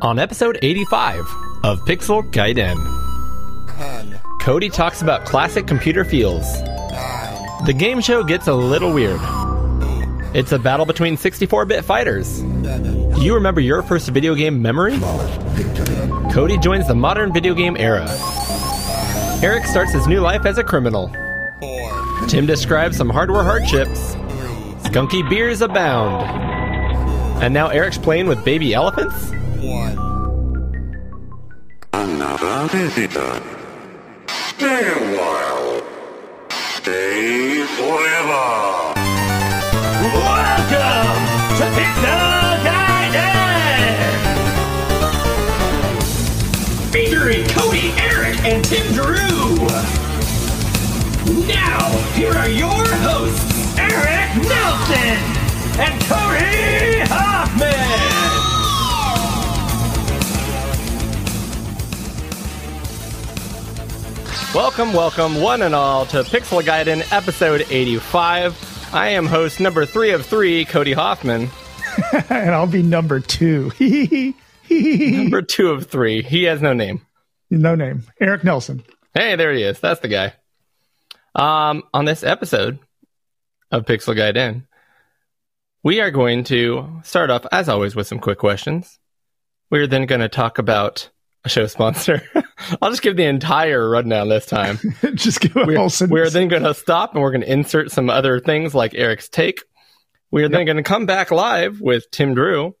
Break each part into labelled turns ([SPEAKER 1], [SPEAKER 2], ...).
[SPEAKER 1] On episode 85 of Pixel Gaiden,
[SPEAKER 2] 10,
[SPEAKER 1] Cody talks about classic computer feels.
[SPEAKER 2] 9,
[SPEAKER 1] The game show gets a little weird. It's a battle between 64 bit fighters.
[SPEAKER 2] 7,
[SPEAKER 1] Do you remember your first video game memory? Cody joins the modern video game era. Eric starts his new life as a criminal.
[SPEAKER 2] 4,
[SPEAKER 1] Tim describes some hardware hardships.
[SPEAKER 2] 3,
[SPEAKER 1] Skunky beers abound. And now Eric's playing with baby elephants?
[SPEAKER 2] 1.
[SPEAKER 3] Another visitor. Stay a while. Stay forever.
[SPEAKER 4] Welcome to Pixel Gaiden! Featuring Cody, Eric, and Tim Drew. Now, here are your hosts, Eric Nelson and Cody Hoffman.
[SPEAKER 1] Welcome, welcome, one and all, to Pixel Gaiden episode 85. I am host number three of three, Cody Hoffman.
[SPEAKER 5] and I'll be number two.
[SPEAKER 1] Number two of three. He has no name.
[SPEAKER 5] no name. Eric Nelson.
[SPEAKER 1] Hey, there he is. That's the guy. Um, on this episode of Pixel Gaiden, we are going to start off, as always, with some quick questions. We're then going to talk about a show sponsor. I'll just give the entire rundown this time.
[SPEAKER 5] Just give
[SPEAKER 1] We're, we're then going to stop and we're going to insert some other things like Eric's take. We're then going to come back live with Tim Drew,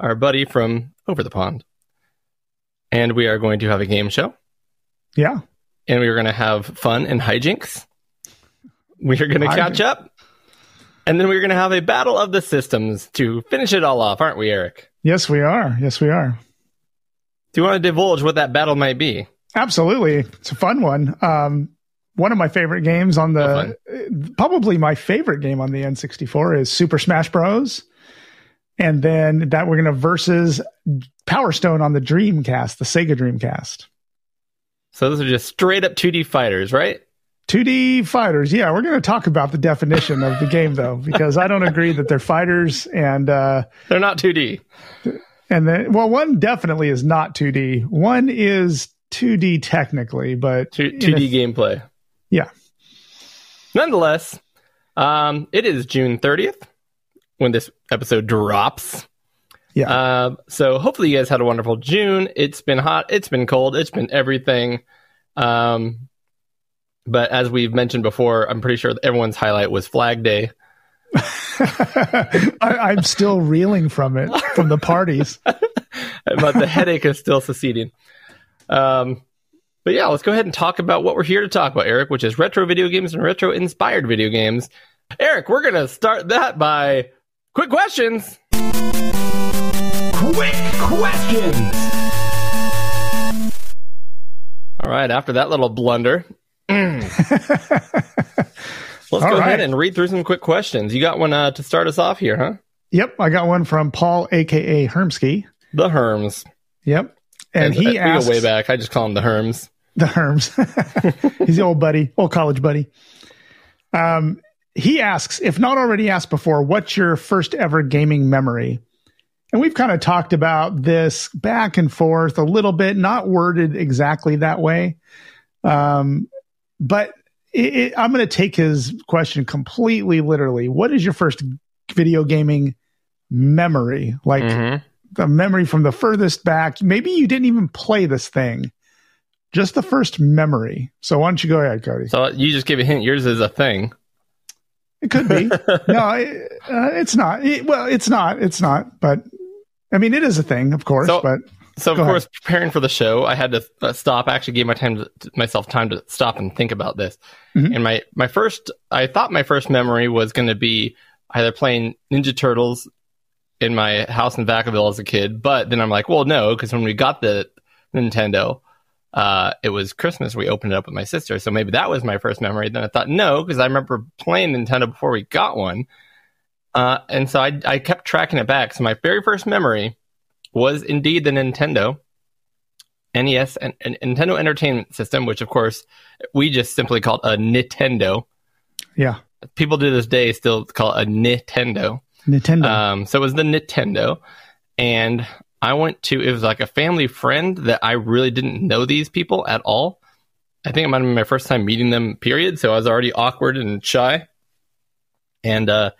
[SPEAKER 1] our buddy from over the pond. And we are going to have a game show
[SPEAKER 5] yeah.
[SPEAKER 1] and we are going to have fun and hijinks. We are going to catch up. And then we're going to have a battle of the systems to finish it all off, aren't we, Eric?
[SPEAKER 5] Yes, we are. Yes, we are.
[SPEAKER 1] Do you want to divulge what that battle might be?
[SPEAKER 5] Absolutely. It's a fun one. Um, one of my favorite games on the, probably my favorite game on the N64 is Super Smash Bros. And then that we're going to versus Power Stone on the Dreamcast, the Sega Dreamcast.
[SPEAKER 1] So those are just straight up 2D fighters, right?
[SPEAKER 5] 2D fighters. Yeah, we're going to talk about the definition of the game though, because I don't agree that they're fighters and, uh,
[SPEAKER 1] They're not 2D.
[SPEAKER 5] And then, well, one definitely is not 2D. One is 2D technically, but
[SPEAKER 1] Two,
[SPEAKER 5] in
[SPEAKER 1] 2D
[SPEAKER 5] a-
[SPEAKER 1] gameplay.
[SPEAKER 5] yeah,
[SPEAKER 1] Nonetheless, um, it is June 30th when this episode drops.
[SPEAKER 5] yeah,
[SPEAKER 1] Uh, so hopefully you guys had a wonderful June. It's been hot. It's been cold. It's been everything. Um, but as we've mentioned before, I'm pretty sure everyone's highlight was Flag Day.
[SPEAKER 5] I, I'm still reeling from it from the parties.
[SPEAKER 1] but the headache is still succeeding. Um, but yeah, let's go ahead and talk about what we're here to talk about, Eric, which is retro video games and retro inspired video games. Eric, we're going to start that by quick questions.
[SPEAKER 4] Quick questions.
[SPEAKER 1] All right, after that little blunder, let's
[SPEAKER 5] All
[SPEAKER 1] go
[SPEAKER 5] right.
[SPEAKER 1] ahead and read through some quick questions. You got one uh, to start us off here, huh?
[SPEAKER 5] Yep, I got one from Paul, aka Hermsky.
[SPEAKER 1] The Herms.
[SPEAKER 5] Yep, and
[SPEAKER 1] uh,
[SPEAKER 5] he
[SPEAKER 1] go
[SPEAKER 5] asks
[SPEAKER 1] way back. I just call him the Herms.
[SPEAKER 5] the Herms. He's the old buddy, old college buddy. Um, he asks, if not already asked before, what's your first ever gaming memory? And we've kind of talked about this back and forth a little bit, not worded exactly that way. Um, but it, it, I'm going to take his question completely literally. What is your first video gaming memory? Like
[SPEAKER 1] Mhm.
[SPEAKER 5] the memory from the furthest back. Maybe you didn't even play this thing. Just the first memory. So why don't you go ahead, Cody?
[SPEAKER 1] So you just give a hint. Yours is a thing.
[SPEAKER 5] It could be. no, it, uh, it's not. Well, it's not. It's not. But I mean, it is a thing, of course.
[SPEAKER 1] So-
[SPEAKER 5] but
[SPEAKER 1] So of
[SPEAKER 5] Go
[SPEAKER 1] course, preparing for the show, I had to uh, stop. I actually gave my time to, myself time to stop and think about this.
[SPEAKER 5] Mhm.
[SPEAKER 1] And my my first, I thought my first memory was going to be either playing Ninja Turtles in my house in Vacaville as a kid, but then I'm like, well, no, because when we got the Nintendo, uh, it was Christmas. We opened it up with my sister, so maybe that was my first memory. Then I thought, no, because I remember playing Nintendo before we got one. Uh, and so I, I kept tracking it back. So my very first memory was indeed the Nintendo NES and, and Nintendo Entertainment System, which of course we just simply called a Nintendo.
[SPEAKER 5] Yeah.
[SPEAKER 1] People to this day still call it a Nintendo.
[SPEAKER 5] Nintendo.
[SPEAKER 1] Um, so it was the Nintendo, and I went to it was like a family friend that I really didn't know these people at all. I think it might have been my first time meeting them, period. So I was already awkward and shy. And uh,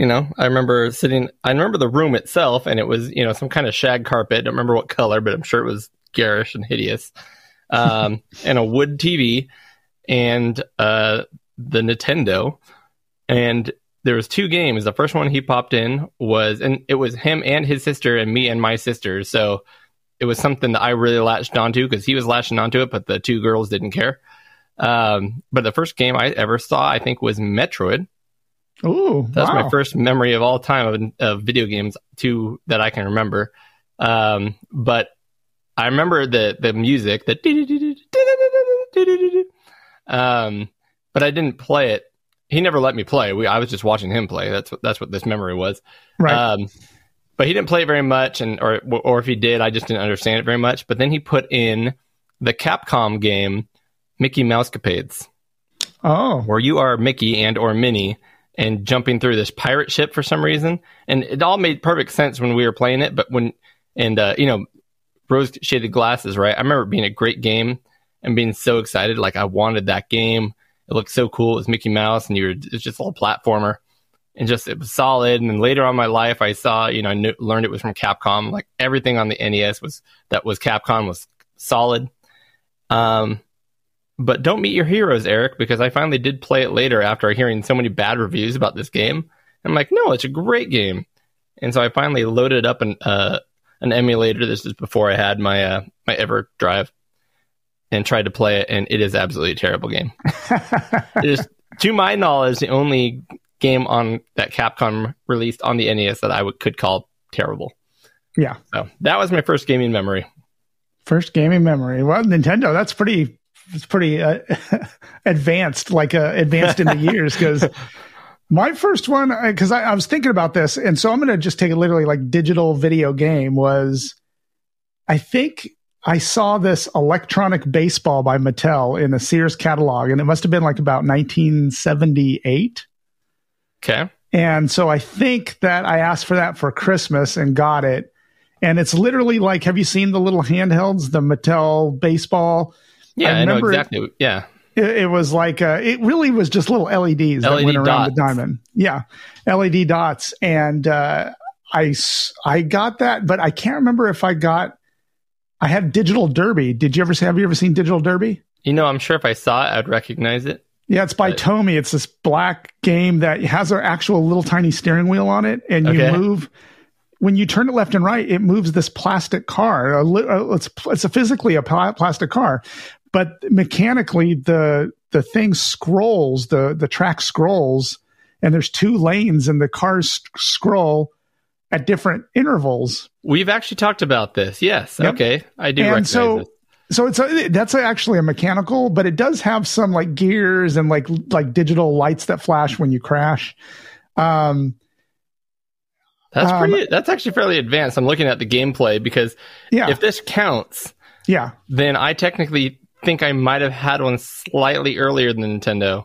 [SPEAKER 1] you know, I remember sitting I remember the room itself and it was, you know, some kind of shag carpet. I don't remember what color, but I'm sure it was garish and hideous. Um, and a wood TV and uh the Nintendo. And there was two games. The first one he popped in was, and it was him and his sister and me and my sister. So it was something that I really latched onto because he was latching onto it, but the two girls didn't care. Um, but the first game I ever saw, I think, was Metroid.
[SPEAKER 5] Ooh,
[SPEAKER 1] That's
[SPEAKER 5] wow.
[SPEAKER 1] my first memory of all time of, of video games, two that I can remember. Um, but I remember the the music, the um, but I didn't play it. He never let me play. We, I was just watching him play. That's what that's what this memory was.
[SPEAKER 5] Right.
[SPEAKER 1] Um, but he didn't play very much, and or or if he did, I just didn't understand it very much. But then he put in the Capcom game Mickey Mousecapades,
[SPEAKER 5] oh,
[SPEAKER 1] where you are Mickey and or Minnie and jumping through this pirate ship for some reason, and it all made perfect sense when we were playing it. But when and uh, you know, rose shaded glasses, right? I remember being a great game and being so excited, like I wanted that game. It looked so cool. It was Mickey Mouse, and you were it's just a little platformer and just it was solid. And then later on my life, I saw, you know, I learned it was from Capcom. Like everything on the NES was that was Capcom was solid. Um, but don't meet your heroes, Eric, because I finally did play it later after hearing so many bad reviews about this game. I'm like, no, it's a great game. And so I finally loaded up an uh, an emulator. This is before I had my uh, my EverDrive, and tried to play it, and it is absolutely a terrible game. it is, to my knowledge, the only game on that Capcom released on the NES that I would, could call terrible.
[SPEAKER 5] yeah.
[SPEAKER 1] So that was my first gaming memory.
[SPEAKER 5] First gaming memory. Well, Nintendo. That's pretty. It's pretty uh, advanced, like uh, advanced in the years. Because my first one, because I, I was thinking about this, and so I'm going to just take it literally like digital video game was. I think I saw this electronic baseball by Mattel in the Sears catalog, and it must have been like about 1978.
[SPEAKER 1] Okay.
[SPEAKER 5] And so I think that I asked for that for Christmas and got it. And it's literally like, have you seen the little handhelds, the Mattel baseball?
[SPEAKER 1] Yeah,
[SPEAKER 5] I
[SPEAKER 1] I, know
[SPEAKER 5] remember it-
[SPEAKER 1] exactly. Yeah.
[SPEAKER 5] It, it was like, uh, it really was just little LEDs that
[SPEAKER 1] LED
[SPEAKER 5] went around the diamond. Yeah. LED dots. And, uh, I, I got that, but I can't remember if I got, I had Digital Derby. Did you ever see, have you ever seen Digital Derby?
[SPEAKER 1] You know, I'm sure if I saw it, I'd recognize it.
[SPEAKER 5] Yeah, it's by
[SPEAKER 1] Right.
[SPEAKER 5] Tomy. It's this black game that has an actual little tiny steering wheel on it, and you
[SPEAKER 1] Okay.
[SPEAKER 5] move. When you turn it left and right, it moves this plastic car. Uh, It's it's a physically a plastic car, but mechanically the the thing scrolls. the The track scrolls, and there's two lanes, and the cars sc- scroll at different intervals.
[SPEAKER 1] We've actually talked about this. Yes.
[SPEAKER 5] Yep.
[SPEAKER 1] Okay. I do
[SPEAKER 5] and
[SPEAKER 1] recognize
[SPEAKER 5] so
[SPEAKER 1] it.
[SPEAKER 5] so it's a, that's actually a mechanical but it does have some like gears and like like digital lights that flash when you crash um
[SPEAKER 1] That's
[SPEAKER 5] um,
[SPEAKER 1] pretty. That's actually fairly advanced. I'm looking at the gameplay because
[SPEAKER 5] yeah
[SPEAKER 1] if this counts,
[SPEAKER 5] yeah
[SPEAKER 1] then I technically think I might have had one slightly earlier than Nintendo,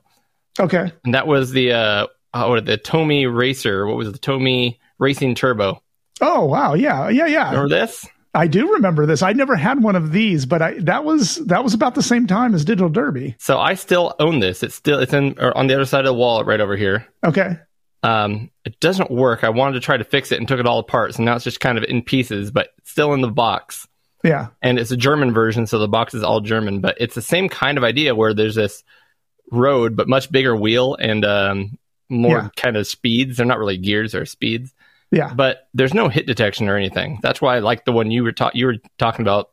[SPEAKER 5] okay
[SPEAKER 1] and that was the uh, oh, what, the Tomy Racer. What was it? the Tomy Racing Turbo?
[SPEAKER 5] oh wow yeah yeah yeah
[SPEAKER 1] Remember this?
[SPEAKER 5] i do remember this i never had one of these but i that was that was about the same time as digital derby
[SPEAKER 1] So I still own this. It's still it's in or on the other side of the wall, right over here.
[SPEAKER 5] okay
[SPEAKER 1] Um, it doesn't work. I wanted to try to fix it and took it all apart, so now it's just kind of in pieces, but still in the box.
[SPEAKER 5] Yeah
[SPEAKER 1] and it's a German version, so the box is all German. But it's the same kind of idea where there's this road, but much bigger wheel and um, more
[SPEAKER 5] Yeah.
[SPEAKER 1] kind of speeds. They're not really gears; they're speeds.
[SPEAKER 5] yeah
[SPEAKER 1] But there's no hit detection or anything. That's why I like the one you were ta- you were talking about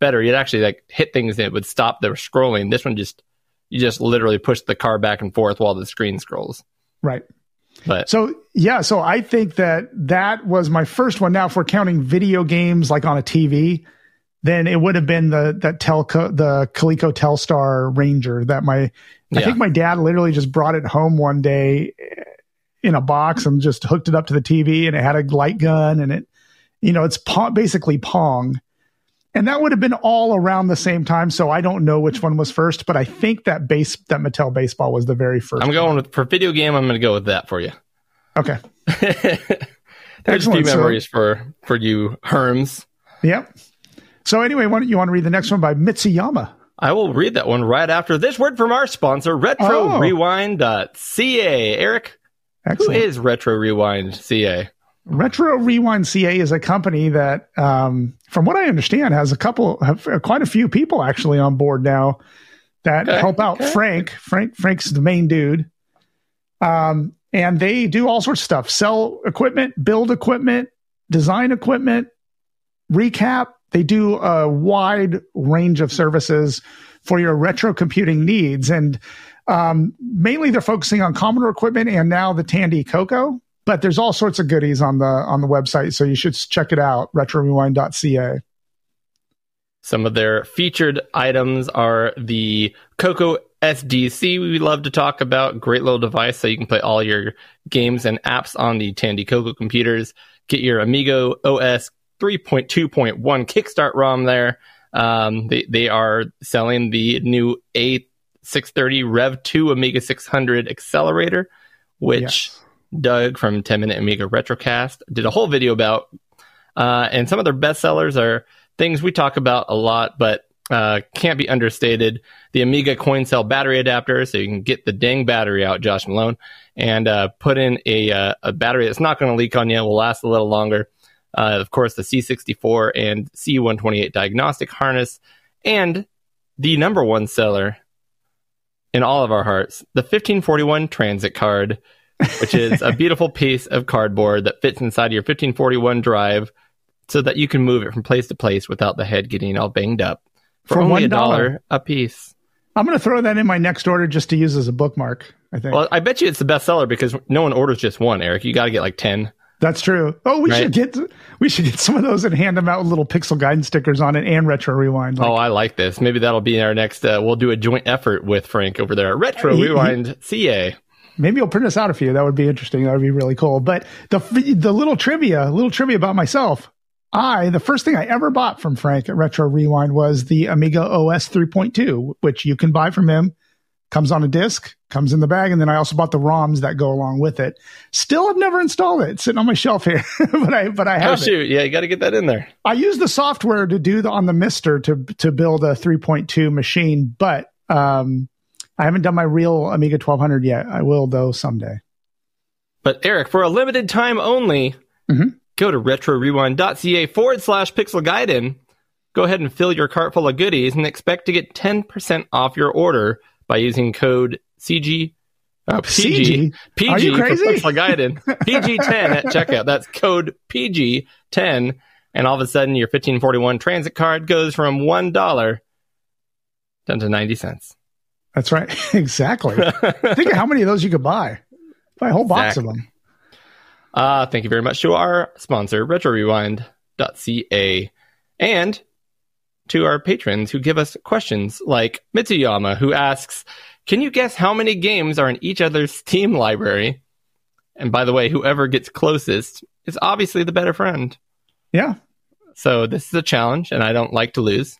[SPEAKER 1] better. You'd actually like hit things and it would stop the scrolling. This one just you just literally push the car back and forth while the screen scrolls.
[SPEAKER 5] right
[SPEAKER 1] But
[SPEAKER 5] So yeah, so I think that that was my first one. Now, if we're counting video games like on a TV, then it would have been the that Telco the Coleco Telstar Ranger that my I think my dad literally just brought it home one day eh, in a box and just hooked it up to the TV and it had a light gun and it you know it's pong, basically Pong. And that would have been all around the same time, so I don't know which one was first, but I think that base that Mattel baseball was the very 1st
[SPEAKER 1] I'm going with for video game. I'm going to go with that for you.
[SPEAKER 5] Okay.
[SPEAKER 1] There's a few
[SPEAKER 5] Excellent. So-
[SPEAKER 1] memories for for you Herms.
[SPEAKER 5] Yep. So anyway, why don't you want to read the next one by Mitsuyama?
[SPEAKER 1] I will read that one right after this word from our sponsor, Retro
[SPEAKER 5] Oh.
[SPEAKER 1] RetroRewind.ca. Eric, who
[SPEAKER 5] Excellent.
[SPEAKER 1] is Retro Rewind CA?
[SPEAKER 5] Retro Rewind CA is a company that, um, from what I understand, has a couple, have uh, quite a few people actually on board now that
[SPEAKER 1] Okay,
[SPEAKER 5] help out
[SPEAKER 1] okay.
[SPEAKER 5] Frank. Frank, Frank's the main dude. Um, and they do all sorts of stuff: sell equipment, build equipment, design equipment, recap. They do a wide range of services for your retro computing needs, and um, mainly they're focusing on Commodore equipment and now the Tandy Coco. But there's all sorts of goodies on the on the website, so you should check it out. RetroRewind.ca.
[SPEAKER 1] Some of their featured items are the Coco SDC, we love to talk about. Great little device so you can play all your games and apps on the Tandy Coco computers. Get your Amiga OS 3.2.1 Kickstart ROM there. Um, they, they are selling the new A630 Rev 2 Amiga 600 accelerator, which
[SPEAKER 5] Yes.
[SPEAKER 1] Doug from 10 Minute Amiga Retrocast did a whole video about. Uh, and some of their best sellers are things we talk about a lot, but uh, can't be understated. The Amiga coin cell battery adapter, so you can get the dang battery out, Josh Malone, and uh, put in a, uh, a battery that's not going to leak on you, will last a little longer. Uh, of course, the C64 and C128 diagnostic harness, and the number one seller in all of our hearts, the 1541 transit card, which is a beautiful piece of cardboard that fits inside your 1541 drive so that you can move it from place to place without the head getting all banged up for,
[SPEAKER 5] For
[SPEAKER 1] only a
[SPEAKER 5] $1.
[SPEAKER 1] dollar a piece.
[SPEAKER 5] I'm going to throw that in my next order just to use as a bookmark. I think
[SPEAKER 1] Well, I bet you it's the best seller because no one orders just one, Eric. You got to get like 10.
[SPEAKER 5] That's true. Oh, we
[SPEAKER 1] Right.
[SPEAKER 5] should get we should get some of those and hand them out with little pixel gaiden stickers on it and retro rewind. Like,
[SPEAKER 1] Oh, I like this. Maybe that'll be our next. Uh, we'll do a joint effort with Frank over there at Retro
[SPEAKER 5] He- he-
[SPEAKER 1] Rewind CA.
[SPEAKER 5] Maybe you'll print us out a few. That would be interesting. That would be really cool. But the the little trivia, little trivia about myself. I the first thing I ever bought from Frank at Retro Rewind was the Amiga OS 3.2, which you can buy from him. Comes on a disc, comes in the bag, and then I also bought the ROMs that go along with it. Still I've never installed it. It's sitting on my shelf here, but I but I
[SPEAKER 1] Oh
[SPEAKER 5] have it.
[SPEAKER 1] shoot! Yeah, you got to get that in there.
[SPEAKER 5] I use the software to do the on the Mister to to build a 3.2 machine, but um, I haven't done my real Amiga 1200 yet. I will though someday.
[SPEAKER 1] But Eric, for a limited time only,
[SPEAKER 5] Mhm.
[SPEAKER 1] go to retrorewind.ca forward slash pixel guide Go ahead and fill your cart full of goodies and expect to get 10% off your order by using code CG. Uh, PG,
[SPEAKER 5] CG?
[SPEAKER 1] PG
[SPEAKER 5] Are you
[SPEAKER 1] for
[SPEAKER 5] crazy?
[SPEAKER 1] Pixel Gaiden. PG10 at checkout. That's code PG10. And all of a sudden, your 1541 transit card goes from $1 down to 90 cents.
[SPEAKER 5] That's right. exactly. Think of how many of those you could buy. Buy a whole box of them.
[SPEAKER 1] Uh, thank you very much to our sponsor, RetroRewind.ca, and to our patrons who give us questions like Mitsuyama, who asks, Can you guess how many games are in each other's Steam library? And by the way, whoever gets closest is obviously the better friend.
[SPEAKER 5] Yeah.
[SPEAKER 1] So this is a challenge, and I don't like to lose.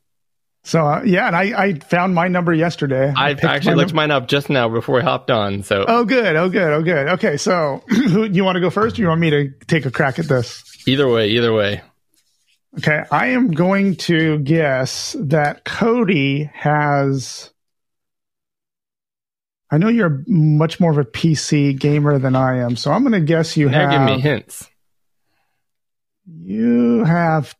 [SPEAKER 5] So uh, yeah, and I, I found my number yesterday.
[SPEAKER 1] I
[SPEAKER 5] picked
[SPEAKER 1] actually looked
[SPEAKER 5] num-
[SPEAKER 1] mine up just now before we hopped on. So
[SPEAKER 5] Oh, good. Oh, good. Oh, good. Okay. So, who you want to go first, or you want me to take a crack at this?
[SPEAKER 1] either way, either way.
[SPEAKER 5] Okay, I am going to guess that Cody has. I know you're much more of a PC gamer than I am, so I'm going to guess you
[SPEAKER 1] Now
[SPEAKER 5] have.
[SPEAKER 1] give me hints.
[SPEAKER 5] You have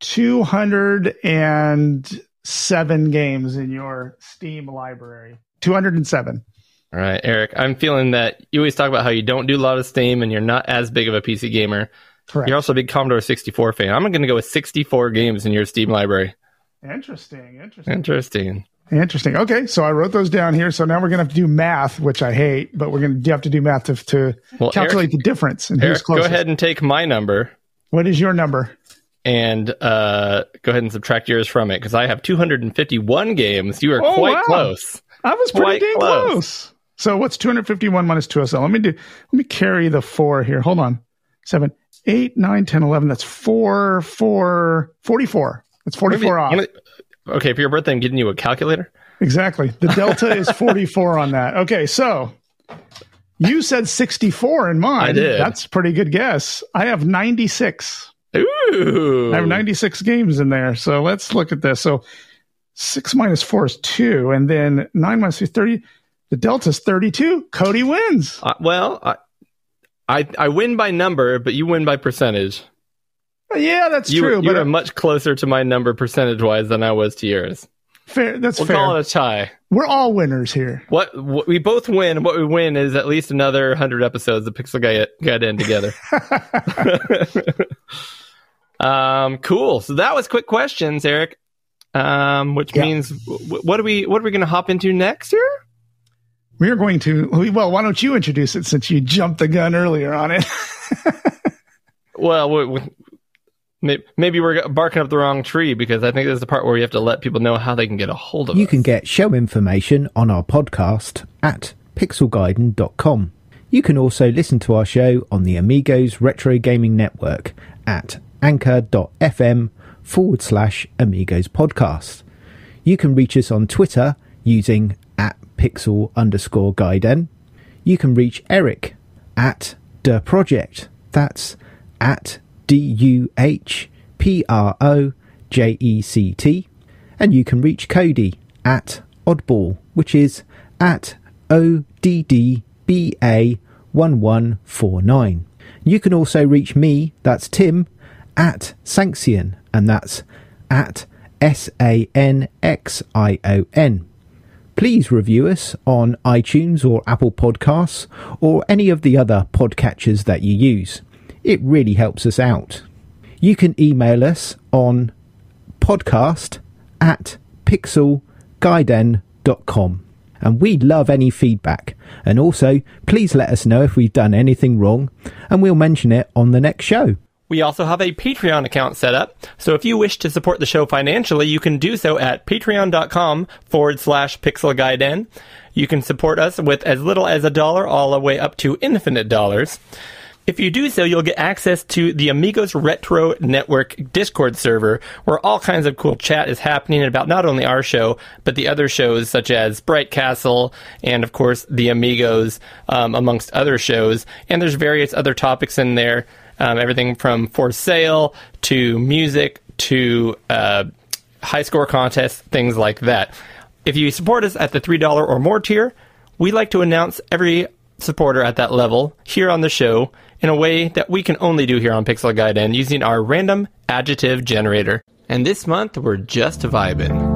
[SPEAKER 5] 207 games in your Steam library. 207.
[SPEAKER 1] All right, Eric. I'm feeling that you always talk about how you don't do a lot of Steam and you're not as big of a PC gamer.
[SPEAKER 5] Correct.
[SPEAKER 1] You're also a big Commodore 64 fan. I'm going to go with 64 games in your Steam library.
[SPEAKER 5] interesting. Interesting.
[SPEAKER 1] Interesting.
[SPEAKER 5] Interesting. Okay, so I wrote those down here. So now we're going to have to do math, which I hate, but we're going to have to do math to, to
[SPEAKER 1] Well,
[SPEAKER 5] calculate
[SPEAKER 1] Eric,
[SPEAKER 5] the difference and who's
[SPEAKER 1] Eric, go ahead and take my number
[SPEAKER 5] What is your number?
[SPEAKER 1] and uh, go ahead and subtract yours from it because I have 251 games. You are
[SPEAKER 5] Oh,
[SPEAKER 1] quite
[SPEAKER 5] wow.
[SPEAKER 1] close.
[SPEAKER 5] I was pretty dang
[SPEAKER 1] close.
[SPEAKER 5] close. So what's 251 minus 207? Let me do, let me carry the four here. Hold on. Seven, eight, nine, 10, 11. That's four, four, 44. That's 44 off.
[SPEAKER 1] Okay, for your birthday, I'm getting you a calculator.
[SPEAKER 5] Exactly. The delta is 44 on that. Okay, so you said 64 in mine.
[SPEAKER 1] I did.
[SPEAKER 5] That's a pretty good guess. I have 96.
[SPEAKER 1] Ooh.
[SPEAKER 5] I have 96 games in there. So let's look at this. So six minus four is two, and then nine minus three is 30. The delta's 32. Cody wins.
[SPEAKER 1] Uh, well, I, I I win by number, but you win by percentage.
[SPEAKER 5] Yeah, that's
[SPEAKER 1] You,
[SPEAKER 5] true.
[SPEAKER 1] you
[SPEAKER 5] but
[SPEAKER 1] are
[SPEAKER 5] uh,
[SPEAKER 1] much closer to my number percentage wise than I was to yours.
[SPEAKER 5] fair. That's
[SPEAKER 1] We'll
[SPEAKER 5] fair.
[SPEAKER 1] call it a tie.
[SPEAKER 5] We're all winners here.
[SPEAKER 1] What, what we both win. What we win is at least another hundred episodes of Pixel Guy got in together. um, cool. So that was quick questions, Eric. Um, which
[SPEAKER 5] Yeah.
[SPEAKER 1] means w- what are we what are we going to hop into next here?
[SPEAKER 5] We are going to, well, why don't you introduce it since you jumped the gun earlier on it?
[SPEAKER 1] Well, we, we, maybe we're barking up the wrong tree because I think this is the part where we have to let people know how they can get a hold of
[SPEAKER 6] You
[SPEAKER 1] us.
[SPEAKER 6] can get show information on our podcast at pixelgaiden.com. You can also listen to our show on the Amigos Retro Gaming Network at anchor.fm forward slash Amigos Podcast. You can reach us on Twitter using at pixel underscore gaiden. You can reach Eric at the project. That's at D U H P R O J E C T. And you can reach Cody at Oddball, which is at O D D B A 1149. You can also reach me, that's Tim, at Sanxion, and that's at S A N X I O N please review us on iTunes or Apple Podcasts or any of the other podcatchers that you use. It really helps us out. You can email us on podcast at pixelgaiden.com and we'd love any feedback. And also, please let us know if we've done anything wrong and we'll mention it on the next show.
[SPEAKER 1] We also have a Patreon account set up, so if you wish to support the show financially, you can do so at patreon.com forward slash pixelgaiden. You can support us with as little as a dollar all the way up to infinite dollars. If you do so, you'll get access to the Amigos Retro Network Discord server, where all kinds of cool chat is happening about not only our show, but the other shows such as Bright Castle and, of course, the Amigos, um, amongst other shows. And there's various other topics in there, um, everything from for sale to music to uh, high score contests, things like that. If you support us at the $3 or more tier, we like to announce every supporter at that level here on the show in a way that we can only do here on Pixel Gaiden using our random adjective generator. And this month we're just vibing.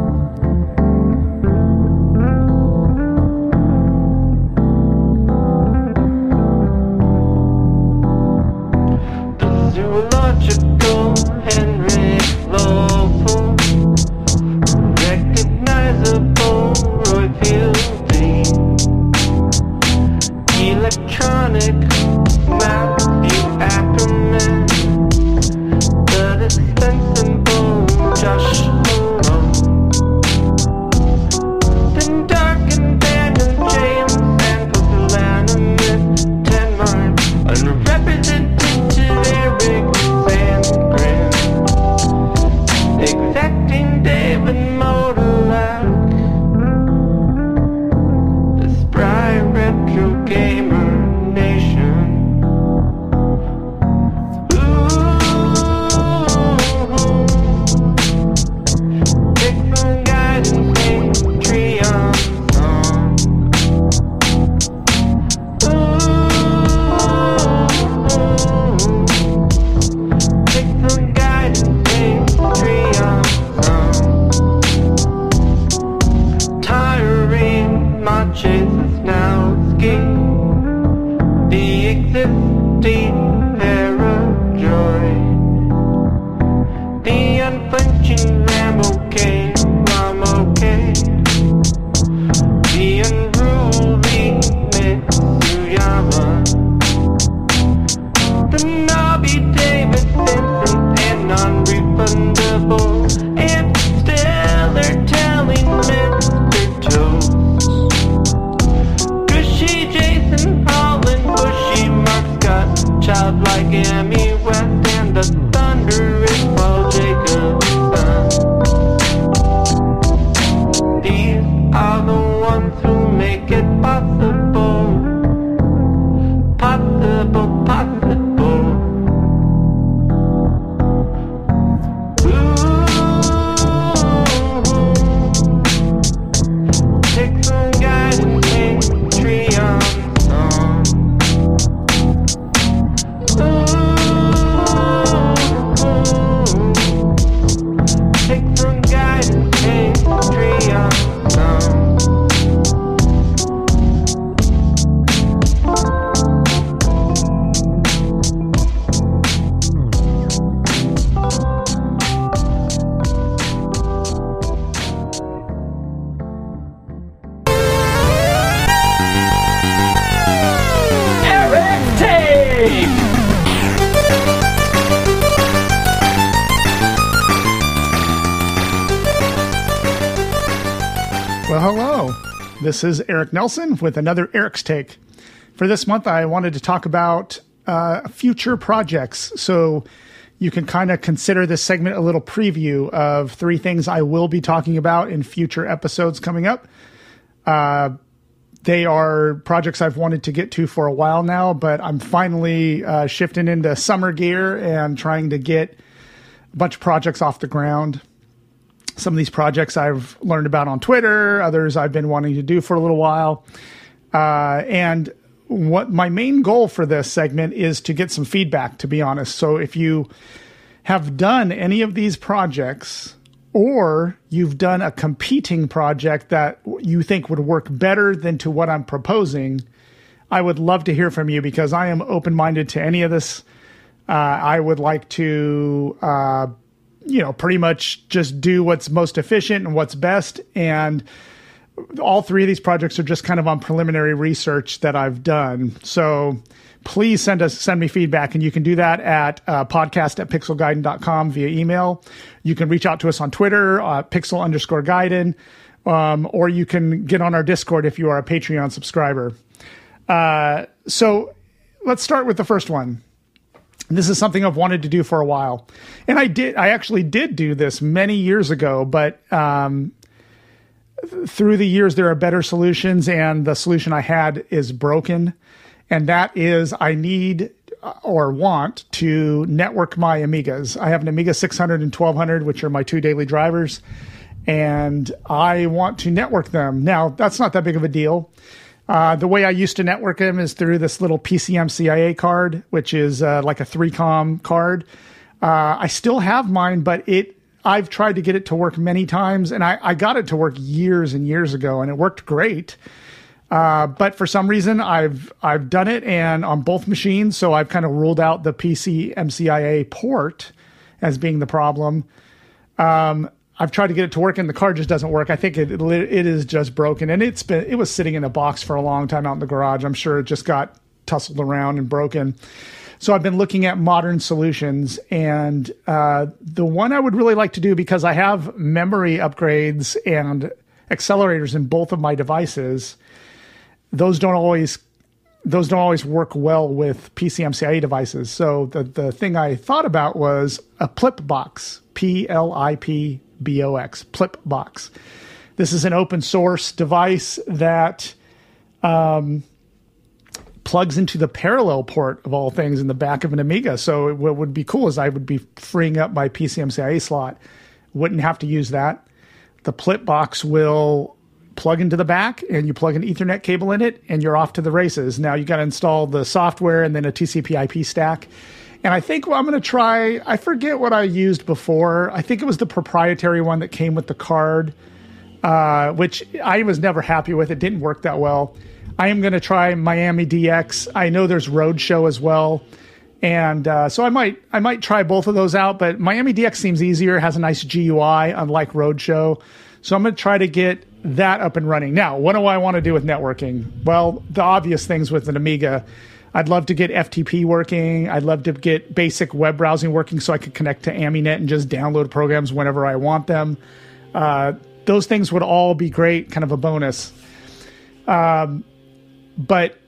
[SPEAKER 5] This is Eric Nelson with another Eric's Take. For this month, I wanted to talk about uh, future projects. So you can kind of consider this segment a little preview of three things I will be talking about in future episodes coming up. Uh, they are projects I've wanted to get to for a while now, but I'm finally uh, shifting into summer gear and trying to get a bunch of projects off the ground. Some of these projects I've learned about on Twitter, others I've been wanting to do for a little while. Uh, and what my main goal for this segment is to get some feedback, to be honest. So if you have done any of these projects, or you've done a competing project that you think would work better than to what I'm proposing, I would love to hear from you because I am open minded to any of this. Uh, I would like to, uh, you know, pretty much just do what's most efficient and what's best. And all three of these projects are just kind of on preliminary research that I've done. So please send us send me feedback and you can do that at uh, podcast at pixelgaiden.com via email you can reach out to us on twitter uh, pixel underscore gaiden um, or you can get on our discord if you are a patreon subscriber uh, so let's start with the first one this is something i've wanted to do for a while and i did i actually did do this many years ago but um, through the years there are better solutions and the solution i had is broken and that is I need uh, or want to network my Amigas. I have an Amiga 600 and 1200, which are my two daily drivers, and I want to network them. Now, that's not that big of a deal. Uh, the way I used to network them is through this little PCMCIA card, which is uh, like a 3COM card. Uh, I still have mine, but it I've tried to get it to work many times, and I, I got it to work years and years ago, and it worked great. Uh, but for some reason, I've I've done it and on both machines, so I've kind of ruled out the PC MCIA port as being the problem. Um, I've tried to get it to work, and the car just doesn't work. I think it, it it is just broken, and it's been it was sitting in a box for a long time out in the garage. I'm sure it just got tussled around and broken. So I've been looking at modern solutions, and uh, the one I would really like to do because I have memory upgrades and accelerators in both of my devices those don't always those don't always work well with PCMCIA devices. So the the thing I thought about was a Plip box, P L I P Box. This is an open source device that um, plugs into the parallel port of all things in the back of an Amiga. So what would be cool is I would be freeing up my PCMCIA slot. Wouldn't have to use that. The Plip box will plug into the back and you plug an Ethernet cable in it and you're off to the races. Now you got to install the software and then a TCP/IP stack. And I think I'm going to try. I forget what I used before. I think it was the proprietary one that came with the card, uh, which I was never happy with. It didn't work that well. I am going to try Miami DX. I know there's Roadshow as well, and uh, so I might I might try both of those out. But Miami DX seems easier, has a nice GUI, unlike Roadshow. So I'm going to try to get that up and running. Now, what do I want to do with networking? Well, the obvious things with an Amiga. I'd love to get FTP working. I'd love to get basic web browsing working so I could connect to Aminet and just download programs whenever I want them. Uh, those things would all be great, kind of a bonus. Um, but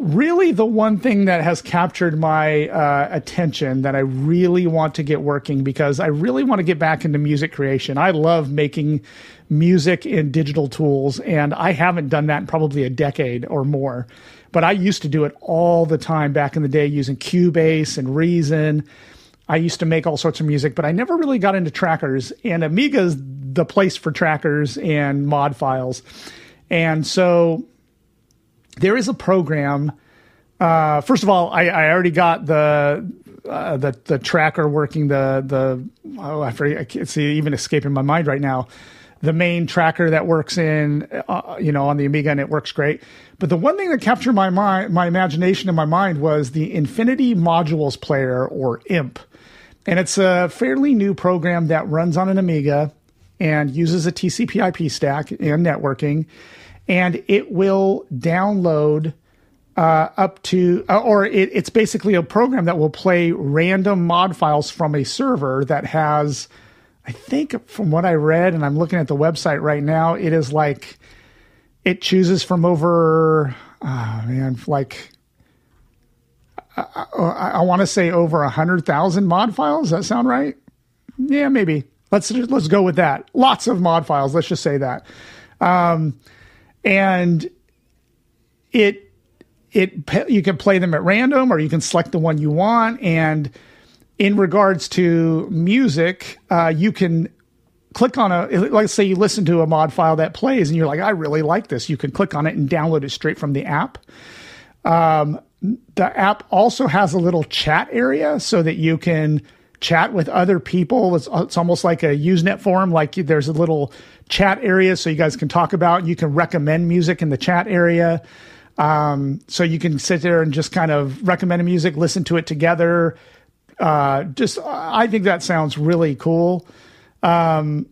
[SPEAKER 5] really, the one thing that has captured my uh, attention that I really want to get working because I really want to get back into music creation. I love making music in digital tools, and I haven't done that in probably a decade or more. But I used to do it all the time back in the day using Cubase and Reason. I used to make all sorts of music, but I never really got into trackers. And Amiga's the place for trackers and mod files. And so there is a program. Uh, first of all, I, I already got the uh, the the tracker working. The the oh, I forget. I can't see even escaping my mind right now the main tracker that works in, uh, you know, on the Amiga, and it works great. But the one thing that captured my mind, my imagination and my mind was the Infinity Modules Player, or IMP, and it's a fairly new program that runs on an Amiga and uses a TCP/IP stack and networking, and it will download. Uh, up to, uh, or it, it's basically a program that will play random mod files from a server that has I think from what I read, and I'm looking at the website right now, it is like it chooses from over, oh man, like I, I, I want to say over a hundred thousand mod files. Does that sound right? Yeah, maybe. Let's let's go with that. Lots of mod files. Let's just say that. Um, and it it you can play them at random or you can select the one you want. And in regards to music, uh, you can click on a let's say you listen to a mod file that plays and you're like, I really like this. You can click on it and download it straight from the app. Um, the app also has a little chat area so that you can chat with other people. It's, it's almost like a Usenet forum. Like there's a little chat area so you guys can talk about. You can recommend music in the chat area. Um, so you can sit there and just kind of recommend music, listen to it together. Uh, just I think that sounds really cool. Um,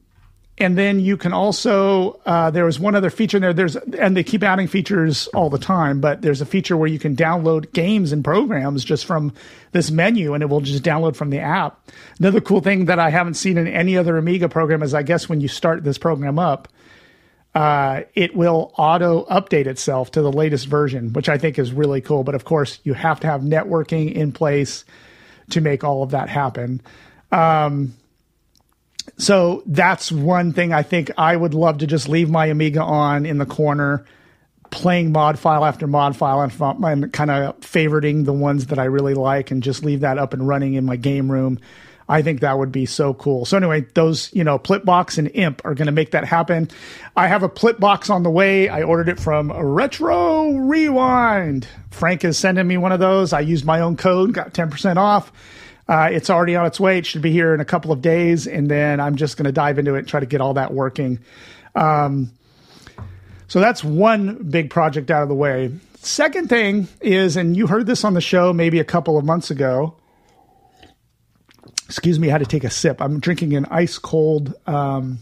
[SPEAKER 5] and then you can also uh, there was one other feature in there. There's and they keep adding features all the time, but there's a feature where you can download games and programs just from this menu, and it will just download from the app. Another cool thing that I haven't seen in any other Amiga program is I guess when you start this program up, uh, it will auto update itself to the latest version, which I think is really cool. But of course, you have to have networking in place to make all of that happen. Um, so that's one thing I think I would love to just leave my Amiga on in the corner, playing mod file after mod file and, and kind of favoriting the ones that I really like and just leave that up and running in my game room. I think that would be so cool. So anyway, those, you know, Plipbox and Imp are going to make that happen. I have a Plipbox on the way. I ordered it from Retro Rewind. Frank is sending me one of those. I used my own code, got 10% off. Uh, it's already on its way. It should be here in a couple of days, and then I'm just going to dive into it and try to get all that working. Um, so that's one big project out of the way. Second thing is, and you heard this on the show maybe a couple of months ago. Excuse me, I had to take a sip. I'm drinking an ice cold um,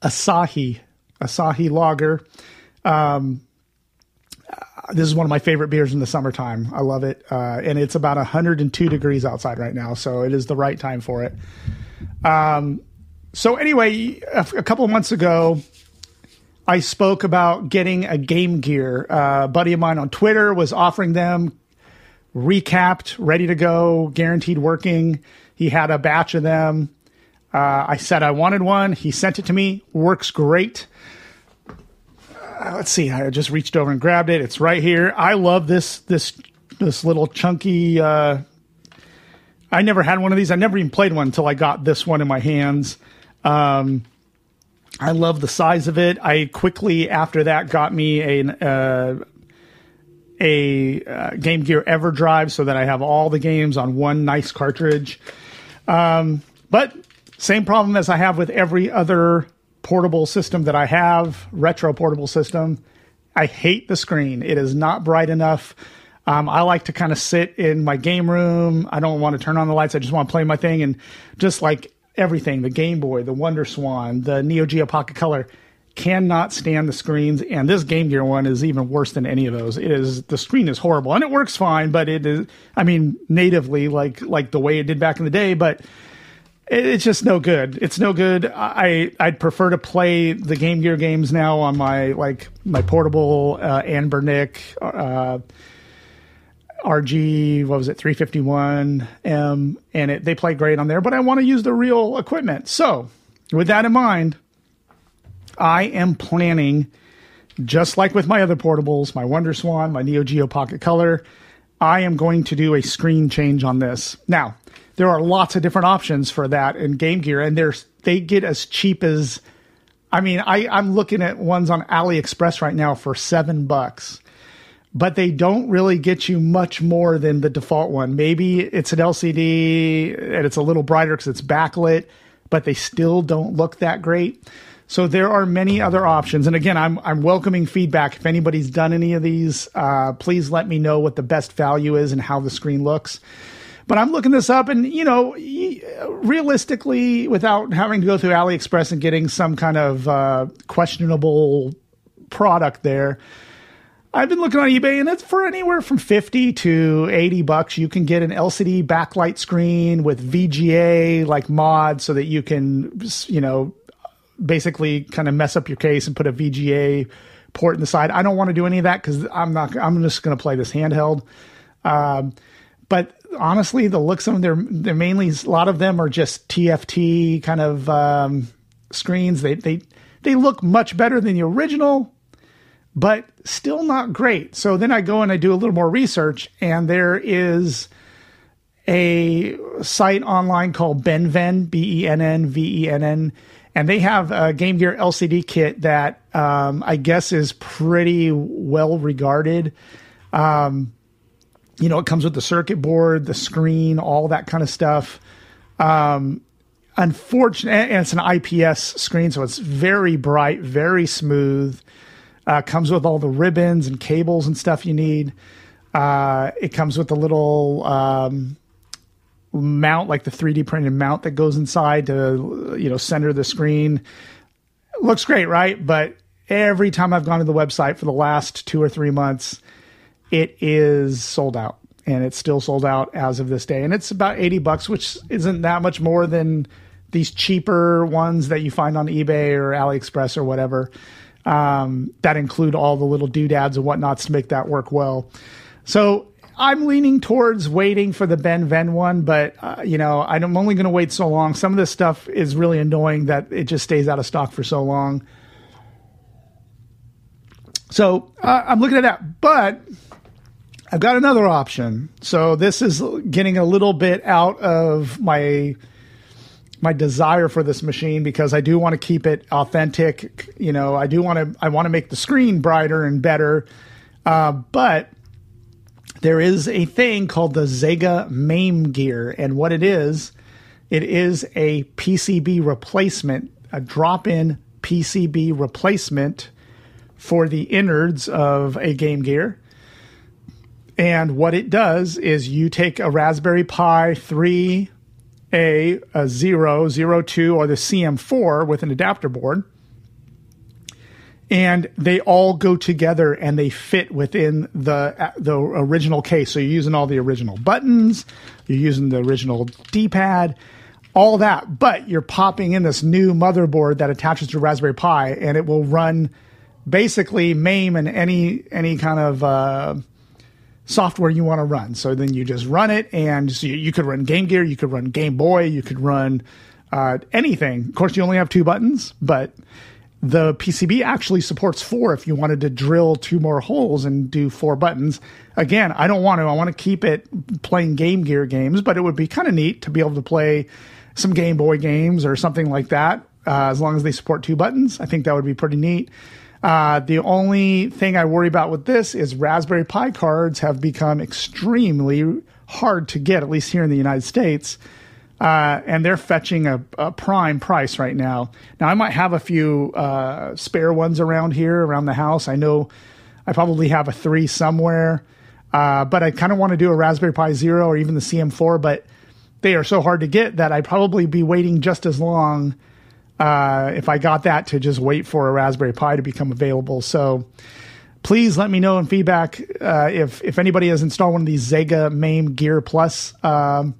[SPEAKER 5] Asahi Asahi lager. Um, this is one of my favorite beers in the summertime. I love it, uh, and it's about 102 degrees outside right now, so it is the right time for it. Um, so anyway, a, couple months ago, I spoke about getting a Game Gear. Uh, a buddy of mine on Twitter was offering them, recapped, ready to go, guaranteed working. He had a batch of them. Uh, I said I wanted one. He sent it to me. Works great uh, let's see. I just reached over and grabbed it. It's right here. I love this this this little chunky. Uh, I never had one of these. I never even played one until I got this one in my hands. Um, I love the size of it. I quickly after that got me a uh, a uh, Game Gear EverDrive so that I have all the games on one nice cartridge. Um, but same problem as I have with every other portable system that I have, retro portable system. I hate the screen. It is not bright enough. Um, I like to kind of sit in my game room. I don't want to turn on the lights. I just want to play my thing. And just like everything, the Game Boy, the Wonder Swan, the Neo Geo Pocket Color, cannot stand the screens. And this Game Gear one is even worse than any of those. It is the screen is horrible, and it works fine, but it is. I mean, natively like like the way it did back in the day, but it's just no good. It's no good. I I'd prefer to play the Game Gear games now on my like my portable uh, Anbernic uh, RG. What was it? Three fifty one M, and it they play great on there. But I want to use the real equipment. So with that in mind, I am planning, just like with my other portables, my Wonder Swan, my Neo Geo Pocket Color. I am going to do a screen change on this now there are lots of different options for that in Game Gear, and there's they get as cheap as. I mean, I I'm looking at ones on AliExpress right now for seven bucks, but they don't really get you much more than the default one. Maybe it's an LCD and it's a little brighter because it's backlit, but they still don't look that great. So there are many other options, and again, I'm I'm welcoming feedback. If anybody's done any of these, uh, please let me know what the best value is and how the screen looks. But I'm looking this up, and you know, realistically, without having to go through AliExpress and getting some kind of uh, questionable product there, I've been looking on eBay, and it's for anywhere from fifty to eighty bucks. You can get an LCD backlight screen with VGA like mod, so that you can, you know, basically kind of mess up your case and put a VGA port in the side. I don't want to do any of that because I'm not. I'm just going to play this handheld. Um, but honestly, the looks of them, they're they're mainly a lot of them are just TFT kind of um, screens. They they they look much better than the original, but still not great. So then I go and I do a little more research, and there is a site online called BennVenn, B E N N V E N N, and they have a Game Gear LCD kit that um, I guess is pretty well regarded. Um, you know, it comes with the circuit board, the screen, all that kind of stuff. Um, unfortunately, and it's an IPS screen, so it's very bright, very smooth. Uh, comes with all the ribbons and cables and stuff you need. Uh, it comes with a little um, mount, like the 3D printed mount that goes inside to you know center the screen. looks great, right? But every time I've gone to the website for the last two or three months, it is sold out and it's still sold out as of this day and it's about 80 bucks which isn't that much more than these cheaper ones that you find on ebay or aliexpress or whatever um, that include all the little doodads and whatnots to make that work well so i'm leaning towards waiting for the BennVenn one but uh, you know i'm only going to wait so long some of this stuff is really annoying that it just stays out of stock for so long so uh, i'm looking at that but I've got another option. So this is getting a little bit out of my my desire for this machine because I do want to keep it authentic. You know, I do want to I want to make the screen brighter and better. Uh, but there is a thing called the Zega MAME gear, and what it is, it is a PCB replacement, a drop-in PCB replacement for the innards of a Game Gear. And what it does is you take a Raspberry Pi 3A, a 0, 02, or the CM4 with an adapter board. And they all go together and they fit within the the original case. So you're using all the original buttons, you're using the original D-pad, all that. But you're popping in this new motherboard that attaches to Raspberry Pi, and it will run basically MAME and any any kind of uh, software you want to run. So then you just run it, and so you, you could run Game Gear, you could run Game Boy, you could run uh, anything. Of course, you only have two buttons, but the PCB actually supports four if you wanted to drill two more holes and do four buttons. Again, I don't want to. I want to keep it playing Game Gear games, but it would be kind of neat to be able to play some Game Boy games or something like that. Uh, as long as they support two buttons, I think that would be pretty neat. Uh, the only thing I worry about with this is Raspberry Pi cards have become extremely hard to get, at least here in the United States. Uh, and they're fetching a, a, prime price right now. Now, I might have a few uh, spare ones around here, around the house. I know I probably have a three somewhere, uh, but I kind of want to do a Raspberry Pi Zero or even the CM4, but they are so hard to get that I'd probably be waiting just as long uh, if I got that to just wait for a Raspberry Pi to become available. So please let me know in feedback uh, if if anybody has installed one of these Zega MAME Gear Plus. Um,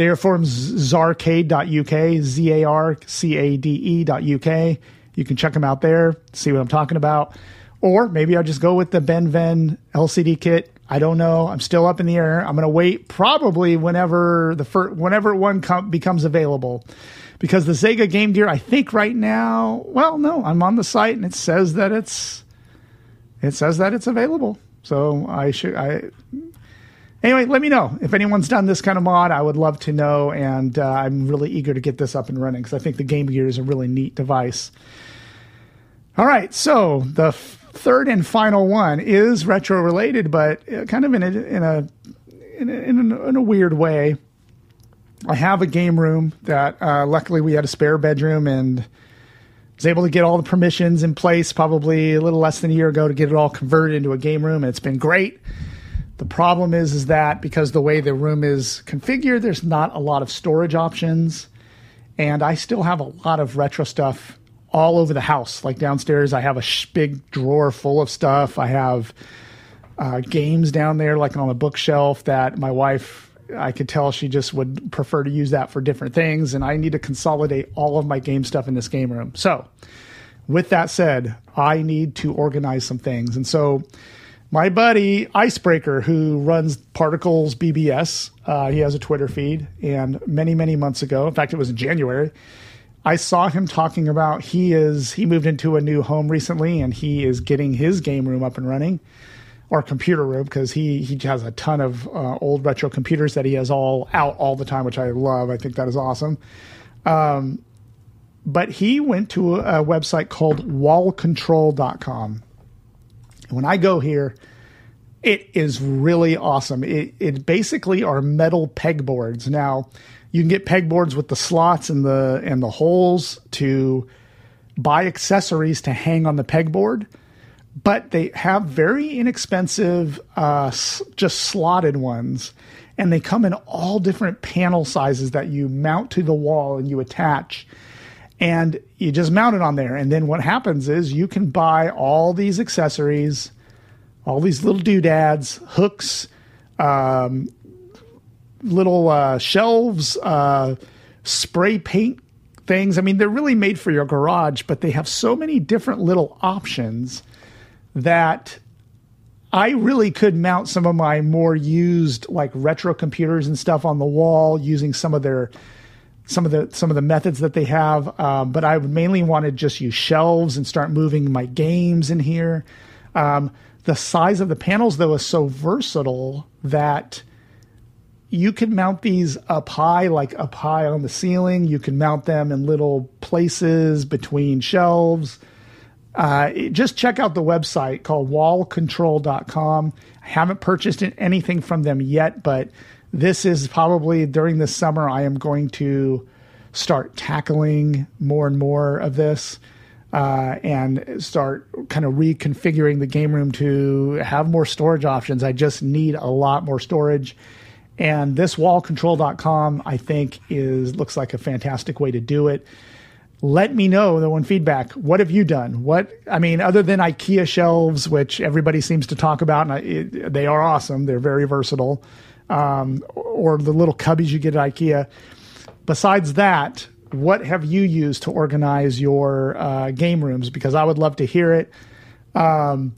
[SPEAKER 5] they are from zarcade.uk, Z A R C A D E.uk. You can check them out there, see what I'm talking about. Or maybe I'll just go with the BennVenn LCD kit. I don't know. I'm still up in the air. I'm going to wait probably whenever the fir- whenever one com- becomes available because the Sega Game Gear, I think right now, well, no, I'm on the site and it says that it's it says that it's available. So I should I anyway, let me know if anyone's done this kind of mod. I would love to know, and uh, I'm really eager to get this up and running because I think the Game Gear is a really neat device. All right, so the f- third and final one is retro related, but uh, kind of in a in a in a, in a, in a weird way. I have a game room that uh, luckily we had a spare bedroom and was able to get all the permissions in place probably a little less than a year ago to get it all converted into a game room and it's been great. The problem is is that because the way the room is configured there's not a lot of storage options and I still have a lot of retro stuff all over the house. Like downstairs I have a sh- big drawer full of stuff. I have uh, games down there like on a bookshelf that my wife I could tell she just would prefer to use that for different things, and I need to consolidate all of my game stuff in this game room. So, with that said, I need to organize some things. And so my buddy Icebreaker, who runs Particles BBS, uh, he has a Twitter feed. And many, many months ago, in fact, it was in January, I saw him talking about he is he moved into a new home recently and he is getting his game room up and running or computer room because he he has a ton of uh, old retro computers that he has all out all the time, which I love. I think that is awesome. Um, but he went to a, a website called wallcontrol.com. When I go here, it is really awesome. It, it basically are metal pegboards. Now, you can get pegboards with the slots and the and the holes to buy accessories to hang on the pegboard, but they have very inexpensive, uh, just slotted ones, and they come in all different panel sizes that you mount to the wall and you attach and you just mount it on there. And then what happens is you can buy all these accessories, all these little doodads, hooks, um, little uh, shelves, uh, spray paint things. I mean, they're really made for your garage, but they have so many different little options that I really could mount some of my more used like retro computers and stuff on the wall using some of their some of the some of the methods that they have. Um, but I would mainly want to just use shelves and start moving my games in here. Um, the size of the panels though is so versatile that you can mount these up high, like up high on the ceiling. You can mount them in little places between shelves. Uh, just check out the website called wallcontrol.com. I haven't purchased anything from them yet, but this is probably during the summer I am going to start tackling more and more of this uh, and start kind of reconfiguring the game room to have more storage options. I just need a lot more storage. And this wallcontrol.com, I think, is looks like a fantastic way to do it. Let me know though in feedback. What have you done? What I mean, other than IKEA shelves, which everybody seems to talk about, and I, it, they are awesome. They're very versatile. Um, or the little cubbies you get at IKEA. Besides that, what have you used to organize your uh, game rooms? Because I would love to hear it. Um,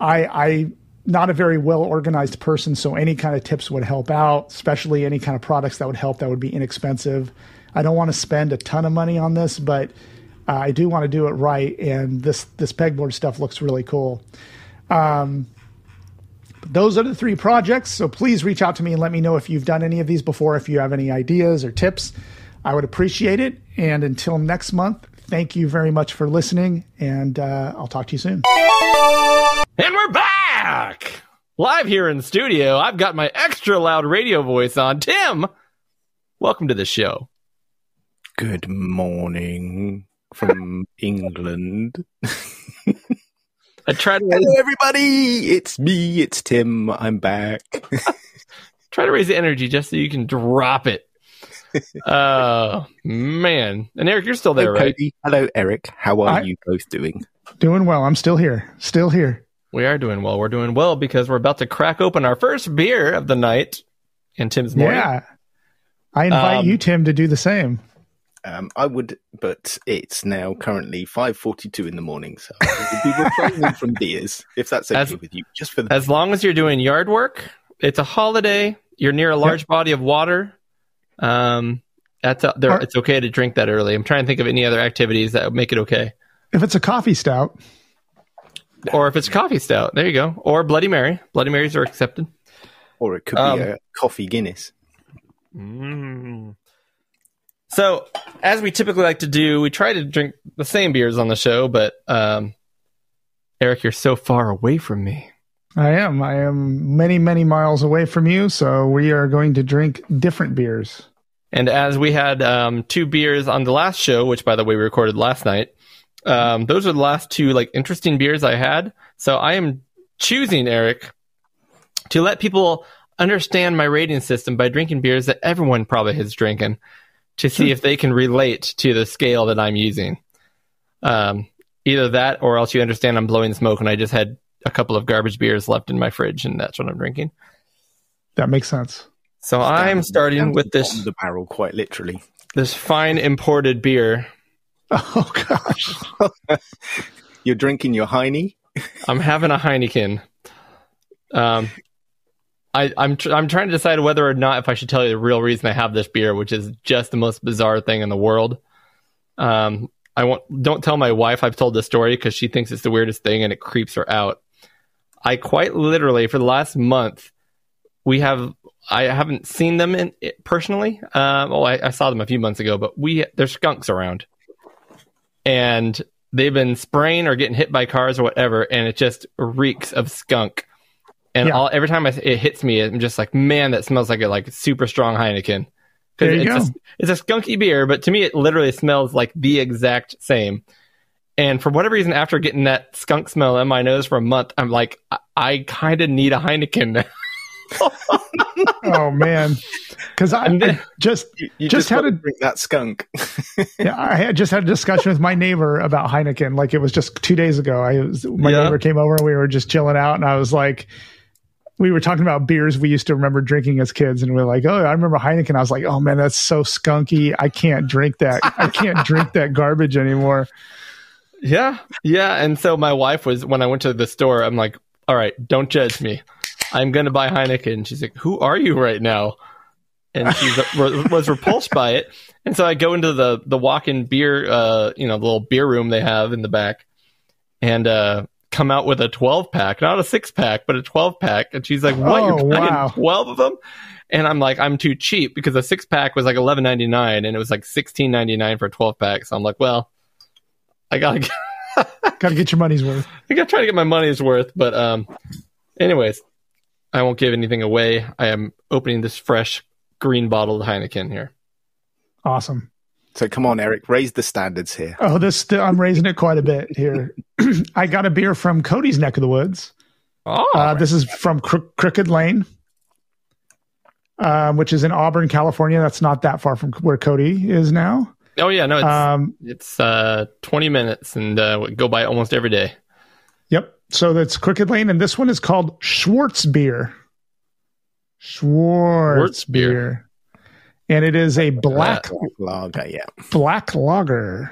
[SPEAKER 5] I I not a very well organized person, so any kind of tips would help out, especially any kind of products that would help that would be inexpensive. I don't want to spend a ton of money on this, but uh, I do want to do it right, and this this pegboard stuff looks really cool. Um, those are the three projects. So please reach out to me and let me know if you've done any of these before. If you have any ideas or tips, I would appreciate it. And until next month, thank you very much for listening, and uh, I'll talk to you soon.
[SPEAKER 1] And we're back! Live here in the studio. I've got my extra loud radio voice on. Tim, welcome to the show.
[SPEAKER 6] Good morning from England.
[SPEAKER 1] I tried to
[SPEAKER 6] Hello, everybody. It's me. It's Tim. I'm back.
[SPEAKER 1] try to raise the energy just so you can drop it. Oh man! And Eric, you're still there,
[SPEAKER 6] Hello,
[SPEAKER 1] right?
[SPEAKER 6] Cody. Hello, Eric. How are
[SPEAKER 5] I-
[SPEAKER 6] you both doing?
[SPEAKER 5] Doing well. I'm still here. Still here.
[SPEAKER 1] We are doing well. We're doing well because we're about to crack open our first beer of the night in Tim's morning.
[SPEAKER 5] Yeah. I invite
[SPEAKER 1] Um,
[SPEAKER 5] you, Tim, to do the same.
[SPEAKER 6] Um, I would, but it's now currently 5.42 in the morning, so I will be refraining from beers, if that's okay
[SPEAKER 1] As-
[SPEAKER 6] with you. Just for the
[SPEAKER 1] As long as you're doing yard work, it's a holiday. You're near a large body of water. Um, that's a, there.
[SPEAKER 5] Or-
[SPEAKER 1] It's okay to drink that early. I'm trying to think of any other activities that would make it okay.
[SPEAKER 5] If it's a coffee stout,
[SPEAKER 1] Or if it's coffee stout, there you go. Or Bloody Mary. Bloody Marys are accepted.
[SPEAKER 6] Or it could
[SPEAKER 1] Um,
[SPEAKER 6] be a coffee Guinness.
[SPEAKER 1] Mm. So, as we typically like to do, we try to drink the same beers on the show, but um, Eric, you're so far away from me.
[SPEAKER 5] I am. I am many, many miles away from you, so we are going to drink different beers.
[SPEAKER 1] And as we had um, two beers on the last show, which by the way we recorded last night, um, those are the last two like interesting beers I had. So I am choosing Eric to let people understand my rating system by drinking beers that everyone probably is drinking to see if they can relate to the scale that I'm using. Um, either that or else you understand I'm blowing smoke and I just had a couple of garbage beers left in my fridge and that's what I'm drinking.
[SPEAKER 5] That makes sense.
[SPEAKER 1] So I'm
[SPEAKER 6] Down-
[SPEAKER 1] starting
[SPEAKER 6] down
[SPEAKER 1] with
[SPEAKER 6] the
[SPEAKER 1] this
[SPEAKER 6] the barrel, quite literally.
[SPEAKER 1] this fine imported beer
[SPEAKER 5] Oh gosh.
[SPEAKER 6] You're drinking your Heine.
[SPEAKER 1] I'm having a Heineken. Um, I, I'm tr- I'm trying to decide whether or not if I should tell you the real reason I have this beer, which is just the most bizarre thing in the world. Um, I won't don't tell my wife I've told this story because she thinks it's the weirdest thing and it creeps her out. I quite literally for the last month we have I haven't seen them in personally. Um, well, I, I saw them a few months ago, but we there's skunks around, and they've been spraying or getting hit by cars or whatever, and it just reeks of skunk. And
[SPEAKER 5] Yeah.
[SPEAKER 1] all, every time I, it hits me, I'm just like, man, that smells like a like super strong Heineken.
[SPEAKER 5] There you
[SPEAKER 1] it's
[SPEAKER 5] go.
[SPEAKER 1] A, it's a skunky beer, but to me, it literally smells like the exact same. And for whatever reason, after getting that skunk smell in my nose for a month, I'm like, I, I kind of need a Heineken.
[SPEAKER 5] Oh man. Because I,
[SPEAKER 1] then-
[SPEAKER 5] I just
[SPEAKER 6] You, you
[SPEAKER 5] Just
[SPEAKER 6] just,
[SPEAKER 5] had
[SPEAKER 6] had to
[SPEAKER 5] a-
[SPEAKER 6] drink that skunk.
[SPEAKER 5] yeah, I had just had a discussion with my neighbor about Heineken. Like it was just two days ago. I was my
[SPEAKER 1] Yeah.
[SPEAKER 5] neighbor came over and we were just chilling out, and I was like, we were talking about beers we used to remember drinking as kids, and we are like, oh, I remember Heineken. I was like, oh man, that's so skunky. I can't drink that. I can't drink that garbage anymore.
[SPEAKER 1] Yeah, yeah. And so my wife was when I went to the store. I'm like, all right, don't judge me. I'm gonna buy Heineken. She's like, who are you right now? And she was repulsed by it. And so I go into the the walk-in beer, uh, you know, the little beer room they have in the back, and uh, come out with a 12 pack, not a six pack, but a 12 pack. And she's like, what?
[SPEAKER 5] Oh,
[SPEAKER 1] You're buying
[SPEAKER 5] wow.
[SPEAKER 1] 12 of them? And I'm like, I'm too cheap because a six pack was like 11.99 and it was like 16.99 for a 12 pack. So I'm like, well, I gotta get.
[SPEAKER 5] Got to get your money's worth.
[SPEAKER 1] I gotta try to get my money's worth, but um, anyways, I won't give anything away. I am opening this fresh green bottled Heineken here.
[SPEAKER 5] Awesome.
[SPEAKER 6] So come on, Eric, raise the standards here.
[SPEAKER 5] Oh, this I'm raising it quite a bit here. I got a beer from Cody's neck of the woods.
[SPEAKER 1] Oh,
[SPEAKER 5] Uh, this is from Cro- Crooked Lane, um, which is in Auburn, California. That's not that far from where Cody is now.
[SPEAKER 1] oh yeah, no, it's
[SPEAKER 5] Um,
[SPEAKER 1] it's uh 20 minutes and uh, we go by almost every day.
[SPEAKER 5] yep. So that's Crooked Lane, and this one is called Schwartz Beer. Schwartz,
[SPEAKER 1] Schwartz beer.
[SPEAKER 5] beer. And it is a black
[SPEAKER 6] Lager, yeah.
[SPEAKER 5] black lager.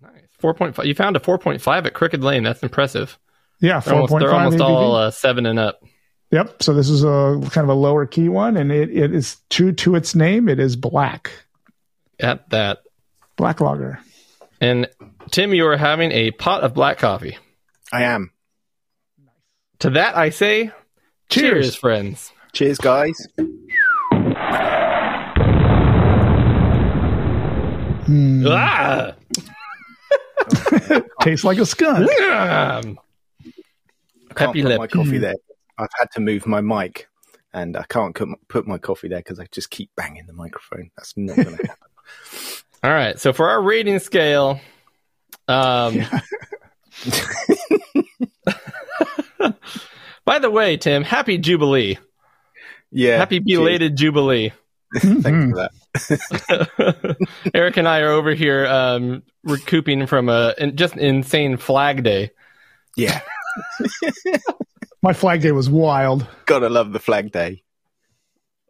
[SPEAKER 1] Nice, 4.5. You found a 4.5 at Crooked Lane. That's impressive.
[SPEAKER 5] Yeah,
[SPEAKER 1] They're almost,
[SPEAKER 5] point
[SPEAKER 1] they're almost all uh, seven and up.
[SPEAKER 5] Yep. So this is a kind of a lower key one, and it, it is true to its name. It is black
[SPEAKER 1] At that.
[SPEAKER 5] black lager.
[SPEAKER 1] And Tim, you are having a pot of black coffee.
[SPEAKER 6] I am.
[SPEAKER 1] To that I say, cheers,
[SPEAKER 5] Cheers.
[SPEAKER 1] friends.
[SPEAKER 6] Cheers, guys.
[SPEAKER 5] Hmm.
[SPEAKER 1] Ah!
[SPEAKER 5] Tastes like a skunk.
[SPEAKER 1] Um,
[SPEAKER 6] I can't
[SPEAKER 1] Peppy
[SPEAKER 6] put
[SPEAKER 1] lip.
[SPEAKER 6] my coffee there. I've had to move my mic, and I can't put my coffee there because I just keep banging the microphone. That's not going to happen.
[SPEAKER 1] All right. So for our rating scale, um, by the way, Tim, happy Jubilee.
[SPEAKER 6] Yeah.
[SPEAKER 1] happy belated Jubilee.
[SPEAKER 6] Cheers. Thanks for that.
[SPEAKER 1] Eric and I are over here um, recouping from a in- just insane Flag Day,
[SPEAKER 6] Yeah.
[SPEAKER 5] My flag day was wild.
[SPEAKER 6] Gotta love the flag day.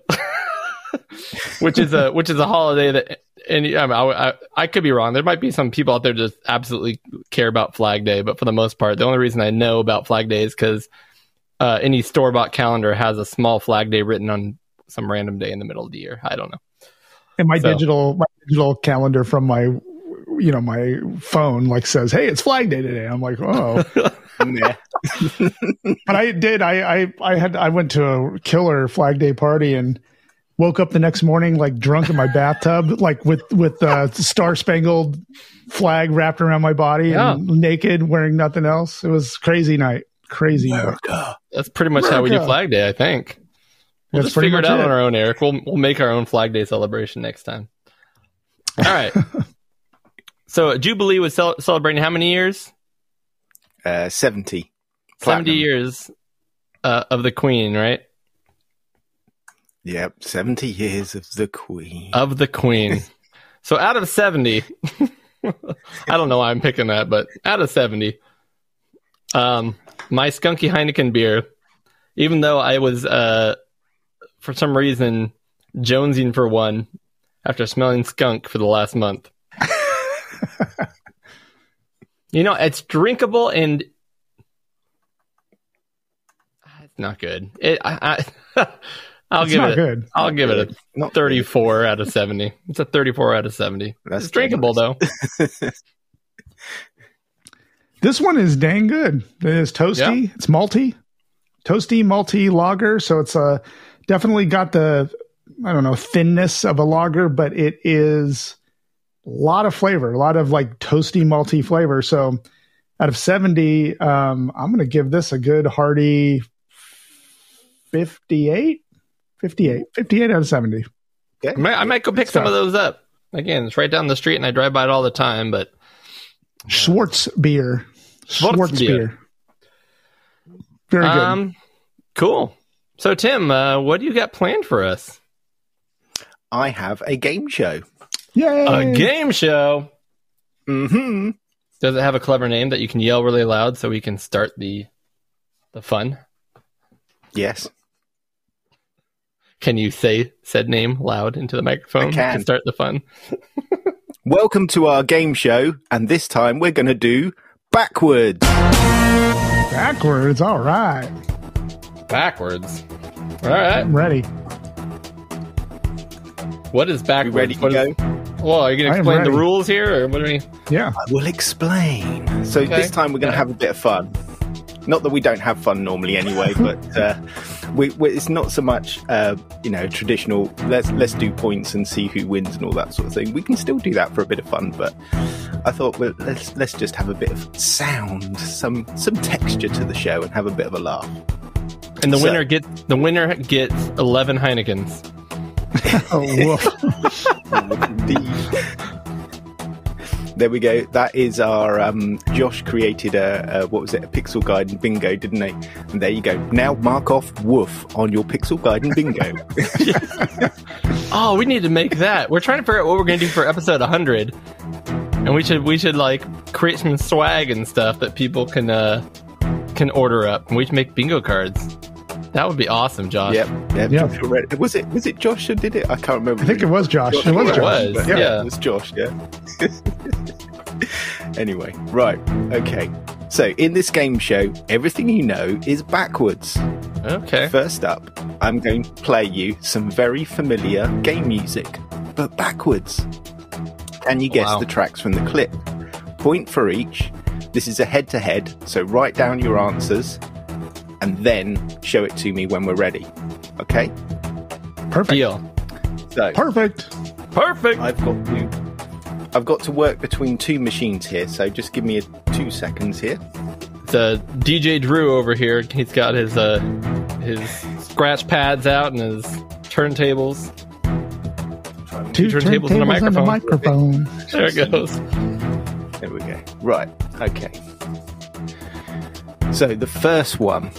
[SPEAKER 1] which is a which is a holiday that. And I, mean, I, I, I could be wrong. There might be some people out there just absolutely care about Flag Day, but for the most part, the only reason I know about Flag Day is because uh, any store bought calendar has a small Flag Day written on some random day in the middle of the year. I don't know.
[SPEAKER 5] And my
[SPEAKER 1] So-
[SPEAKER 5] digital my digital calendar from my you know my phone like says, "Hey, it's Flag Day today." I'm like, "Oh."
[SPEAKER 6] Yeah.
[SPEAKER 5] but I did. I, I I had I went to a killer Flag Day party and woke up the next morning like drunk in my bathtub, like with with the star spangled flag wrapped around my body and naked, wearing nothing else. It was crazy night. Crazy night.
[SPEAKER 6] America.
[SPEAKER 1] That's pretty much how we do Flag Day, I think. We'll
[SPEAKER 5] That's
[SPEAKER 1] just
[SPEAKER 5] pretty
[SPEAKER 1] figure it
[SPEAKER 5] much
[SPEAKER 1] out
[SPEAKER 5] it.
[SPEAKER 1] on our own, Eric. We'll we'll make our own Flag Day celebration next time. All right. so Jubilee was cel- celebrating how many years?
[SPEAKER 6] Uh, 70.
[SPEAKER 1] Seventy years uh, of the Queen, right?
[SPEAKER 6] Yep. 70 years of the Queen.
[SPEAKER 1] Of the Queen. so out of seventy, I don't know why I'm picking that, but out of seventy, um, my Skunky Heineken beer, even though I was uh, for some reason jonesing for one after smelling skunk for the last month. You know, it's drinkable and it's not good. It, I, I, I'll
[SPEAKER 5] It's
[SPEAKER 1] give
[SPEAKER 5] not
[SPEAKER 1] it.
[SPEAKER 5] good.
[SPEAKER 1] I'll give it a
[SPEAKER 6] Not
[SPEAKER 1] 34 out of 70. It's a 34 out of 70.
[SPEAKER 6] That's
[SPEAKER 1] it's drinkable though.
[SPEAKER 5] This one is dang good. It is toasty. It's malty, toasty malty lager. So it's uh, definitely got the I don't know thinness of a lager, but it is a lot of flavor, a lot of like toasty malty flavor. So out of seventy, um, I'm going to give this a good hearty 58, 58, 58 out of seventy.
[SPEAKER 1] I might, I might go pick some of those up. Again, it's right down the street and I drive by it all the time, but
[SPEAKER 5] Schwartz beer,
[SPEAKER 1] Schwarz
[SPEAKER 5] Schwartz
[SPEAKER 1] beer.
[SPEAKER 5] beer. Very good.
[SPEAKER 1] um cool. So Tim, uh, what do you got planned for us?
[SPEAKER 6] I have a game show.
[SPEAKER 5] Yay!
[SPEAKER 1] A game show.
[SPEAKER 6] hmm
[SPEAKER 1] Does it have a clever name that you can yell really loud so we can start the the fun?
[SPEAKER 6] Yes.
[SPEAKER 1] Can you say said name loud into the microphone
[SPEAKER 6] I can.
[SPEAKER 1] to start the fun?
[SPEAKER 6] Welcome to our game show, and this time we're going to do backwards.
[SPEAKER 5] Backwards. All right.
[SPEAKER 1] Backwards. All right.
[SPEAKER 5] I'm ready.
[SPEAKER 1] What is
[SPEAKER 6] You
[SPEAKER 1] backwards?
[SPEAKER 6] ready to
[SPEAKER 1] What is-
[SPEAKER 6] go?
[SPEAKER 1] well, are you going to explain the rules here, or what are we?
[SPEAKER 5] Yeah.
[SPEAKER 6] I will explain. So
[SPEAKER 1] Okay.
[SPEAKER 6] this time we're going to have a bit of fun. Not that we don't have fun normally anyway, but uh, we, we, it's not so much uh, you know traditional. Let's let's do points and see who wins and all that sort of thing. We can still do that for a bit of fun, but I thought well, let's let's just have a bit of sound, some some texture to the show, and have a bit of a laugh.
[SPEAKER 1] And the
[SPEAKER 6] So-
[SPEAKER 1] winner gets the winner gets eleven Heinekens.
[SPEAKER 5] Oh, woof.
[SPEAKER 6] Indeed. There we go. That is our um, Josh created a, a what was it? A Pixel Gaiden bingo, didn't they? And there you go. Now mark off woof on your Pixel Gaiden bingo.
[SPEAKER 1] Oh, we need to make that. We're trying to figure out what we're going to do for episode 100, and we should we should like create some swag and stuff that people can uh can order up, and we can make bingo cards. That would be awesome, Josh.
[SPEAKER 6] yep. yep.
[SPEAKER 5] Yeah.
[SPEAKER 6] Josh already- Was it was it Josh who did it? I can't remember.
[SPEAKER 5] I think it was Josh. It was
[SPEAKER 1] It
[SPEAKER 5] Josh.
[SPEAKER 1] was,
[SPEAKER 6] but
[SPEAKER 1] yeah.
[SPEAKER 6] It was Josh. Yeah. anyway, right. Okay. So in this game show, everything you know is backwards.
[SPEAKER 1] Okay.
[SPEAKER 6] First up, I'm going to play you some very familiar game music, but backwards. Can you guess
[SPEAKER 1] Wow.
[SPEAKER 6] the tracks from the clip? Point for each. This is a head to head, so write down your answers and then show it to me when we're ready. Okay?
[SPEAKER 5] Perfect.
[SPEAKER 1] Deal.
[SPEAKER 6] So
[SPEAKER 5] Perfect.
[SPEAKER 1] Perfect.
[SPEAKER 6] I've got to I've got to work between two machines here, so just give me a, two seconds here.
[SPEAKER 1] The DJ Drew over here. He's got his uh his scratch pads out and his turntables.
[SPEAKER 5] Two
[SPEAKER 1] turntables and a
[SPEAKER 5] turntables
[SPEAKER 1] microphone.
[SPEAKER 5] microphone.
[SPEAKER 1] There it goes.
[SPEAKER 6] There we go. Right. Okay. So the first one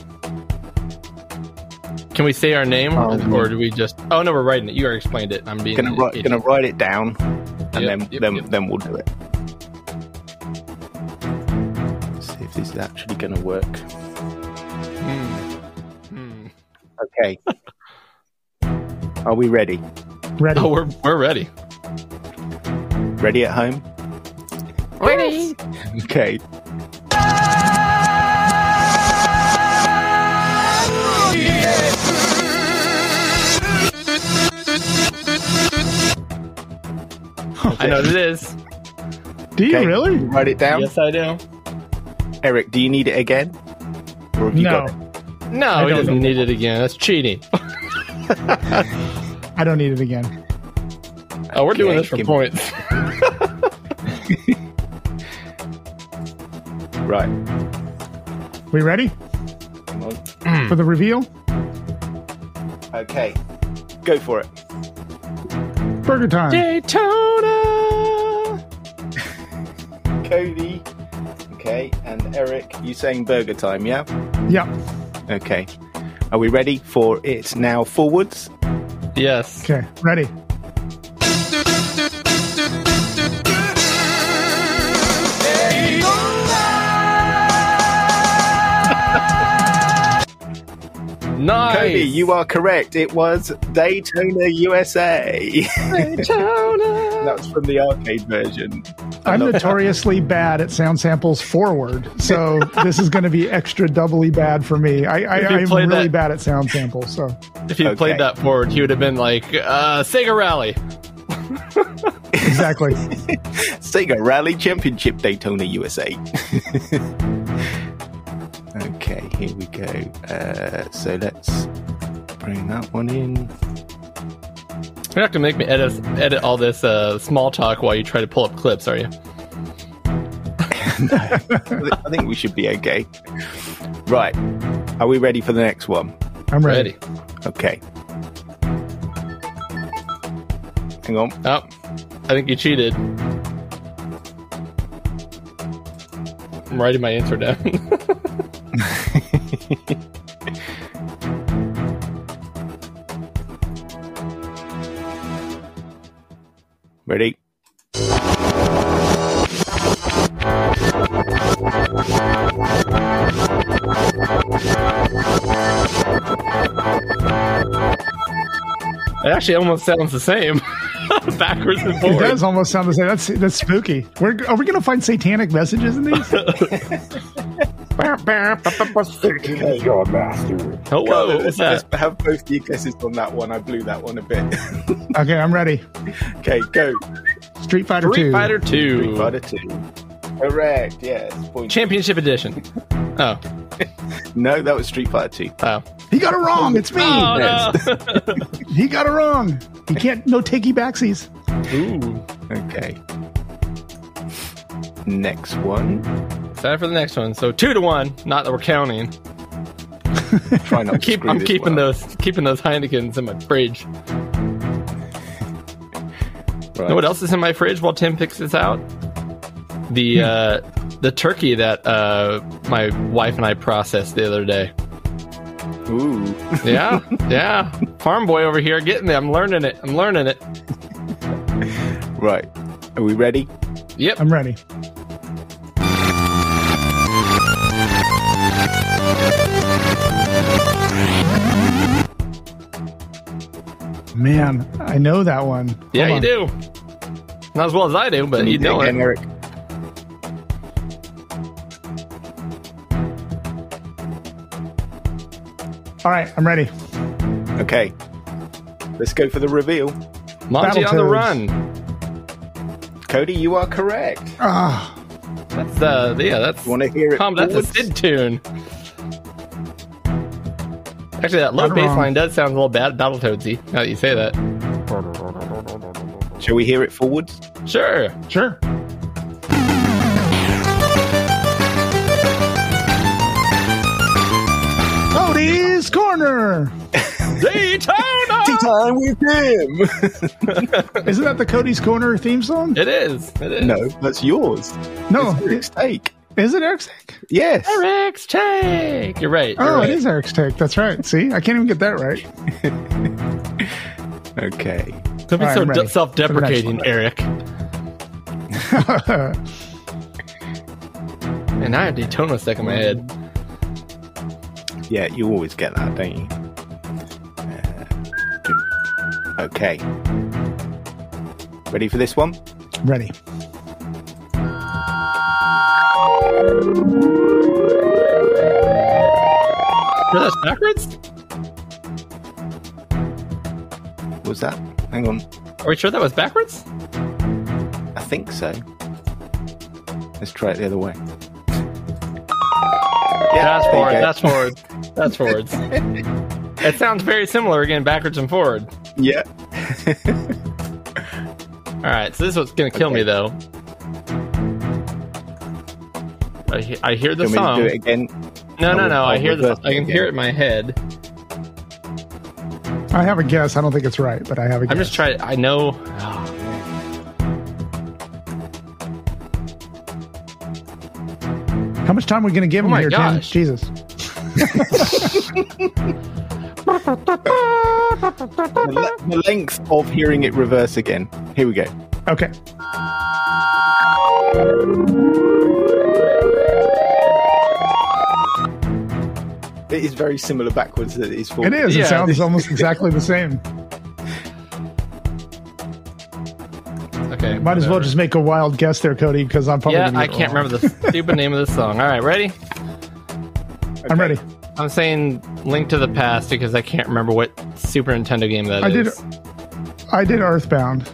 [SPEAKER 1] Can we say our name,
[SPEAKER 6] Um,
[SPEAKER 1] or do we just? Oh no, we're writing it. You already explained it. I'm being
[SPEAKER 6] gonna
[SPEAKER 1] an
[SPEAKER 6] write gonna write it down and
[SPEAKER 1] Yep,
[SPEAKER 6] then
[SPEAKER 1] yep,
[SPEAKER 6] then
[SPEAKER 1] yep.
[SPEAKER 6] then we'll do it. See if this is actually gonna work.
[SPEAKER 1] Hmm.
[SPEAKER 6] Okay. Are we ready?
[SPEAKER 5] Ready.
[SPEAKER 1] Oh, we're we're ready.
[SPEAKER 6] Ready at home?
[SPEAKER 1] Ready.
[SPEAKER 6] Okay.
[SPEAKER 1] I know what it is.
[SPEAKER 5] Do you
[SPEAKER 6] Okay.
[SPEAKER 5] really?
[SPEAKER 6] Write it down.
[SPEAKER 1] Yes, I do.
[SPEAKER 6] Eric, do you need it again? Or have you
[SPEAKER 5] No,
[SPEAKER 6] got it?
[SPEAKER 1] No,
[SPEAKER 5] I
[SPEAKER 1] he
[SPEAKER 5] don't
[SPEAKER 1] doesn't
[SPEAKER 5] know.
[SPEAKER 1] need it again. That's cheating.
[SPEAKER 5] I don't need it again.
[SPEAKER 1] Oh, we're doing
[SPEAKER 6] Okay,
[SPEAKER 1] this for
[SPEAKER 6] give-
[SPEAKER 1] points.
[SPEAKER 6] Right.
[SPEAKER 5] We ready
[SPEAKER 6] Come on.
[SPEAKER 5] for the reveal?
[SPEAKER 6] Okay. Go for it.
[SPEAKER 5] Burger time.
[SPEAKER 1] Daytona.
[SPEAKER 6] Cody. Okay. And Eric, you saying burger time, yeah?
[SPEAKER 5] Yep.
[SPEAKER 6] Okay. Are we ready for it now forwards?
[SPEAKER 1] Yes.
[SPEAKER 5] Okay. Ready.
[SPEAKER 1] Nice.
[SPEAKER 6] Cody, you are correct. It was Daytona, USA. that was from the arcade version.
[SPEAKER 5] I'm notoriously bad at sound samples forward, so this is going to be extra doubly bad for me. I, I, I'm really
[SPEAKER 1] that-
[SPEAKER 5] bad at sound samples, so
[SPEAKER 1] If you
[SPEAKER 6] Okay.
[SPEAKER 1] played that forward, he would have been like uh, Sega Rally.
[SPEAKER 5] exactly.
[SPEAKER 6] Sega Rally Championship Daytona, USA. okay, here we go. Uh, so let's bring that one in.
[SPEAKER 1] You're not gonna make me edit edit all this uh, small talk while you try to pull up clips, are you?
[SPEAKER 6] I I think we should be okay. Right. Are we ready for the next one?
[SPEAKER 5] I'm ready.
[SPEAKER 1] Ready?
[SPEAKER 6] Okay. Hang on.
[SPEAKER 1] Oh, I think you cheated. I'm writing my answer down.
[SPEAKER 6] Ready?
[SPEAKER 1] it actually almost sounds the same, backwards and
[SPEAKER 5] forwards.
[SPEAKER 1] It
[SPEAKER 5] does almost sound the same. That's that's spooky. We're, are we going to find satanic messages in these?
[SPEAKER 3] your master.
[SPEAKER 1] Oh, whoa, what was
[SPEAKER 6] let's,
[SPEAKER 1] that?
[SPEAKER 6] let's have both the guesses on that one. I blew that one a bit.
[SPEAKER 5] okay, I'm ready.
[SPEAKER 6] okay, go.
[SPEAKER 5] Street Fighter
[SPEAKER 1] Street
[SPEAKER 5] 2.
[SPEAKER 1] Fighter Two,
[SPEAKER 6] Street Fighter 2. Correct, yes. Point.
[SPEAKER 1] Championship Edition. Oh,
[SPEAKER 6] No, that was Street Fighter 2.
[SPEAKER 1] oh,
[SPEAKER 5] He got it wrong. It's me.
[SPEAKER 1] oh no!
[SPEAKER 5] He got it wrong. He can't no takey backsies.
[SPEAKER 1] Ooh,
[SPEAKER 6] Okay. Next one.
[SPEAKER 1] excited for the next one. So two to one. Not that we're counting.
[SPEAKER 6] Try not to
[SPEAKER 1] Keep, I'm keeping
[SPEAKER 6] up.
[SPEAKER 1] those, keeping those Heinekens in my fridge.
[SPEAKER 6] Right.
[SPEAKER 1] Know what else is in my fridge while Tim picks this out? The uh, the turkey that uh, my wife and I processed the other day.
[SPEAKER 6] Ooh.
[SPEAKER 1] Yeah, yeah. Farm boy over here getting me. I'm learning it. I'm learning it.
[SPEAKER 6] Right. Are we ready?
[SPEAKER 1] Yep.
[SPEAKER 5] I'm ready. Man, I know that one.
[SPEAKER 1] Yeah, you
[SPEAKER 5] Hold
[SPEAKER 1] do. Not as well as I do, but you know it.
[SPEAKER 6] Eric.
[SPEAKER 5] All right, I'm ready.
[SPEAKER 6] Okay. Let's go for the reveal.
[SPEAKER 1] Monty on the
[SPEAKER 5] Battletoads.
[SPEAKER 1] run.
[SPEAKER 6] Cody, you are correct.
[SPEAKER 5] Ah,
[SPEAKER 1] That's uh, yeah, that's
[SPEAKER 6] Want to hear it?
[SPEAKER 1] Tom. That's a
[SPEAKER 6] forwards?
[SPEAKER 1] Sid tune. Actually, that low
[SPEAKER 5] Not
[SPEAKER 1] bass
[SPEAKER 5] wrong.
[SPEAKER 1] line does sound a little bad Battletoadsy. Now that you say that,
[SPEAKER 6] Shall we hear it forwards?
[SPEAKER 1] sure.
[SPEAKER 5] sure. Cody's Corner.
[SPEAKER 1] Daytona.
[SPEAKER 6] Time with him.
[SPEAKER 5] Isn't that the Cody's Corner theme song?
[SPEAKER 1] It is. It is.
[SPEAKER 6] no, that's yours.
[SPEAKER 5] No,
[SPEAKER 6] It's Eric's take.
[SPEAKER 5] is it Eric's take?
[SPEAKER 6] Yes.
[SPEAKER 1] Eric's take. You're right. You're
[SPEAKER 5] Oh,
[SPEAKER 1] right.
[SPEAKER 5] it is Eric's take. That's right. See, I can't even get that right.
[SPEAKER 6] Okay.
[SPEAKER 1] Don't be
[SPEAKER 5] All right,
[SPEAKER 1] so
[SPEAKER 5] I'm
[SPEAKER 1] self-deprecating, Eric. And I have Daytona stuck in my head.
[SPEAKER 6] Yeah, you always get that, don't you? Okay. Ready for this one?
[SPEAKER 5] Ready.
[SPEAKER 1] Sure that backwards?
[SPEAKER 6] Was that? Hang on.
[SPEAKER 1] Are we sure that was backwards?
[SPEAKER 6] I think so. Let's try it the other way.
[SPEAKER 1] Yeah, that's forward. That's forward. That's forwards. It sounds very similar again, backwards and forward.
[SPEAKER 6] Yeah.
[SPEAKER 1] All right, so this is what's gonna kill me though. I, he- I hear the
[SPEAKER 6] you
[SPEAKER 1] song.
[SPEAKER 6] me to do it again?
[SPEAKER 1] No, no, no. I hear the.
[SPEAKER 6] reverse
[SPEAKER 1] I can
[SPEAKER 6] it
[SPEAKER 1] hear it in my head.
[SPEAKER 5] I have a guess. I don't think it's right, but I have a guess.
[SPEAKER 1] I'm just trying. I know.
[SPEAKER 5] How much time are we going to give
[SPEAKER 1] Oh
[SPEAKER 5] him
[SPEAKER 1] my
[SPEAKER 5] here,
[SPEAKER 1] gosh.
[SPEAKER 5] Tim? Jesus.
[SPEAKER 6] The, le- the length of hearing it reverse again. Here we go.
[SPEAKER 5] Okay.
[SPEAKER 6] It is very similar backwards that it is forward.
[SPEAKER 5] It is. It
[SPEAKER 1] Yeah.
[SPEAKER 5] sounds almost exactly the same.
[SPEAKER 1] Okay.
[SPEAKER 5] Might as well just make a wild guess there, Cody, because I'm probably.
[SPEAKER 1] Yeah,
[SPEAKER 5] gonna
[SPEAKER 1] I
[SPEAKER 5] get it
[SPEAKER 1] can't
[SPEAKER 5] wrong.
[SPEAKER 1] remember the stupid name of the song. All right, ready?
[SPEAKER 5] I'm ready.
[SPEAKER 1] I'm saying Link to the Past because I can't remember what Super Nintendo game that
[SPEAKER 5] I did-
[SPEAKER 1] is.
[SPEAKER 5] I did Earthbound.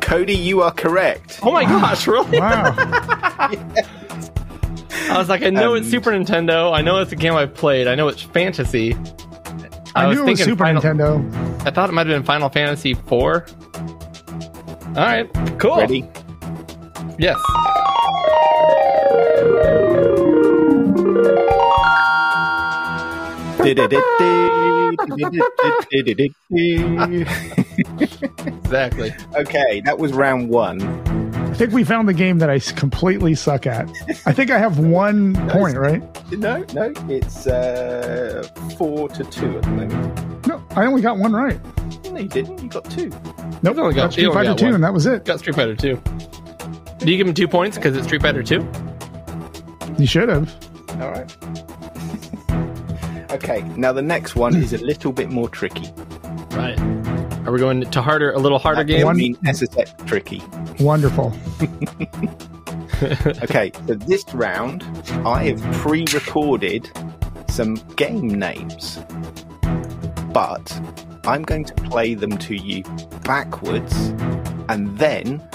[SPEAKER 6] Cody, you are correct.
[SPEAKER 1] Oh my gosh, really?
[SPEAKER 5] Wow.
[SPEAKER 1] I was like, I know it's
[SPEAKER 6] um,
[SPEAKER 1] Super Nintendo. I know it's a game I've played. I know it's fantasy.
[SPEAKER 5] I, knew it was Super
[SPEAKER 1] Final-
[SPEAKER 5] Nintendo.
[SPEAKER 1] I thought it might have been Final Fantasy IV. All right, cool.
[SPEAKER 6] Ready?
[SPEAKER 1] Yes. Exactly.
[SPEAKER 6] okay, that was round one.
[SPEAKER 5] I think we found the game that I completely suck at. I think I have one point, right?
[SPEAKER 6] No, no, it's uh, four to two at the moment.
[SPEAKER 5] No, I only got one right.
[SPEAKER 6] No, you didn't. You got two.
[SPEAKER 5] Nope,
[SPEAKER 1] only got-
[SPEAKER 5] got
[SPEAKER 1] you
[SPEAKER 5] Street
[SPEAKER 1] only
[SPEAKER 5] Fighter
[SPEAKER 1] got
[SPEAKER 5] 2,
[SPEAKER 1] one.
[SPEAKER 5] and that was it.
[SPEAKER 1] Got Street Fighter 2. Do you give him two points because it's Street Fighter 2?
[SPEAKER 5] You should have.
[SPEAKER 6] All right. Okay, now the next one is a little bit more tricky.
[SPEAKER 1] Right. Are we going to harder, a little harder game?
[SPEAKER 6] I mean, SSX tricky.
[SPEAKER 5] Wonderful.
[SPEAKER 6] Okay, so this round, I have pre-recorded some game names, but I'm going to play them to you backwards, and then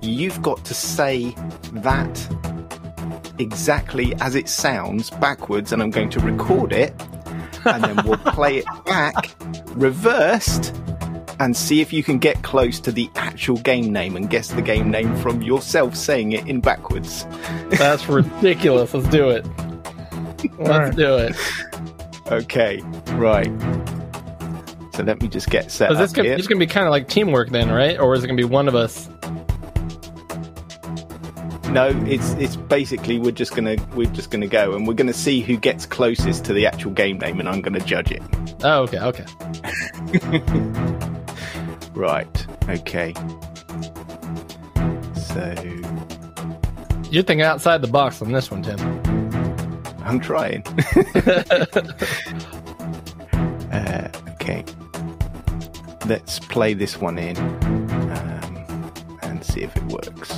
[SPEAKER 6] you've got to say that exactly as it sounds backwards, and I'm going to record it, and then we'll play it back reversed. And see if you can get close to the actual game name and guess the game name from yourself saying it in backwards.
[SPEAKER 1] That's ridiculous. Let's do it. Let's do it.
[SPEAKER 6] Okay, right. So let me just get set
[SPEAKER 1] Is this gonna,
[SPEAKER 6] here.
[SPEAKER 1] this gonna be kind of like teamwork then, right? Or is it gonna be one of us?
[SPEAKER 6] No, it's it's basically we're just gonna we're just gonna go and we're gonna see who gets closest to the actual game name, and I'm gonna judge it.
[SPEAKER 1] Oh, okay, okay.
[SPEAKER 6] Right. Okay. So
[SPEAKER 1] You're thinking outside the box on this one, Tim.
[SPEAKER 6] I'm trying. uh, okay. Let's play this one in um, and see if it works.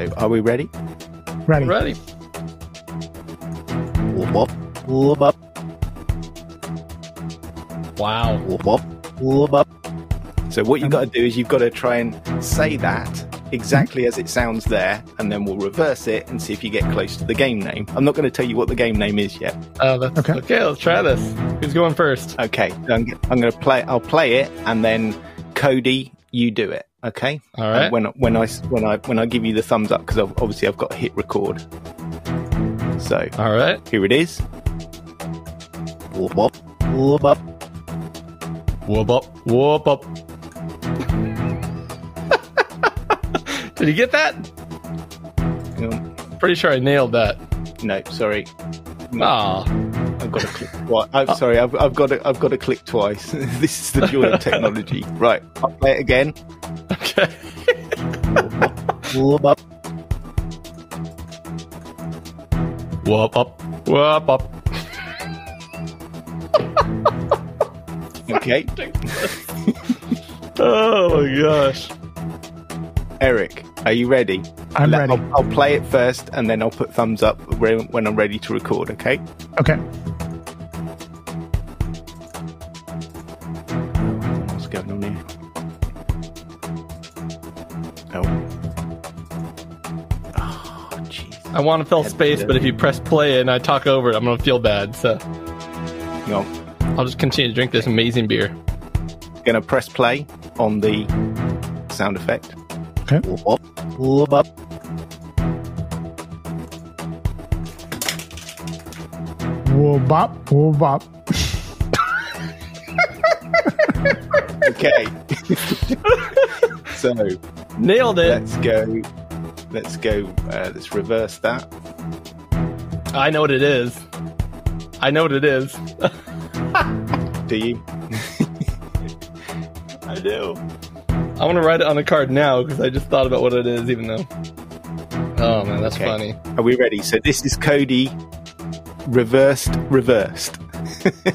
[SPEAKER 6] So, are we ready?
[SPEAKER 5] Ready.
[SPEAKER 1] Ready?
[SPEAKER 6] Whoop, whoop, whoop, up,
[SPEAKER 1] Wow.
[SPEAKER 6] whoop, whoop, whoop, up. So, what you've um, got to do is you've got to try and say that exactly as it sounds there, and then we'll reverse it and see if you get close to the game name. I'm not going to tell you what the game name is yet.
[SPEAKER 1] Oh, that's
[SPEAKER 5] Okay.
[SPEAKER 1] okay. Let's try this. Who's going first?
[SPEAKER 6] Okay, I'm, I'm going to play. I'll play it, and then Cody, you do it. Okay.
[SPEAKER 1] All right.
[SPEAKER 6] And when when I when I when I give you the thumbs up because obviously I've got to hit record. So
[SPEAKER 1] All right.
[SPEAKER 6] here it is. Whoop whoop whoop up.
[SPEAKER 1] Whoop up. Whoop up. Did you get that?
[SPEAKER 6] Um,
[SPEAKER 1] Pretty sure I nailed that.
[SPEAKER 6] no, sorry.
[SPEAKER 1] Ah.
[SPEAKER 6] I've got to click. Twice. I'm sorry. I've, I've got to. I've got to click twice. this is the joy of technology. Right. I'll play it again.
[SPEAKER 1] Okay.
[SPEAKER 6] Whoop up.
[SPEAKER 1] Whoop up. Whoop up.
[SPEAKER 6] Okay.
[SPEAKER 1] Oh my gosh.
[SPEAKER 6] Eric, are you ready?
[SPEAKER 5] I'm
[SPEAKER 6] Let-
[SPEAKER 5] ready.
[SPEAKER 6] I'll, I'll play it first, and then I'll put thumbs up when when I'm ready to record. Okay.
[SPEAKER 5] Okay.
[SPEAKER 1] I want to fill space, but if you press play and I talk over it, I'm going to feel bad. So
[SPEAKER 6] No.
[SPEAKER 1] I'll just continue to drink this amazing beer.
[SPEAKER 6] Gonna press play on the sound effect.
[SPEAKER 5] Okay.
[SPEAKER 6] Up.
[SPEAKER 5] Whoa bop.
[SPEAKER 6] Okay. so
[SPEAKER 1] Nailed it.
[SPEAKER 6] let's go. Let's go. Uh, let's reverse that.
[SPEAKER 1] I know what it is. I know what it is.
[SPEAKER 6] Do you?
[SPEAKER 1] I do. I want to write it on a card now because I just thought about what it is, even though. Oh man, that's
[SPEAKER 6] Okay.
[SPEAKER 1] funny.
[SPEAKER 6] Are we ready? So this is Cody reversed, reversed.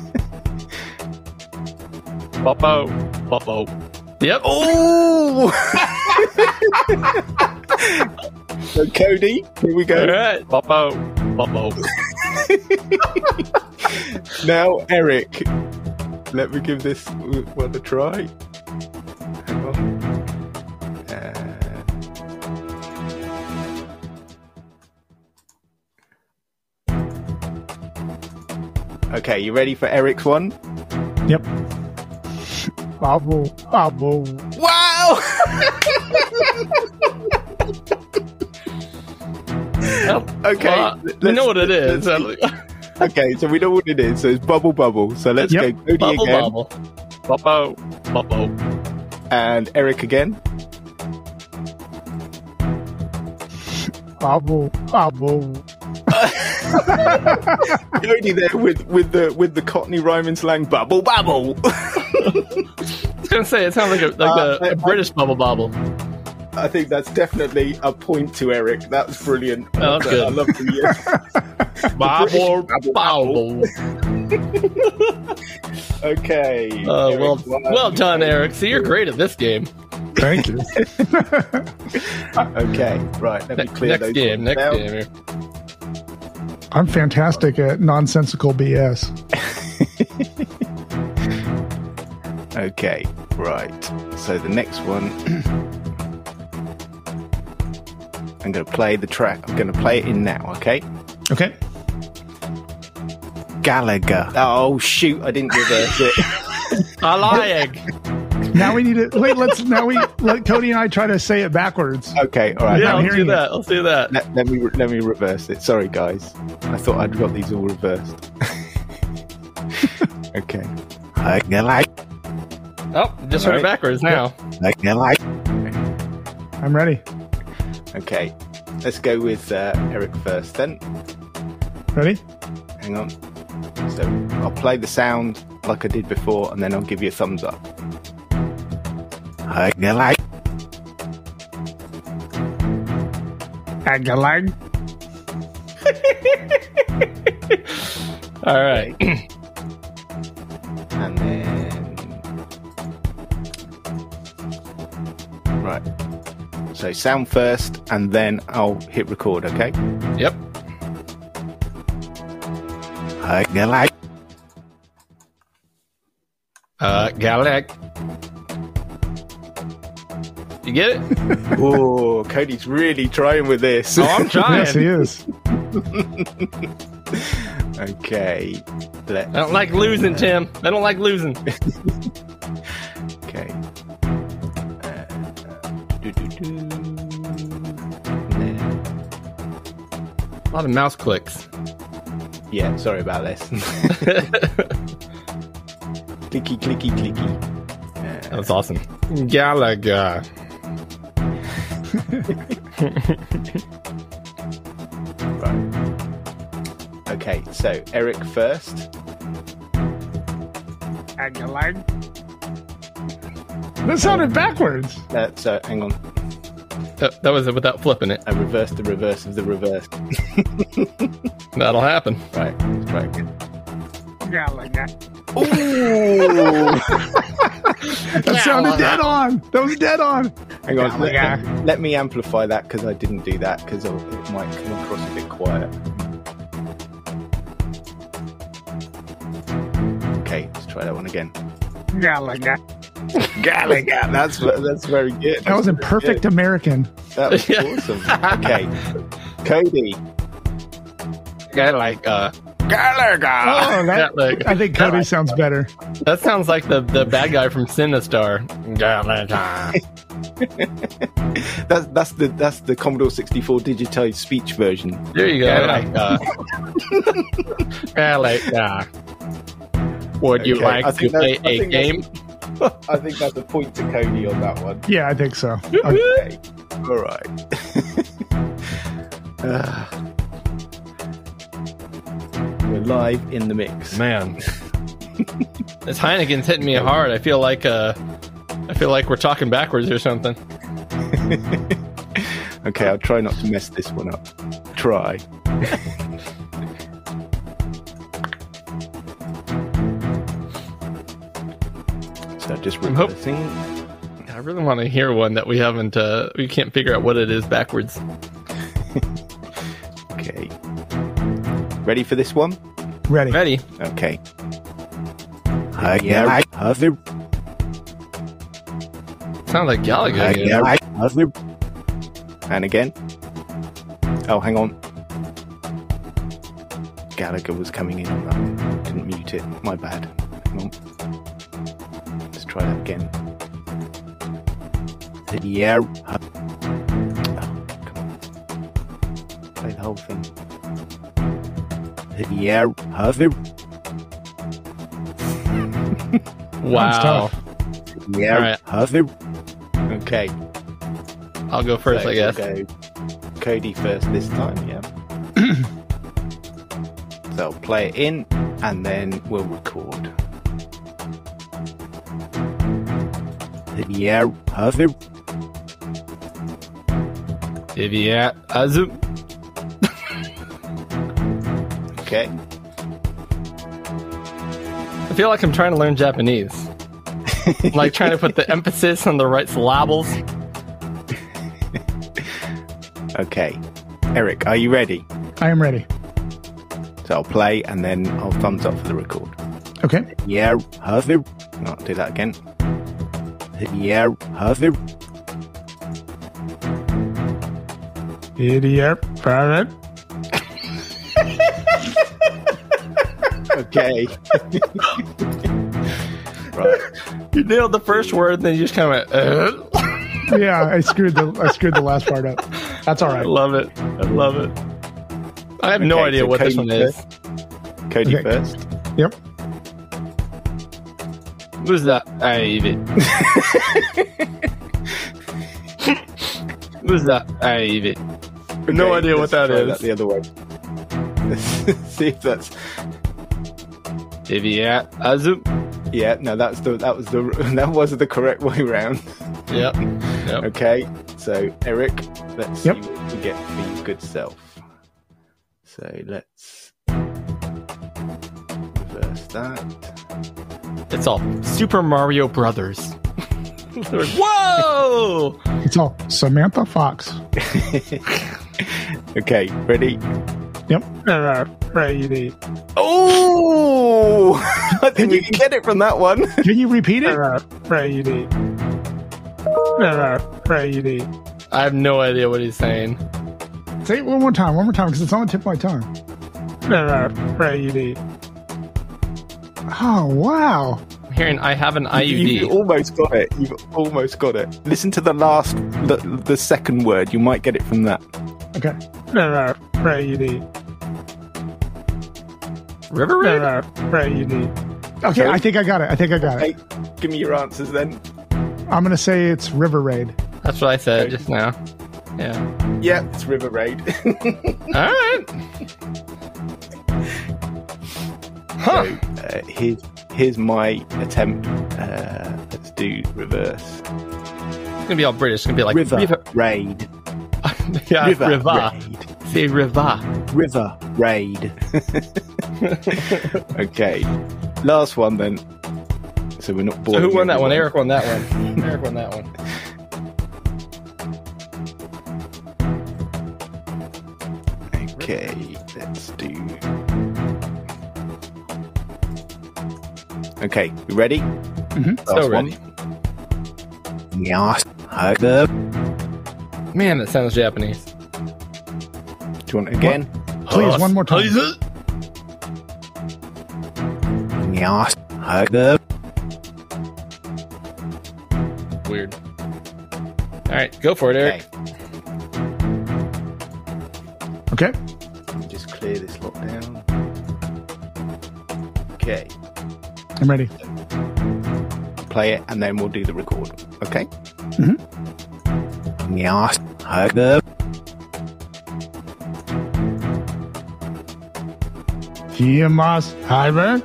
[SPEAKER 1] Popo. Popo. Yep.
[SPEAKER 6] Oh! So Cody, here we
[SPEAKER 1] All
[SPEAKER 6] go.
[SPEAKER 1] right. Popo. Popo.
[SPEAKER 6] Now Eric, let me give this one a try. Hang on. Uh, Okay, you ready for Eric's one?
[SPEAKER 5] Yep. Bubble, bubble.
[SPEAKER 6] Wow! Okay,
[SPEAKER 1] Well, we know what it is.
[SPEAKER 6] okay, so we know what it is. So it's bubble bubble. So let's
[SPEAKER 5] Yep.
[SPEAKER 6] go Cody
[SPEAKER 1] Bubble
[SPEAKER 6] again
[SPEAKER 1] bubble. Popo. Popo.
[SPEAKER 6] and Eric again.
[SPEAKER 5] Bubble, bubble.
[SPEAKER 6] Cody there with with the with the Cockney rhyming slang bubble bubble.
[SPEAKER 1] I was gonna say it sounds like a like
[SPEAKER 6] Uh,
[SPEAKER 1] a,
[SPEAKER 6] I-
[SPEAKER 1] a British bubble bobble.
[SPEAKER 6] I think that's definitely a point to Eric. That's brilliant.
[SPEAKER 1] Oh, that's
[SPEAKER 6] I love the
[SPEAKER 1] Bobble
[SPEAKER 6] British
[SPEAKER 1] bobble.
[SPEAKER 6] Okay.
[SPEAKER 1] Uh,
[SPEAKER 6] Eric
[SPEAKER 1] well,
[SPEAKER 6] won.
[SPEAKER 1] well done, Eric. See, you're great at this game.
[SPEAKER 5] Thank you.
[SPEAKER 6] Okay, right. Let me clear
[SPEAKER 1] next
[SPEAKER 6] those
[SPEAKER 1] game. Next
[SPEAKER 6] down.
[SPEAKER 1] game. Here.
[SPEAKER 5] I'm fantastic at nonsensical BS.
[SPEAKER 6] Okay, right. So the next one, I'm going to play the track. I'm going to play it in now. Okay.
[SPEAKER 5] Okay.
[SPEAKER 6] Gallagher. Oh shoot! I didn't reverse it.
[SPEAKER 1] I like.
[SPEAKER 5] Now we need to wait. Let's now we let Cody and I try to say it backwards.
[SPEAKER 6] Okay, all right.
[SPEAKER 1] Yeah,
[SPEAKER 5] I'm
[SPEAKER 1] let's do that. Let's do that.
[SPEAKER 6] Let, let me let me reverse it. Sorry, guys. I thought I'd got these all reversed. okay. Gallagher.
[SPEAKER 1] Oh, just heard it backwards now. I can like.
[SPEAKER 5] I'm ready.
[SPEAKER 6] Okay. Let's go with uh, Eric first. Then,
[SPEAKER 5] Ready?
[SPEAKER 6] hang on. So I'll play the sound like I did before, and then I'll give you a thumbs up. Gallagher.
[SPEAKER 5] Agalag.
[SPEAKER 1] All right.
[SPEAKER 6] and then right. So sound first, and then I'll hit record. Okay.
[SPEAKER 1] yep.
[SPEAKER 6] Gallagher.
[SPEAKER 1] Uh, Galak. You get it?
[SPEAKER 6] Oh, Cody's really trying with this.
[SPEAKER 1] Oh, I'm trying.
[SPEAKER 5] Yes, he is.
[SPEAKER 6] okay. Let,
[SPEAKER 1] I don't like losing, Tim. I don't like losing.
[SPEAKER 6] do-do-do.
[SPEAKER 1] A lot of mouse clicks.
[SPEAKER 6] Yeah, sorry about this. clicky, clicky, clicky.
[SPEAKER 1] That was awesome. Galaga.
[SPEAKER 6] Right. Okay, so Eric first.
[SPEAKER 5] Agalag. That sounded backwards.
[SPEAKER 6] Uh, so hang on.
[SPEAKER 1] That, that was it without flipping it.
[SPEAKER 6] I reversed the reverse of the reverse.
[SPEAKER 1] That'll happen.
[SPEAKER 6] right, let's try again.
[SPEAKER 5] Agalag.
[SPEAKER 6] Ooh!
[SPEAKER 5] That sounded dead on. That was dead on.
[SPEAKER 6] hang on. Let,
[SPEAKER 5] Gallagher.
[SPEAKER 6] let me amplify that because I didn't do that because it might come across a bit quiet. Okay, let's try that one again.
[SPEAKER 5] Gallagher.
[SPEAKER 6] Gallagher. That's that's very good.
[SPEAKER 5] That was
[SPEAKER 6] a
[SPEAKER 5] perfect
[SPEAKER 6] good.
[SPEAKER 5] American.
[SPEAKER 6] That was awesome. Okay, Cody.
[SPEAKER 1] Like, uh,
[SPEAKER 6] Gallagher.
[SPEAKER 5] Oh, that,
[SPEAKER 1] Galaga.
[SPEAKER 5] I think Cody sounds better.
[SPEAKER 1] That sounds like the, the bad guy from Sinistar. Galaga.
[SPEAKER 6] That's that's the that's the Commodore 64 digitized speech version.
[SPEAKER 1] There you go.
[SPEAKER 6] Galaga.
[SPEAKER 1] Like, uh, Would you
[SPEAKER 6] Okay,
[SPEAKER 1] like to play
[SPEAKER 6] a I
[SPEAKER 1] a
[SPEAKER 6] think
[SPEAKER 1] game?
[SPEAKER 6] I think that's a point to Cody on that one.
[SPEAKER 5] Yeah, I think so.
[SPEAKER 6] Okay, all right. Ah. We're live in the mix.
[SPEAKER 1] Man, this Heineken's hitting me hard. I feel like uh, I feel like we're talking backwards or something.
[SPEAKER 6] Okay, I'll try not to mess this one up. Try. Just
[SPEAKER 1] I'm hope-
[SPEAKER 6] reversing.
[SPEAKER 1] I really want to hear one that we haven't. Uh, we can't figure out what it is backwards.
[SPEAKER 6] Okay. Ready for this one?
[SPEAKER 5] Ready.
[SPEAKER 1] Ready?
[SPEAKER 6] Okay. Uh, yeah, I have it.
[SPEAKER 1] Sounds like Gallagher. Again.
[SPEAKER 6] yeah, I have it. And again. Oh, hang on. Gallagher was coming in on that. Didn't mute it. My bad. Hang on. Let's try that again. Yeah. Oh, come on. Play the whole thing. Yeah, have it.
[SPEAKER 1] Ah.
[SPEAKER 5] Wow.
[SPEAKER 6] Yeah,
[SPEAKER 1] All right. Ah.
[SPEAKER 6] have it. Okay.
[SPEAKER 1] I'll go first,
[SPEAKER 6] So
[SPEAKER 1] I guess.
[SPEAKER 6] we'll go Cody first this time, yeah. so I'll play it in and then we'll record. Yeah, have it.
[SPEAKER 1] Yeah. Azu.
[SPEAKER 6] Okay.
[SPEAKER 1] I feel like I'm trying to learn Japanese. I'm like trying to put the emphasis on the right syllables.
[SPEAKER 6] Okay. Eric, are you ready?
[SPEAKER 5] I am ready.
[SPEAKER 6] So I'll play and then I'll thumbs up for the record.
[SPEAKER 5] Okay.
[SPEAKER 6] Yeah, have it. I'll do that again. Yeah, have it.
[SPEAKER 5] Idiot. Parrot.
[SPEAKER 6] Okay. right.
[SPEAKER 1] You nailed the first word, then you just kind of went, uh.
[SPEAKER 5] Yeah, I screwed the I screwed the last part up. That's all right.
[SPEAKER 1] I love it. I love it. I have no idea
[SPEAKER 6] so
[SPEAKER 1] what this one is.
[SPEAKER 6] Cody
[SPEAKER 5] Okay.
[SPEAKER 6] first.
[SPEAKER 5] Yep.
[SPEAKER 1] Who's that? Ivy. Who's that? Ivy. No
[SPEAKER 6] Okay,
[SPEAKER 1] idea what
[SPEAKER 6] let's
[SPEAKER 1] that
[SPEAKER 6] the other way. See if that's
[SPEAKER 1] Yeah. Azu.
[SPEAKER 6] yeah. No, that's the that was the that was the correct way round.
[SPEAKER 1] Yep. Yep.
[SPEAKER 6] Okay, so Eric, let's
[SPEAKER 5] Yep.
[SPEAKER 6] see what we get for your good self. So let's reverse that.
[SPEAKER 1] It's all Super Mario Brothers. Whoa!
[SPEAKER 5] It's all Samantha Fox.
[SPEAKER 6] Okay, ready?
[SPEAKER 5] Yep. Uh, ready.
[SPEAKER 6] Oh, I think we can get it from that one.
[SPEAKER 5] Can you repeat it? Ready. Ready.
[SPEAKER 1] I have no idea what he's saying.
[SPEAKER 5] Say it one more time. One more time because it's on the tip of my tongue. Ready. Oh wow.
[SPEAKER 1] I'm hearing I have an IUD.
[SPEAKER 6] You
[SPEAKER 1] IUD.
[SPEAKER 6] almost got it. You've almost got it. Listen to the last, the, the second word. You might get it from that.
[SPEAKER 5] Okay. Ready.
[SPEAKER 1] River Raid?
[SPEAKER 5] Ready. Okay, I think I got it. I think I got it.
[SPEAKER 6] Hey, give me your answers then.
[SPEAKER 5] I'm gonna say it's River Raid.
[SPEAKER 1] That's what I said
[SPEAKER 6] Okay.
[SPEAKER 1] just now. Yeah.
[SPEAKER 6] Yeah, it's River Raid.
[SPEAKER 1] All right. Huh.
[SPEAKER 6] So, uh, here's here's my attempt. Uh, let's do reverse.
[SPEAKER 1] It's gonna be all British. It's gonna be like
[SPEAKER 6] River,
[SPEAKER 1] River.
[SPEAKER 6] Raid.
[SPEAKER 1] yeah,
[SPEAKER 6] River
[SPEAKER 1] River.
[SPEAKER 6] Raid.
[SPEAKER 1] Say River.
[SPEAKER 6] River Raid. okay. Last one then. So we're not
[SPEAKER 1] So who won that one? Eric won that one. Eric won that one.
[SPEAKER 6] Okay, let's do. Okay, you ready?
[SPEAKER 5] Mhm.
[SPEAKER 6] Last
[SPEAKER 1] So ready.
[SPEAKER 6] Yes. Okay.
[SPEAKER 1] Man, that sounds Japanese.
[SPEAKER 6] Do you want it again?
[SPEAKER 5] Please, one more time.
[SPEAKER 1] Please.
[SPEAKER 6] Yes.
[SPEAKER 1] Weird. All right, go for it, Eric.
[SPEAKER 6] Okay.
[SPEAKER 5] Okay.
[SPEAKER 6] Let me just clear this lot down. Okay.
[SPEAKER 5] I'm ready.
[SPEAKER 6] Play it and then we'll do the record. Okay?
[SPEAKER 5] Mhm.
[SPEAKER 6] Yes. Okay.
[SPEAKER 5] Kiyamas Hyber.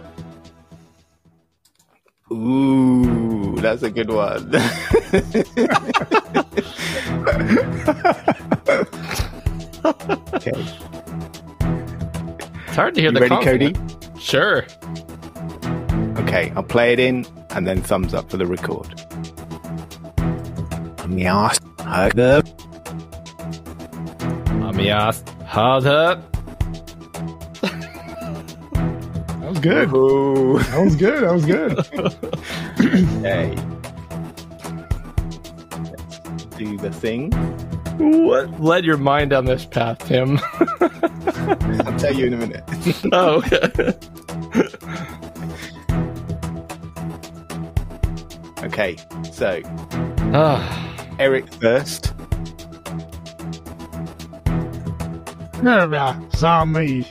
[SPEAKER 6] Ooh, that's a good one. okay.
[SPEAKER 1] It's hard to hear
[SPEAKER 6] You
[SPEAKER 1] the
[SPEAKER 6] ready. Cody?
[SPEAKER 1] Sure.
[SPEAKER 6] Okay, I'll play it in and then thumbs up for the record. Yes, harder.
[SPEAKER 1] Amias. Harder.
[SPEAKER 5] That was good.
[SPEAKER 6] Ooh,
[SPEAKER 5] That was good. That was good.
[SPEAKER 6] okay. Let's do the thing.
[SPEAKER 1] What led your mind down this path, Tim?
[SPEAKER 6] I'll tell you in a minute.
[SPEAKER 1] oh, okay.
[SPEAKER 6] Okay, so
[SPEAKER 1] Ah,
[SPEAKER 6] Eric first.
[SPEAKER 5] Zombie.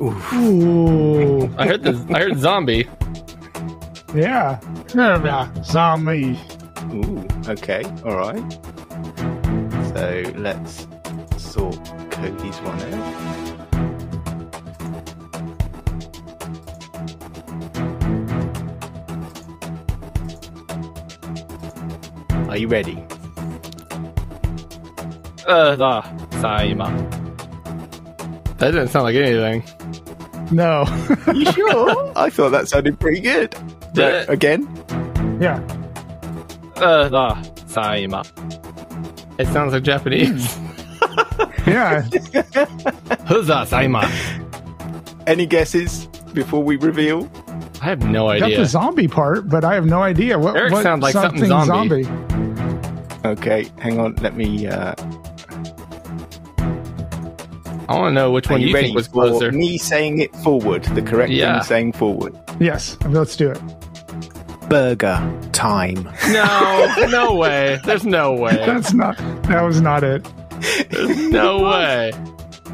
[SPEAKER 5] Ooh.
[SPEAKER 1] I heard this. I heard zombie.
[SPEAKER 5] Yeah. Zombie.
[SPEAKER 6] Ooh, okay, all right. So let's sort Cody's one out. Are you ready?
[SPEAKER 1] Uh, ah, Saima. That didn't sound like anything.
[SPEAKER 5] No.
[SPEAKER 6] You sure? I thought that sounded pretty good.
[SPEAKER 1] Did it?
[SPEAKER 6] Again?
[SPEAKER 5] yeah.
[SPEAKER 1] Uh, ah, Saima. It sounds like Japanese.
[SPEAKER 5] Yeah.
[SPEAKER 1] Huza Saima.
[SPEAKER 6] Any guesses before we reveal?
[SPEAKER 1] I have no idea.
[SPEAKER 5] Got
[SPEAKER 1] idea.
[SPEAKER 5] the zombie part, but I have no idea what.
[SPEAKER 1] Eric
[SPEAKER 5] what
[SPEAKER 1] sounds like something zombie.
[SPEAKER 6] Okay, hang on. Let me. Uh,
[SPEAKER 1] I want to know which
[SPEAKER 6] are
[SPEAKER 1] one
[SPEAKER 6] you
[SPEAKER 1] you
[SPEAKER 6] ready
[SPEAKER 1] think was closer.
[SPEAKER 6] me saying it forward? The correct
[SPEAKER 1] Yeah.
[SPEAKER 6] thing saying forward.
[SPEAKER 5] Yes. Let's do it.
[SPEAKER 6] Burger time.
[SPEAKER 1] No, no way. There's no way.
[SPEAKER 5] That's not. That was not it.
[SPEAKER 1] There's no way.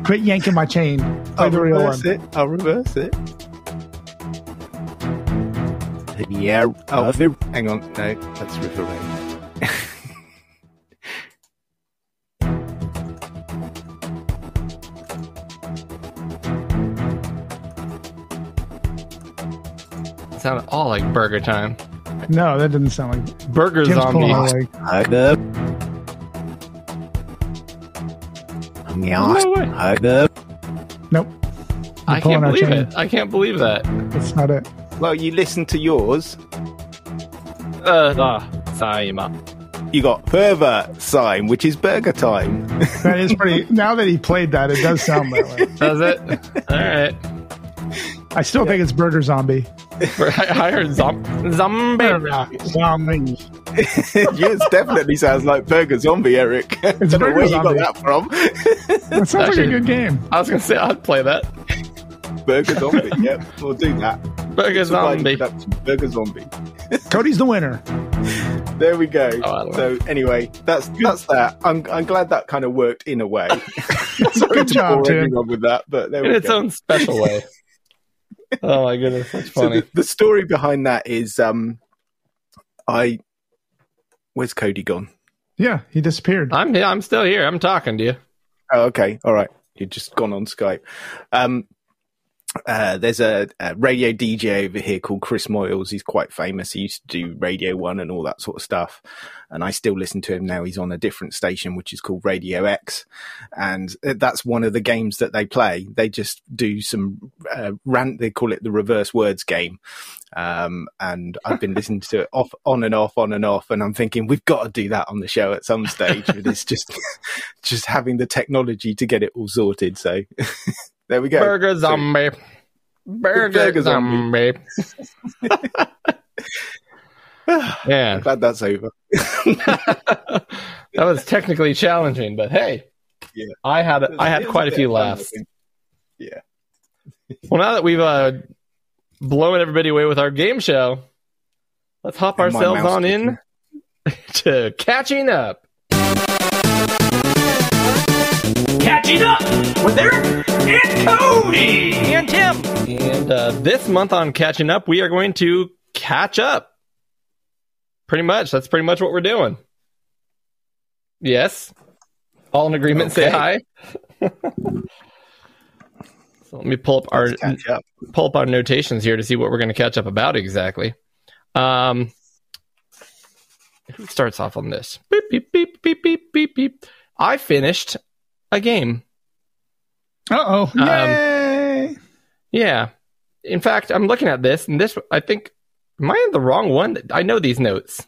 [SPEAKER 5] Quit yanking my chain. Play
[SPEAKER 6] I'll
[SPEAKER 5] the real
[SPEAKER 6] reverse
[SPEAKER 5] one.
[SPEAKER 6] it. I'll reverse it. Yeah. Oh, the- hang on. No, that's River Rain.
[SPEAKER 1] It sounded all like burger time.
[SPEAKER 5] No, that didn't sound like.
[SPEAKER 1] Burger
[SPEAKER 5] Tim's pulling my
[SPEAKER 1] zombie.
[SPEAKER 5] leg.
[SPEAKER 6] Harder.
[SPEAKER 1] No way.
[SPEAKER 6] Harder.
[SPEAKER 5] Nope.
[SPEAKER 1] I
[SPEAKER 5] pulling
[SPEAKER 1] can't believe it. I can't believe that.
[SPEAKER 5] That's not it.
[SPEAKER 6] Well, you listen to yours.
[SPEAKER 1] Uh, ah, Saima.
[SPEAKER 6] You got further sign, which is burger time.
[SPEAKER 5] That is pretty. now that he played that, it does sound that way.
[SPEAKER 1] Does it? All right.
[SPEAKER 5] I still think it's Burger Zombie.
[SPEAKER 1] I heard zom- zombie.
[SPEAKER 5] Zombie.
[SPEAKER 6] yours definitely sounds like Burger Zombie, Eric. I don't know
[SPEAKER 5] Burger
[SPEAKER 6] where you got that from.
[SPEAKER 5] That sounds like
[SPEAKER 1] Actually-
[SPEAKER 5] a good game.
[SPEAKER 1] I was gonna say I'd play that.
[SPEAKER 6] Burger Zombie. Yep, we'll do that.
[SPEAKER 1] Burger
[SPEAKER 6] Supply
[SPEAKER 1] zombie.
[SPEAKER 6] production, Burger Zombie.
[SPEAKER 5] Cody's the winner.
[SPEAKER 6] There we go.
[SPEAKER 1] Oh, I love
[SPEAKER 6] so anyway, that's that's that. I'm I'm glad that kind of worked in a way. Sorry
[SPEAKER 5] Good
[SPEAKER 6] to
[SPEAKER 5] job,
[SPEAKER 6] bore
[SPEAKER 5] Tim.
[SPEAKER 6] everyone with that, but there
[SPEAKER 1] In
[SPEAKER 6] we
[SPEAKER 1] its
[SPEAKER 6] go.
[SPEAKER 1] own special way. Oh my goodness, that's
[SPEAKER 6] So
[SPEAKER 1] funny.
[SPEAKER 6] the, the story behind that is, um, I. Where's Cody gone?
[SPEAKER 5] Yeah, he disappeared.
[SPEAKER 1] I'm I'm still here. I'm talking to you.
[SPEAKER 6] Oh, okay. All right. You've just gone on Skype. Um, uh, there's a, a radio DJ over here called Chris Moyles. He's quite famous. He used to do Radio One and all that sort of stuff. And I still listen to him now. He's on a different station, which is called Radio X. And that's one of the games that they play. They just do some uh, rant. They call it the reverse words game. Um, and I've been listening to it off, on and off, on and off. And I'm thinking we've got to do that on the show at some stage. it's just, just having the technology to get it all sorted. So there we go.
[SPEAKER 1] Burger
[SPEAKER 6] So-
[SPEAKER 1] zombie. Burger,
[SPEAKER 6] Burger
[SPEAKER 1] zombie. Man,
[SPEAKER 6] glad that's over.
[SPEAKER 1] that was technically challenging, but hey,
[SPEAKER 6] Yeah.
[SPEAKER 1] I had I had quite a
[SPEAKER 6] bit
[SPEAKER 1] few
[SPEAKER 6] fun,
[SPEAKER 1] laughs.
[SPEAKER 6] Yeah.
[SPEAKER 1] Well, now that we've uh, blown everybody away with our game show, let's hop
[SPEAKER 6] And
[SPEAKER 1] ourselves on in to catching up.
[SPEAKER 4] Catching up with Eric and Cody.
[SPEAKER 1] And Tim. And uh, this month on catching up, we are going to catch up. Pretty much. That's pretty much what we're doing. Yes. All in agreement. Say hi. so let me pull up our
[SPEAKER 6] Let's up.
[SPEAKER 1] pull up our notations here to see what we're going to catch up about exactly. Um, who starts off on this? Beep beep beep beep beep beep beep. I finished a game.
[SPEAKER 5] Uh oh.
[SPEAKER 1] Um,
[SPEAKER 5] Yay.
[SPEAKER 1] Yeah. In fact, I'm looking at this, and this I think Am I in the wrong one? I know these notes.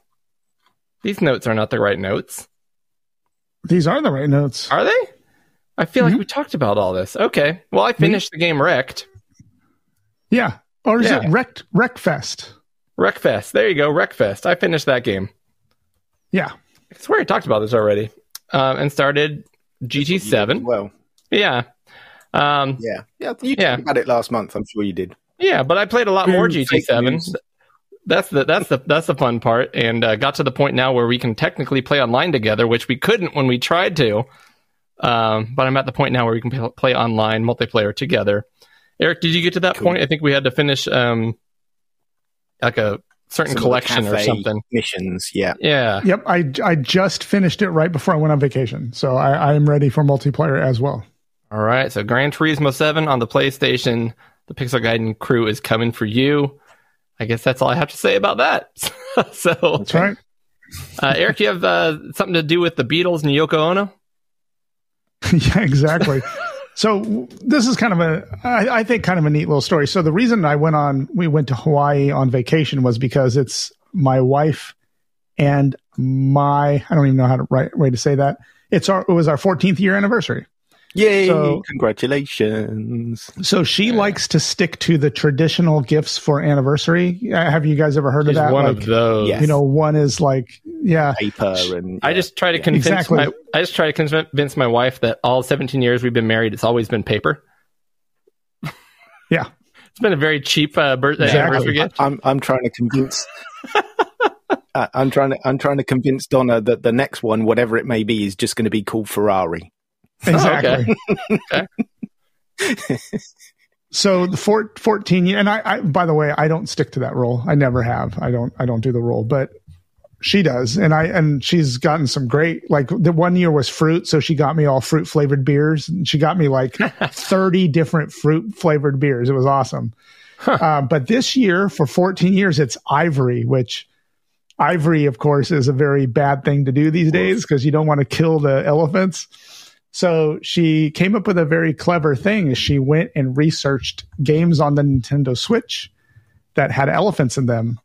[SPEAKER 1] These notes are not the right notes.
[SPEAKER 5] These are the right notes.
[SPEAKER 1] Are they? I feel like we talked about all this. Okay. Well, I finished the game wrecked.
[SPEAKER 5] Yeah. Or is
[SPEAKER 1] Yeah.
[SPEAKER 5] it Wrecked Wreckfest?
[SPEAKER 1] Wreckfest. There you go. Wreckfest. I finished that game.
[SPEAKER 5] Yeah.
[SPEAKER 1] I swear I talked about this already. Um, and started GT7.
[SPEAKER 6] Well,
[SPEAKER 1] Yeah. Um,
[SPEAKER 6] yeah, yeah. You
[SPEAKER 1] Yeah.
[SPEAKER 6] talked about it last month. I'm sure you did.
[SPEAKER 1] yeah, but I played a lot more
[SPEAKER 6] Fake
[SPEAKER 1] GT7. That's the that's the that's the fun part, and uh, got to the point now where we can technically play online together, which we couldn't when we tried to. Um, but I'm at the point now where we can p- play online multiplayer together. Eric, did you get to that
[SPEAKER 6] Cool.
[SPEAKER 1] point? I think we had to finish um, like a certain
[SPEAKER 6] Some
[SPEAKER 1] collection or something.
[SPEAKER 6] Missions, yeah.
[SPEAKER 1] Yeah.
[SPEAKER 5] Yep. I I just finished it right before I went on vacation, so I, I am ready for multiplayer as well.
[SPEAKER 1] All right. So Gran Turismo 7 on the PlayStation. The Pixel Gaiden crew is coming for you. I guess that's all I have to say about that. so,
[SPEAKER 5] That's right.
[SPEAKER 1] uh, Eric, you have uh, something to do with the Beatles and Yoko Ono?
[SPEAKER 5] yeah, exactly. so this is kind of a, I, I think, kind of a neat little story. So the reason I went on, we went to Hawaii on vacation was because it's my wife and my, I don't even know how to right way to say that. It's our, it was our 14th year anniversary.
[SPEAKER 6] Yay!
[SPEAKER 5] So-
[SPEAKER 6] Congratulations.
[SPEAKER 5] So she likes to stick to the traditional gifts for anniversary. Uh, Have you guys ever heard
[SPEAKER 1] She's
[SPEAKER 5] of that?
[SPEAKER 1] one
[SPEAKER 5] Like,
[SPEAKER 1] of those.
[SPEAKER 6] Yes.
[SPEAKER 5] you know, one is like, yeah,
[SPEAKER 6] Paper and
[SPEAKER 1] I just try to convince
[SPEAKER 5] Exactly.
[SPEAKER 1] my I just try to convince my wife that all 17 years we've been married, it's always been paper.
[SPEAKER 5] yeah.
[SPEAKER 1] It's been a very cheap uh, birthday
[SPEAKER 5] Exactly.
[SPEAKER 1] anniversary gift.
[SPEAKER 6] I'm I'm trying to convince. Uh, I'm trying to I'm trying to convince Donna that the next one, whatever it may be, is just going to be called Ferrari.
[SPEAKER 5] Exactly.
[SPEAKER 1] Okay.
[SPEAKER 5] so the four, 14 year, and I, I, by the way, I don't stick to that rule. I never have. I don't, I don't do the rule, but she does. And I, and she's gotten some great, like the one year was fruit. So she got me all fruit flavored beers and she got me like 30 different fruit flavored beers. It was awesome. Uh, but this year for 14 years, it's ivory, which ivory, of course, is a very bad thing to do these days because you don't want to kill the elephants. So she came up with a very clever thing. She went and researched games on the Nintendo Switch that had elephants in them.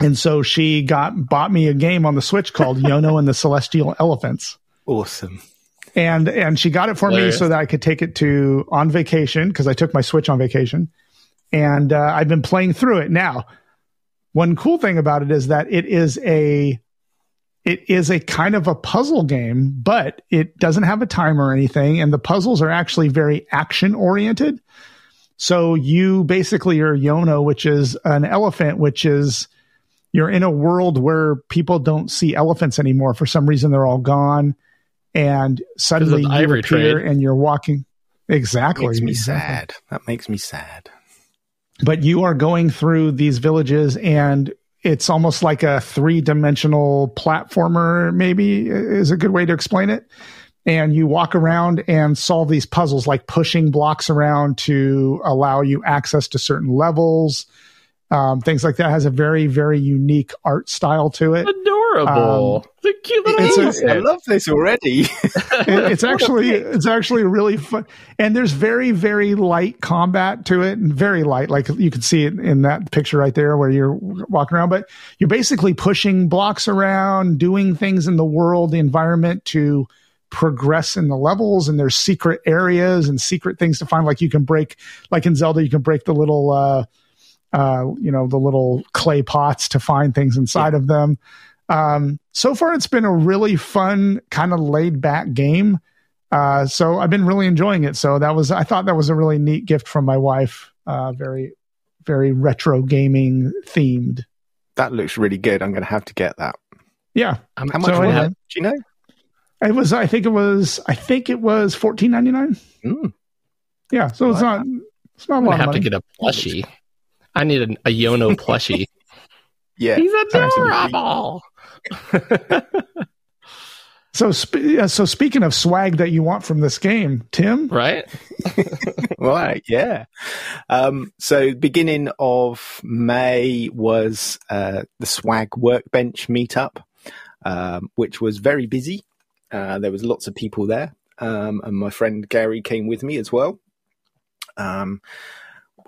[SPEAKER 5] And so she got bought me a game on the Switch called Yono and the Celestial Elephants.
[SPEAKER 6] Awesome.
[SPEAKER 5] And and she got it for
[SPEAKER 1] Hilarious.
[SPEAKER 5] me so that I could take it to on vacation because I took my Switch on vacation. And uh, I've been playing through it now. One cool thing about it is that it is a it is a kind of a puzzle game, but it doesn't have a timer or anything, and the puzzles are actually very action oriented. So you basically are Yono, which is an elephant, which is you're in a world where people don't see elephants anymore. For some reason, they're all gone, and suddenly you appear
[SPEAKER 1] trade.
[SPEAKER 5] and you're walking. Exactly.
[SPEAKER 6] That makes me
[SPEAKER 5] exactly
[SPEAKER 6] sad. That makes me sad.
[SPEAKER 5] but you are going through these villages and it's almost like a three-dimensional platformer maybe is a good way to explain it. And you walk around and solve these puzzles like pushing blocks around to allow you access to certain levels um, things like that has a very very unique art style to it
[SPEAKER 1] Adorable.
[SPEAKER 5] Um,
[SPEAKER 1] it's a cute little
[SPEAKER 5] it's a-
[SPEAKER 6] I love this already.
[SPEAKER 5] It- it's actually it's actually really fun and there's very very light combat to it and very light like you can see it in that picture right there where you're walking around but you're basically pushing blocks around doing things in the world the environment to progress in the levels and there's secret areas and secret things to find like you can break like in zelda you can break the little uh uh you know the little clay pots to find things inside of them um, so far, it's been a really fun, kind of laid back game. Uh, so I've been really enjoying it. So that was, I thought that was a really neat gift from my wife. Uh, very, very retro gaming themed.
[SPEAKER 6] that looks really good. I'm going to have to get that.
[SPEAKER 5] Yeah,
[SPEAKER 6] How much
[SPEAKER 5] So,
[SPEAKER 6] was
[SPEAKER 5] uh,
[SPEAKER 6] it? Do you know?
[SPEAKER 5] it was. I think it was. I think it was fourteen ninety nine.
[SPEAKER 6] Mm.
[SPEAKER 5] Yeah, so it's not. It's not a
[SPEAKER 1] I'm gonna have
[SPEAKER 5] money.
[SPEAKER 1] to get a plushie. I need a, a Yono plushie.
[SPEAKER 6] Yeah.
[SPEAKER 1] He's adorable.
[SPEAKER 5] so, sp- uh, so speaking of swag that you want from this game, Tim.
[SPEAKER 1] right?
[SPEAKER 6] Right, yeah. Um, so beginning of May was uh, the Swag Workbench meetup, um, which was very busy. Uh, there was lots of people there, um, and my friend Gary came with me as well. Um,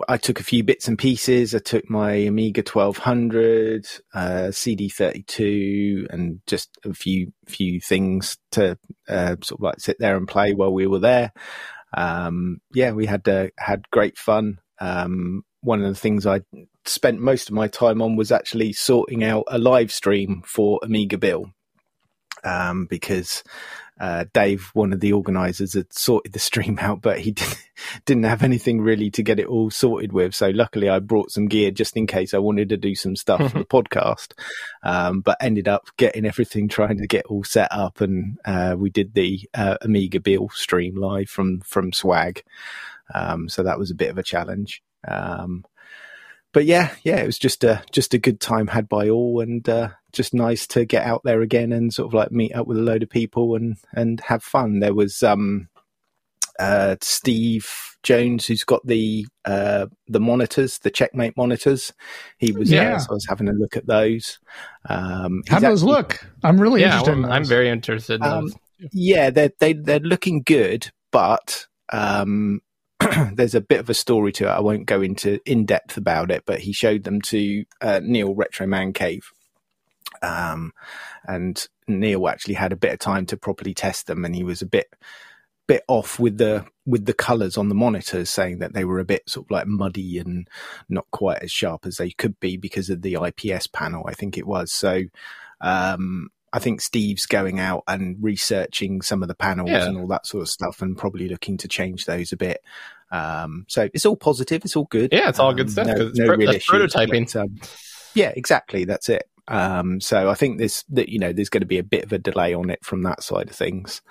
[SPEAKER 6] I took a few bits and pieces. I took my Amiga 1200, uh, CD32, and just a few few things to uh, sort of like sit there and play while we were there. Um, yeah, we had uh, had great fun. Um, one of the things I spent most of my time on was actually sorting out a live stream for Amiga Bill um, because uh, Dave, one of the organisers, had sorted the stream out, but he did, didn't have anything really to get it all sorted with. So luckily, I brought some gear just in case I wanted to do some stuff for the podcast. Um, but ended up getting everything, trying to get all set up, and uh, we did the uh, Amiga Bill stream live from from Swag. Um, so that was a bit of a challenge. Um, but yeah, yeah, it was just a just a good time had by all, and uh, just nice to get out there again and sort of like meet up with a load of people and and have fun. There was um, uh, Steve Jones who's got the uh, the monitors, the checkmate monitors. He was
[SPEAKER 5] Yeah.
[SPEAKER 6] yeah. so I was having a look at those. Um,
[SPEAKER 5] How
[SPEAKER 6] he's
[SPEAKER 5] do those
[SPEAKER 6] actually-
[SPEAKER 5] look? I'm really
[SPEAKER 1] yeah,
[SPEAKER 5] interested.
[SPEAKER 1] I'm,
[SPEAKER 5] in
[SPEAKER 1] I'm very interested in
[SPEAKER 6] Um,
[SPEAKER 1] those.
[SPEAKER 6] Yeah, they're they, they're looking good, but um, there's a bit of a story to it. I won't go into in depth about it, but he showed them to uh, Neil Retro Man Cave, um, and Neil actually had a bit of time to properly test them, and he was a bit bit off with the with the colors on the monitors saying that they were a bit sort of like muddy and not quite as sharp as they could be because of the IPS panel I think it was so um I think Steve's going out and researching some of the panels
[SPEAKER 1] Yeah.
[SPEAKER 6] and all that sort of stuff and probably looking to change those a bit um so it's all positive it's all good
[SPEAKER 1] Yeah, it's all good
[SPEAKER 6] Um,
[SPEAKER 1] stuff,
[SPEAKER 6] no-
[SPEAKER 1] it's
[SPEAKER 6] no
[SPEAKER 1] pro-
[SPEAKER 6] real issues,
[SPEAKER 1] prototyping.
[SPEAKER 6] but, um, yeah exactly that's it um, so I think this that you know there's going to be a bit of a delay on it from that side of things,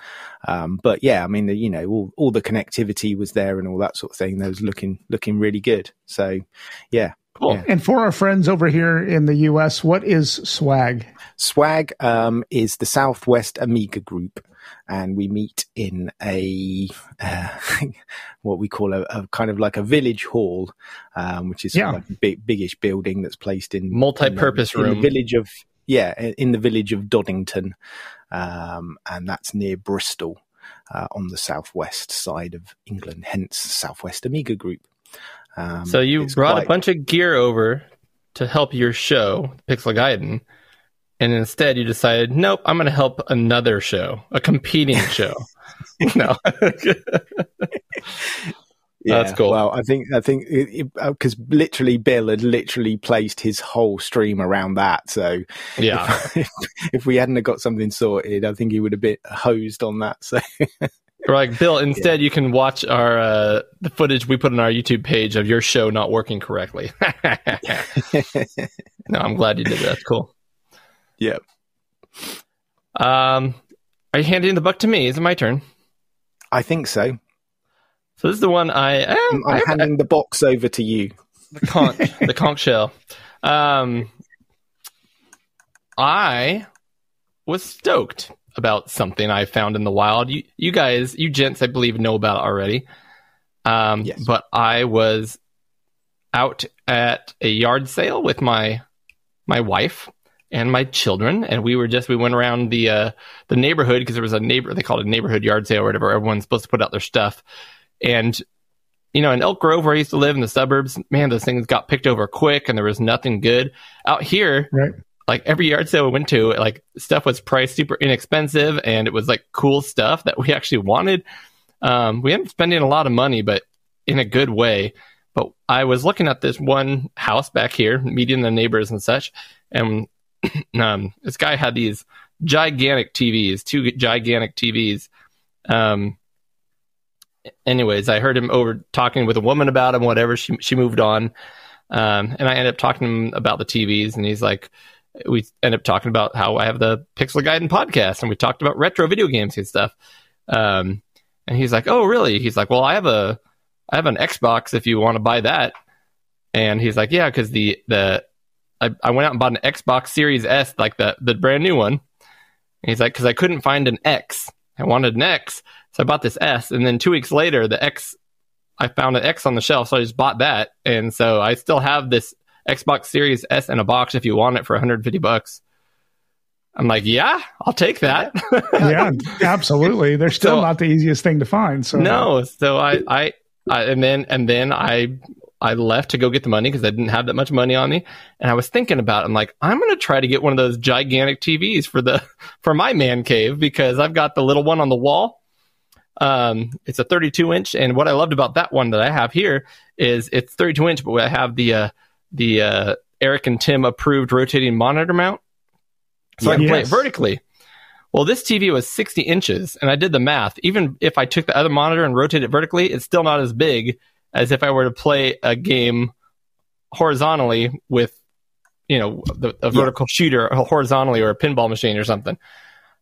[SPEAKER 6] um, but yeah, I mean the, you know all, all the connectivity was there and all that sort of thing. That was looking looking really good. So yeah,
[SPEAKER 1] Cool.
[SPEAKER 6] yeah.
[SPEAKER 5] And for our friends over here in the U.S., what is swag?
[SPEAKER 6] Swag um, is the Southwest Amiga group, and we meet in a uh, what we call a, a kind of like a village hall, um, which is
[SPEAKER 5] Yeah.
[SPEAKER 6] like a big, biggish building that's placed in
[SPEAKER 1] Multi-purpose
[SPEAKER 6] in the, in
[SPEAKER 1] room.
[SPEAKER 6] the village of yeah, in the village of Doddington, um, and that's near Bristol. Uh, on the southwest side of England, hence Southwest Amiga Group. Um,
[SPEAKER 1] So you brought
[SPEAKER 6] quite-
[SPEAKER 1] a bunch of gear over to help your show, Pixel Gaiden, and instead you decided, nope, I'm going to help another show, a competing show. no, That's cool.
[SPEAKER 6] Well, I think I think because literally Bill had literally placed his whole stream around that. So
[SPEAKER 1] yeah,
[SPEAKER 6] if, if we hadn't have got something sorted, I think he would have been hosed on that. So
[SPEAKER 1] We're like Bill. Instead, you can watch our uh, the footage we put on our YouTube page of your show not working correctly. no, I'm glad you did that. That's cool.
[SPEAKER 6] yeah,
[SPEAKER 1] Um, are you handing the buck to me? Is it my turn?
[SPEAKER 6] I think so.
[SPEAKER 1] So this is the one I eh,
[SPEAKER 6] I'm, I'm
[SPEAKER 1] I-
[SPEAKER 6] handing the box over to you.
[SPEAKER 1] the conch, the conch shell. Um, I was stoked about something I found in the wild. You, you guys, you gents, I believe know about it already. Um,
[SPEAKER 6] Yes.
[SPEAKER 1] but I was out at a yard sale with my my wife and my children, and we were just we went around the uh, the neighborhood because there was a neighbor they called it a neighborhood yard sale or whatever. Everyone's supposed to put out their stuff, and you know, in Elk Grove, where I used to live in the suburbs, man, those things got picked over quick and there was nothing good. Out here,
[SPEAKER 5] Right.
[SPEAKER 1] Like every yard sale we went to, like stuff was priced super inexpensive and it was like cool stuff that we actually wanted. Um, we ended up spending a lot of money, but in a good way. But I was looking at this one house back here, meeting the neighbors and such, and um, this guy had these gigantic TVs, two gigantic TVs. Um, anyways, I heard him over talking with a woman about him, whatever. She she moved on, um, and I ended up talking to him about the TVs, and he's like, we end up talking about how I have the Pixel Gaiden podcast, and we talked about retro video games and stuff. Um, and he's like, oh, really? He's like, well, I have a I have an Xbox if you want to buy that. And he's like, yeah, because the the I, I went out and bought an Xbox Series S, like the the brand new one. And he's like, because I couldn't find an X. I wanted an X, so I bought this S. And then two weeks later, the X, I found an X on the shelf, so I just bought that. And so I still have this Xbox Series S in a box if you want it for 150 bucks. I'm like, yeah, I'll take that.
[SPEAKER 5] yeah, absolutely. They're still
[SPEAKER 1] So-
[SPEAKER 5] not the easiest thing to find. So
[SPEAKER 1] no, so I, I, I, and then and then I I left to go get the money because I didn't have that much money on me. And I was thinking about, it. I'm like, I'm going to try to get one of those gigantic TVs for the for my man cave because I've got the little one on the wall. Um, it's a 32 inch, and what I loved about that one that I have here is it's 32 inch, but I have the uh, the uh, Eric and Tim approved rotating monitor mount, so I can play it vertically. Well, this TV was 60 inches, and I did the math. Even if I took the other monitor and rotated it vertically, it's still not as big as if I were to play a game horizontally with, you know, the, a vertical shooter horizontally or a pinball machine or something.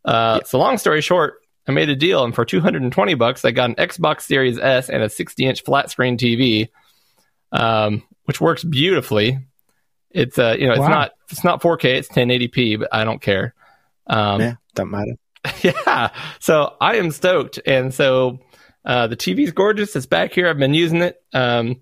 [SPEAKER 1] Uh, So, long story short, I made a deal, and for 220 bucks, I got an Xbox Series S and a 60 inch flat screen TV, um, which works beautifully. It's uh, you know, it's
[SPEAKER 5] Wow.
[SPEAKER 1] not it's not 4K, it's 1080p, but I don't care. Um,
[SPEAKER 6] yeah, don't matter.
[SPEAKER 1] yeah. So I am stoked. And so uh, the TV's gorgeous. It's back here. I've been using it. Um,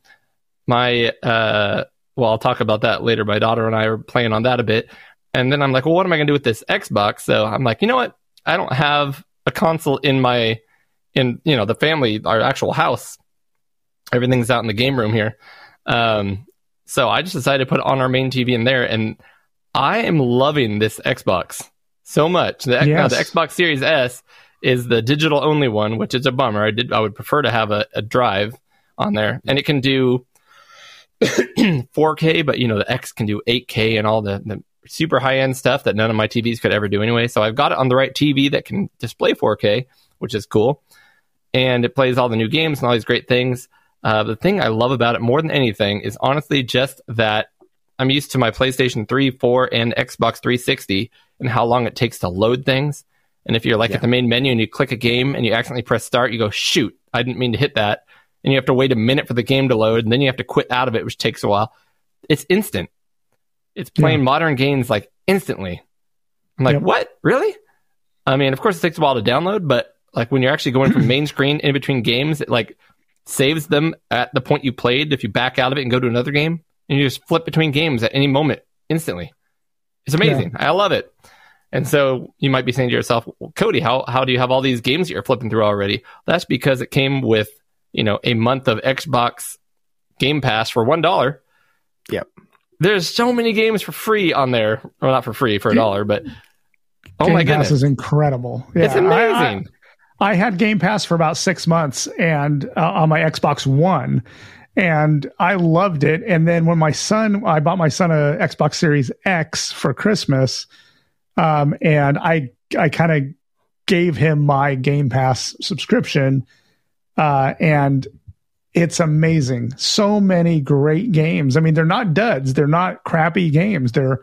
[SPEAKER 1] my, uh, well, I'll talk about that later. My daughter and I are playing on that a bit. And then I'm like, well, what am I going to do with this Xbox? So I'm like, you know what? I don't have a console in my, in, you know, the family, our actual house. Everything's out in the game room here. Um, so I just decided to put it on our main TV in there. And I am loving this Xbox so much. The,
[SPEAKER 5] Yes.
[SPEAKER 1] the Xbox Series S is the digital only one, which is a bummer. I did I would prefer to have a, a drive on there, and it can do 4K, but you know the X can do 8K and all the, the super high end stuff that none of my TVs could ever do anyway. So I've got it on the right TV that can display 4K, which is cool, and it plays all the new games and all these great things. Uh, the thing I love about it more than anything is honestly just that I'm used to my PlayStation 3, 4, and Xbox 360 and how long it takes to load things. And if you're like
[SPEAKER 6] Yeah.
[SPEAKER 1] at the main menu and you click a game and you accidentally press start, you go, shoot, I didn't mean to hit that. And you have to wait a minute for the game to load, and then you have to quit out of it, which takes a while. It's instant. It's playing modern games like instantly. I'm like,
[SPEAKER 5] Yep.
[SPEAKER 1] what? Really? I mean, of course, it takes a while to download, but like when you're actually going from main screen in between games, it like saves them at the point you played. If you back out of it and go to another game, and you just flip between games at any moment instantly. It's amazing. I love it. And so you might be saying to yourself, well, Cody, how, how do you have all these games that you're flipping through already? That's because it came with, you know, a month of Xbox Game Pass for one dollar.
[SPEAKER 6] Yep.
[SPEAKER 1] There's so many games for free on there. Well, not for free, for a dollar, but oh
[SPEAKER 5] Game
[SPEAKER 1] my
[SPEAKER 5] Pass
[SPEAKER 1] goodness.
[SPEAKER 5] is incredible.
[SPEAKER 1] it's
[SPEAKER 5] Yeah, I- I-
[SPEAKER 1] amazing.
[SPEAKER 5] I had Game Pass for about six months and uh, on my Xbox One, and I loved it. And then when my son, I bought my son a Xbox Series X for Christmas, um, and I I kind of gave him my Game Pass subscription, uh, and it's amazing. So many great games. I mean, they're not duds. They're not crappy games. They're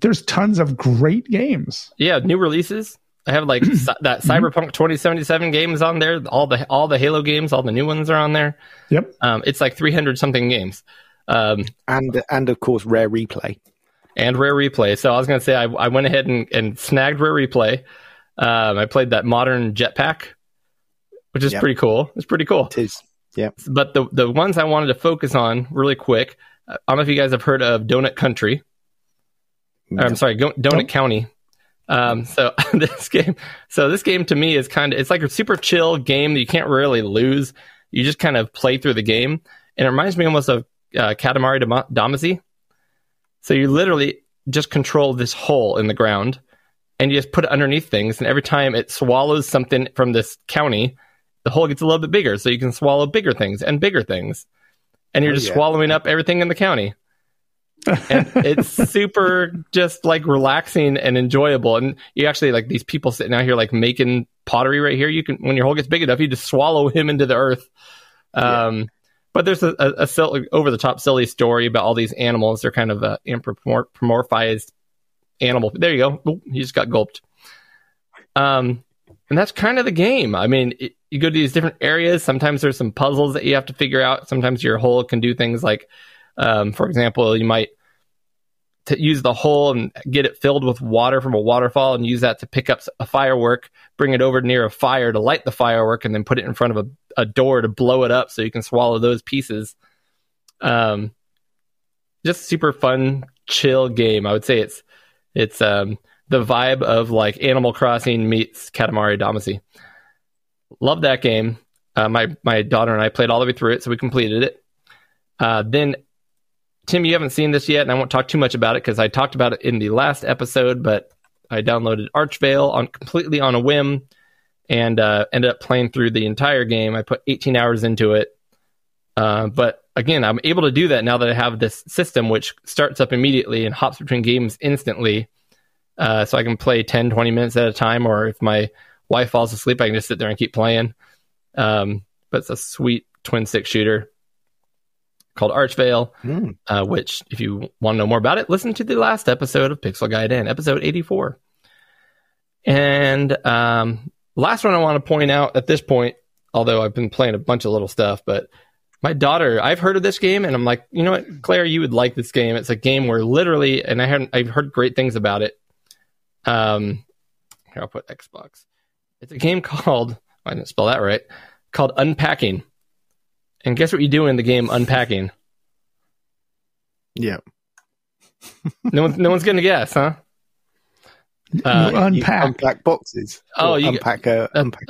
[SPEAKER 5] there's tons of great games.
[SPEAKER 1] yeah, new releases. I have like that Cyberpunk 2077 games on there. All the all the Halo games, all the new ones are on there.
[SPEAKER 5] Yep.
[SPEAKER 1] Um, it's like 300 something games. Um,
[SPEAKER 6] And and of course, rare replay.
[SPEAKER 1] and Rare Replay. So I was going to say I, I went ahead and, and snagged Rare Replay. Um, I played that modern jetpack, which is
[SPEAKER 6] Yep.
[SPEAKER 1] pretty cool. It's pretty cool.
[SPEAKER 6] It is. Yeah.
[SPEAKER 1] But the the ones I wanted to focus on really quick. uh, I don't know if you guys have heard of Donut Country. Or, I'm sorry, Go- Donut
[SPEAKER 5] Nope.
[SPEAKER 1] County. Um, so this game, so this game to me is kind of it's like a super chill game that you can't really lose. You just kind of play through the game, and it reminds me almost of uh, Katamari Dama- Damacy. So you literally just control this hole in the ground, and you just put it underneath things, and every time it swallows something from this county, the hole gets a little bit bigger, so you can swallow bigger things and bigger things, and you're
[SPEAKER 6] Oh,
[SPEAKER 1] just
[SPEAKER 6] yeah.
[SPEAKER 1] swallowing up everything in the county and it's super just like relaxing and enjoyable. And you actually like these people sitting out here like making pottery right here. You can when your hole gets big enough, you just swallow him into the earth. Um, But there's a, a, a over the top silly story about all these animals. They're kind of a anthropomorphized animal. There you go. Oop, he just got gulped. Um, and that's kind of the game. I mean, it, you go to these different areas. Sometimes there's some puzzles that you have to figure out. Sometimes your hole can do things like, um, for example, you might to use the hole and get it filled with water from a waterfall and use that to pick up a firework, bring it over near a fire to light the firework, and then put it in front of a, a door to blow it up so you can swallow those pieces. Um, just super fun, chill game. I would say it's it's um, the vibe of like Animal Crossing meets Katamari Damacy. Love that game. Uh, my my daughter and I played all the way through it, so we completed it. Uh, then, Tim, you haven't seen this yet, and I won't talk too much about it because I talked about it in the last episode. But I downloaded Archvale on completely on a whim, and uh, ended up playing through the entire game. I put 18 hours into it, uh, but again, I'm able to do that now that I have this system, which starts up immediately and hops between games instantly. Uh, so I can play 10, 20 minutes at a time, or if my wife falls asleep, I can just sit there and keep playing. Um, but it's a sweet twin stick shooter called Archvale,
[SPEAKER 6] Hmm.
[SPEAKER 1] uh, which, if you want to know more about it, listen to the last episode of Pixel Gaiden, episode 84. And um, last one I want to point out at this point, although I've been playing a bunch of little stuff, but my daughter, I've heard of this game, and I'm like, you know what, Claire, you would like this game. It's a game where literally, and I haven't, I've heard great things about it. Um, here I'll put Xbox. It's a game called I didn't spell that right. Called Unpacking. And guess what you do in the game Unpacking?
[SPEAKER 6] Yeah.
[SPEAKER 1] No one's no one's gonna guess, huh? Uh,
[SPEAKER 5] You unpack.
[SPEAKER 6] You unpack boxes.
[SPEAKER 1] Oh, you-
[SPEAKER 6] unpack a unpack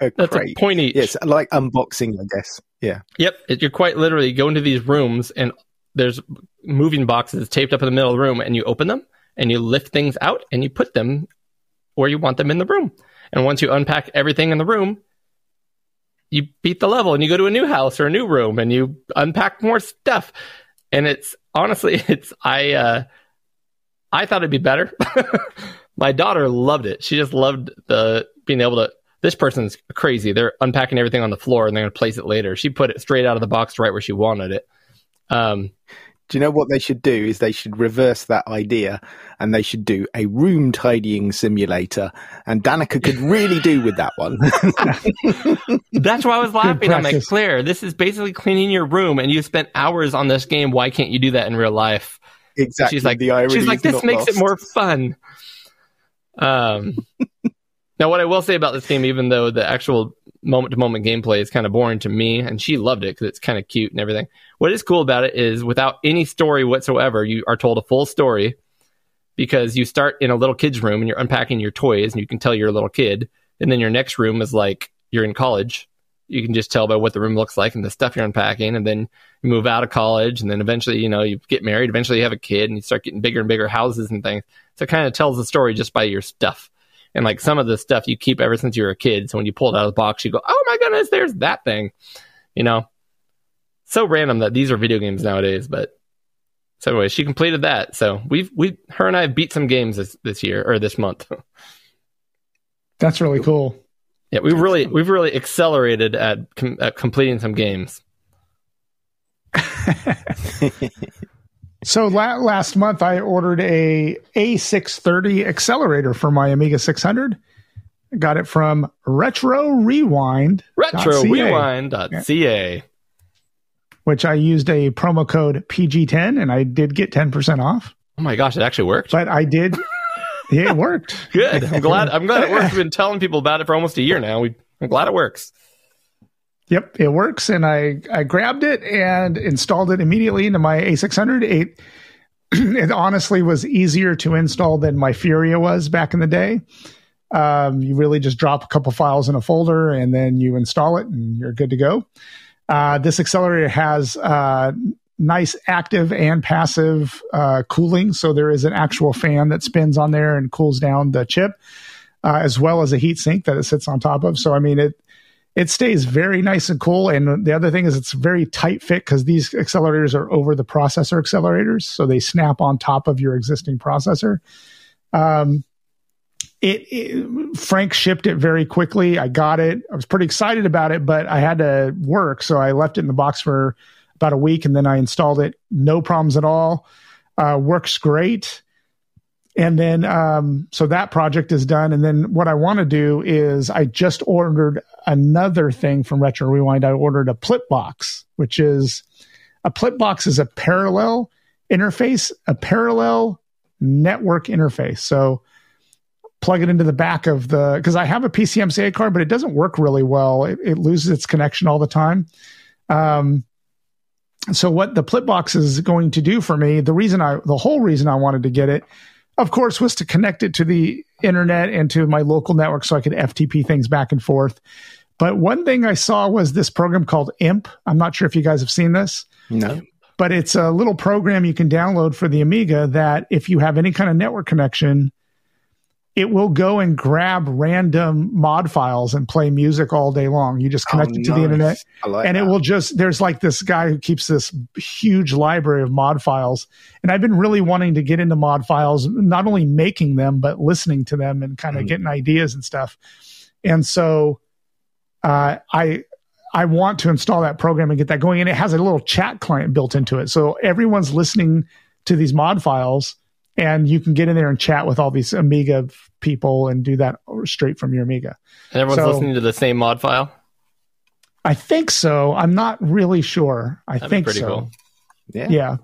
[SPEAKER 6] a, a
[SPEAKER 1] that's
[SPEAKER 6] crate.
[SPEAKER 1] a point each.
[SPEAKER 6] Yes, like unboxing, I guess. Yeah.
[SPEAKER 1] Yep, it, you're quite literally go into these rooms and there's moving boxes taped up in the middle of the room, and you open them and you lift things out and you put them where you want them in the room. And once you unpack everything in the room, you beat the level and you go to a new house or a new room and you unpack more stuff. And it's honestly, it's I uh, I thought it'd be better. My daughter loved it. She just loved the being able to. This person's crazy. They're unpacking everything on the floor and they're going to place it later. She put it straight out of the box right where she wanted it. Um,
[SPEAKER 6] Do you know what they should do? Is they should reverse that idea and they should do a room tidying simulator. And Danica could really do with that one.
[SPEAKER 1] that's why I was laughing. I'm like,
[SPEAKER 5] practice.
[SPEAKER 1] Claire, this is basically cleaning your room, and you spent hours on this game. Why can't you do that in real life?
[SPEAKER 6] exactly.
[SPEAKER 1] she's like,
[SPEAKER 6] the irony
[SPEAKER 1] she's like, this makes
[SPEAKER 6] lost.
[SPEAKER 1] it more fun. Um, now what I will say about this game, even though the actual moment to moment gameplay is kind of boring to me, and she loved it because it's kind of cute and everything. What is cool about it is without any story whatsoever, you are told a full story because you start in a little kid's room and you're unpacking your toys and you can tell you're a little kid, and then your next room is like you're in college. You can just tell by what the room looks like and the stuff you're unpacking, and then you move out of college, and then eventually, you know, you get married. Eventually, you have a kid, and you start getting bigger and bigger houses and things. So it kind of tells the story just by your stuff. And like some of the stuff you keep ever since you were a kid. So when you pull it out of the box, you go, "Oh my goodness, there's that thing," you know. So random that these are video games nowadays, but so anyway, she completed that. So we've we her and I have beat some games this this year or this month.
[SPEAKER 5] That's really cool.
[SPEAKER 1] yeah, we've really we've really accelerated at, com- at completing some games.
[SPEAKER 5] So la- last month I ordered a A630 accelerator for my Amiga 600. I got it from Retro Rewind,
[SPEAKER 1] Retro
[SPEAKER 5] .ca,
[SPEAKER 1] Rewind.ca.
[SPEAKER 5] which I used a promo code PG10 and I did get 10% off.
[SPEAKER 1] Oh my gosh, it actually worked.
[SPEAKER 5] But I did, yeah, it worked.
[SPEAKER 1] Good. I'm glad. I'm glad it works. We've been telling people about it for almost a year now. We, I'm glad it works.
[SPEAKER 5] Yep, it works. And I, I grabbed it and installed it immediately into my A600. It, it honestly was easier to install than my Furia was back in the day. Um, you really just drop a couple files in a folder and then you install it and you're good to go. Uh, this accelerator has uh, nice active and passive uh, cooling. So there is an actual fan that spins on there and cools down the chip, uh, as well as a heat sink that it sits on top of. So, I mean, it, it stays very nice and cool. And the other thing is it's very tight fit because these accelerators are over the processor accelerators. So they snap on top of your existing processor. Um, it, it Frank shipped it very quickly. I got it. I was pretty excited about it, but I had to work. So I left it in the box for about a week and then I installed it. No problems at all. Uh, works great. And then, um, so that project is done. And then what I want to do is I just ordered another thing from Retro Rewind. I ordered a Plipbox, which is a Plipbox is a parallel interface, a parallel network interface. So plug it into the back of the, because I have a PCMCIA card, but it doesn't work really well. It, it loses its connection all the time. Um, so what the Plipbox is going to do for me, the reason I, the whole reason I wanted to get it, of course, was to connect it to the internet and to my local network so I could FTP things back and forth. But one thing I saw was this program called Imp. I'm not sure if you guys have seen this,
[SPEAKER 6] No.
[SPEAKER 5] but it's a little program you can download for the Amiga that if you have any kind of network connection, it will go and grab random mod files and play music all day long. You just connect
[SPEAKER 6] Oh,
[SPEAKER 5] it to the internet.
[SPEAKER 6] Like
[SPEAKER 5] and it will just there's like this guy who keeps this huge library of mod files. And i've been really wanting to get into mod files not only making them but listening to them and kind of
[SPEAKER 6] Mm.
[SPEAKER 5] getting ideas and stuff. And so uh, i i want to install that program and get that going. And it has a little chat client built into it. So everyone's listening to these mod files and you can get in there and chat with all these amiga people and do that straight from your amiga
[SPEAKER 1] And everyone's
[SPEAKER 5] So-
[SPEAKER 1] listening to the same mod file.
[SPEAKER 5] i think so i'm not really sure i
[SPEAKER 1] That'd be
[SPEAKER 5] think
[SPEAKER 1] pretty
[SPEAKER 5] so
[SPEAKER 1] cool.
[SPEAKER 6] Yeah.
[SPEAKER 5] Yeah.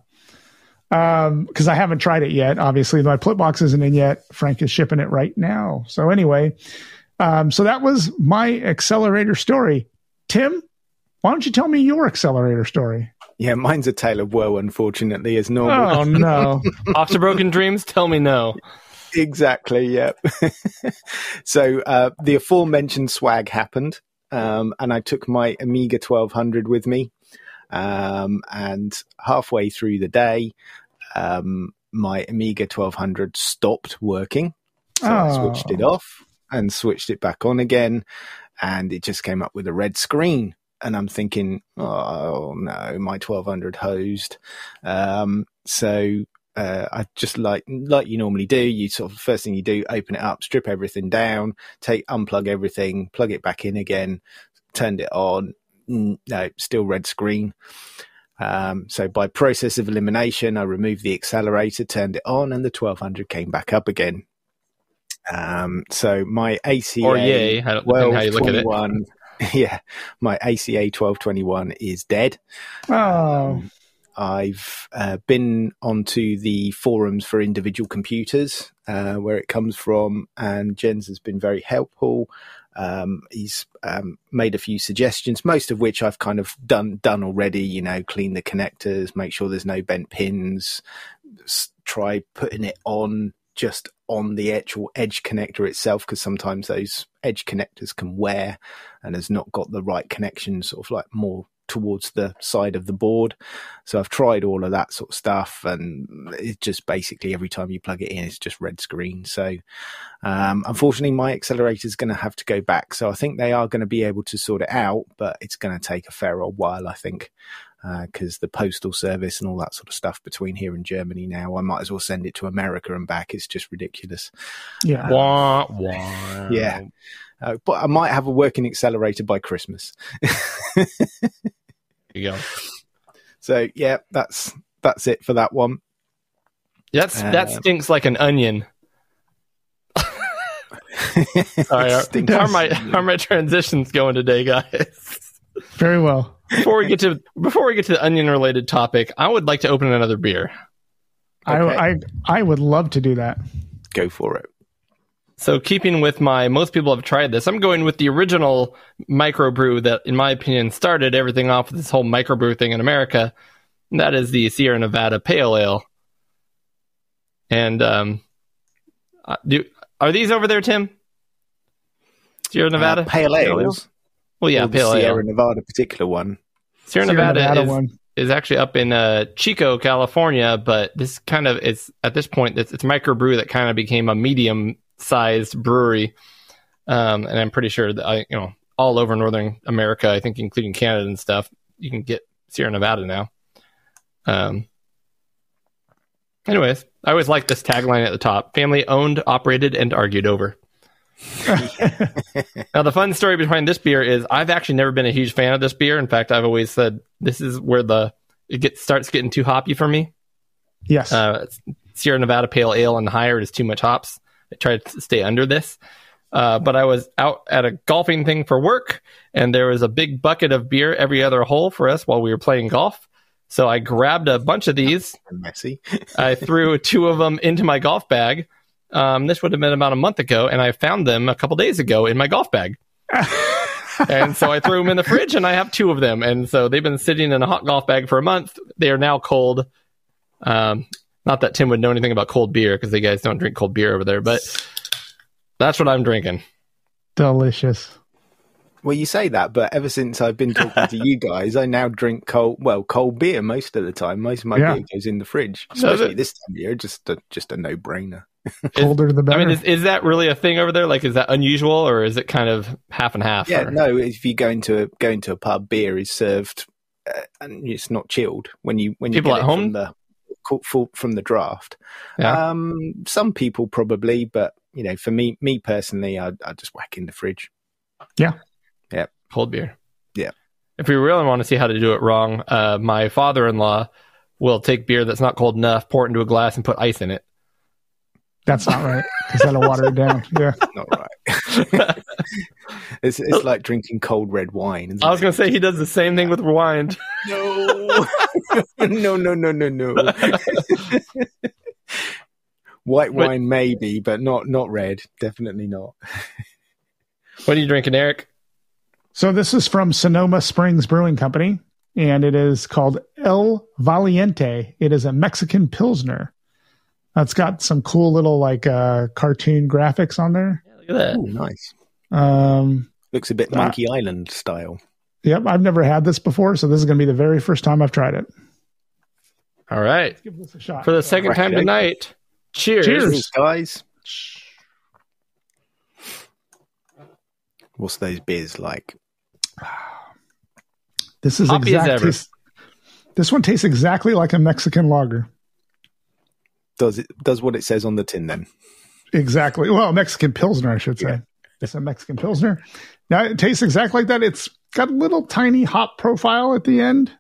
[SPEAKER 5] Um, because I haven't tried it yet. Obviously, my Plipbox isn't in yet. Frank is shipping it right now. So anyway, um, so that was my accelerator story. Tim, why don't you tell me your accelerator story?
[SPEAKER 6] Yeah, mine's a tale of woe, unfortunately, as normal.
[SPEAKER 5] Oh no.
[SPEAKER 1] Off to Broken Dreams? Tell me no.
[SPEAKER 6] Exactly. Yep. so uh, the aforementioned swag happened, um, and I took my Amiga 1200 with me. Um, and halfway through the day, um, my Amiga 1200 stopped working. So I
[SPEAKER 5] Oh.
[SPEAKER 6] switched it off and switched it back on again, and it just came up with a red screen. And I'm thinking, oh no, my 1200 hosed. Um, so uh, I just like like you normally do. You sort of first thing you do, open it up, strip everything down, take unplug everything, plug it back in again, turned it on. No, still red screen. Um, so by process of elimination, I removed the accelerator, turned it on, and the 1200 came back up again. Um, so my ACA
[SPEAKER 1] Or yay, how- depending how you look at it.
[SPEAKER 6] 1221 yeah, my ACA 1221 is dead.
[SPEAKER 5] Oh.
[SPEAKER 6] I've uh, been onto the forums for individual computers, uh, where it comes from, and Jens has been very helpful. Um, he's um, made a few suggestions, most of which I've kind of done done already. You know, clean the connectors, make sure there's no bent pins, s- try putting it on just on the actual edge connector itself, because sometimes those edge connectors can wear and has not got the right connection, sort of like more towards the side of the board. So I've tried all of that sort of stuff, and it just basically every time you plug it in, it's just red screen. So um, unfortunately, my accelerator is going to have to go back. So I think they are going to be able to sort it out, but it's going to take a fair old while, I think. Because the postal service and all that sort of stuff between here and Germany now, I might as well send it to America and back. It's just ridiculous.
[SPEAKER 5] Yeah.
[SPEAKER 1] Wah, wah.
[SPEAKER 6] Yeah. Uh, but I might have a working accelerator by Christmas.
[SPEAKER 1] There you go.
[SPEAKER 6] So yeah, that's that's it for that one.
[SPEAKER 1] That's, that
[SPEAKER 6] Uh,
[SPEAKER 1] stinks like an onion. Sorry, how are my how are my transitions going today, guys?
[SPEAKER 5] Very well.
[SPEAKER 1] Before we get to before we get to the onion related topic, I would like to open another beer.
[SPEAKER 6] Okay.
[SPEAKER 5] I, I I would love to do that.
[SPEAKER 6] Go for it.
[SPEAKER 1] So, keeping with my, most people have tried this. I'm going with the original microbrew that, in my opinion, started everything off with this whole microbrew thing in America. And that is the Sierra Nevada Pale Ale. And um, uh, do are these over there, Tim? Sierra Nevada
[SPEAKER 6] Uh, pale ales.
[SPEAKER 1] Well, yeah,
[SPEAKER 6] or the Sierra
[SPEAKER 1] Ale.
[SPEAKER 6] Nevada particular one.
[SPEAKER 1] Sierra,
[SPEAKER 5] Sierra
[SPEAKER 1] Nevada,
[SPEAKER 5] Nevada
[SPEAKER 1] is,
[SPEAKER 5] one.
[SPEAKER 1] is actually up in uh, Chico, California, but this kind of is at this point it's, it's microbrew that kind of became a medium sized brewery, um, and I'm pretty sure that I you know all over Northern America, I think including Canada and stuff, you can get Sierra Nevada now. Um. Anyways, I always like this tagline at the top: family owned, operated, and argued over. Now, the fun story behind this beer is I've actually never been a huge fan of this beer. In fact, I've always said this is where the it gets starts getting too hoppy for me.
[SPEAKER 5] Yes.
[SPEAKER 1] Uh, Sierra Nevada Pale Ale and higher is too much hops. I try to stay under this. Uh, but I was out at a golfing thing for work, and there was a big bucket of beer every other hole for us while we were playing golf. So I grabbed a bunch of these.
[SPEAKER 6] Messy.
[SPEAKER 1] I threw two of them into my golf bag. Um, this would have been about a month ago, and I found them a couple days ago in my golf bag. and so I threw them in the fridge, and I have two of them. And so they've been sitting in a hot golf bag for a month. They are now cold. Um, not that Tim would know anything about cold beer because they guys don't drink cold beer over there, but that's what I'm drinking.
[SPEAKER 5] Delicious.
[SPEAKER 6] Well, you say that, but ever since I've been talking to you guys, I now drink cold, well, cold beer most of the time. Most of my
[SPEAKER 5] Yeah.
[SPEAKER 6] beer goes in the fridge,
[SPEAKER 1] So
[SPEAKER 6] especially
[SPEAKER 1] the-
[SPEAKER 6] this time of year. Just a, just a no brainer.
[SPEAKER 5] Colder than the better.
[SPEAKER 1] I mean, is, is that really a thing over there? Like, is that unusual, or is it kind of half and half?
[SPEAKER 6] Yeah,
[SPEAKER 1] or-
[SPEAKER 6] no. If you go into a go into a pub, beer is served, uh, and it's not chilled when you when you
[SPEAKER 1] People
[SPEAKER 6] get
[SPEAKER 1] at home?
[SPEAKER 6] from the from the draft.
[SPEAKER 1] Yeah.
[SPEAKER 6] Um, some people probably, but you know, for me, me personally, I I just whack in the fridge.
[SPEAKER 1] Cold beer.
[SPEAKER 6] Yeah.
[SPEAKER 1] If we really want to see how to do it wrong, uh, my father-in-law will take beer that's not cold enough, pour it into a glass, and put ice in it.
[SPEAKER 5] That's not right because that'll water it down. Yeah.
[SPEAKER 6] Not right. it's it's like drinking cold red wine.
[SPEAKER 1] I was going to say he does the same thing with wine.
[SPEAKER 6] No, no, no, no, no, no. White
[SPEAKER 1] But-
[SPEAKER 6] wine, maybe, but not not red. Definitely not.
[SPEAKER 1] What are you drinking, Eric?
[SPEAKER 5] So this is from Sonoma Springs Brewing Company, and it is called El Valiente. It is a Mexican Pilsner. It's got some cool little like uh, cartoon graphics on there.
[SPEAKER 1] Yeah, Look at that.
[SPEAKER 6] Oh, nice.
[SPEAKER 5] Um,
[SPEAKER 6] Looks a bit
[SPEAKER 5] Ah.
[SPEAKER 6] Monkey Island style.
[SPEAKER 5] yep, I've never had this before, so this is going to be the very first time I've tried it.
[SPEAKER 1] All right.
[SPEAKER 5] Give this a shot.
[SPEAKER 1] For the second time tonight, cheers.
[SPEAKER 5] Cheers.
[SPEAKER 6] Cheers, guys. What's those beers like?
[SPEAKER 5] This is
[SPEAKER 1] Hoppy
[SPEAKER 5] exact.
[SPEAKER 1] ever.
[SPEAKER 5] taste- this one tastes exactly like a Mexican lager.
[SPEAKER 6] Does it does what it says on the tin then?
[SPEAKER 5] Exactly. Well, Mexican Pilsner, I should say.
[SPEAKER 6] Yeah.
[SPEAKER 5] It's a Mexican Pilsner. Now it tastes exactly like that. It's got a little tiny hop profile at the end.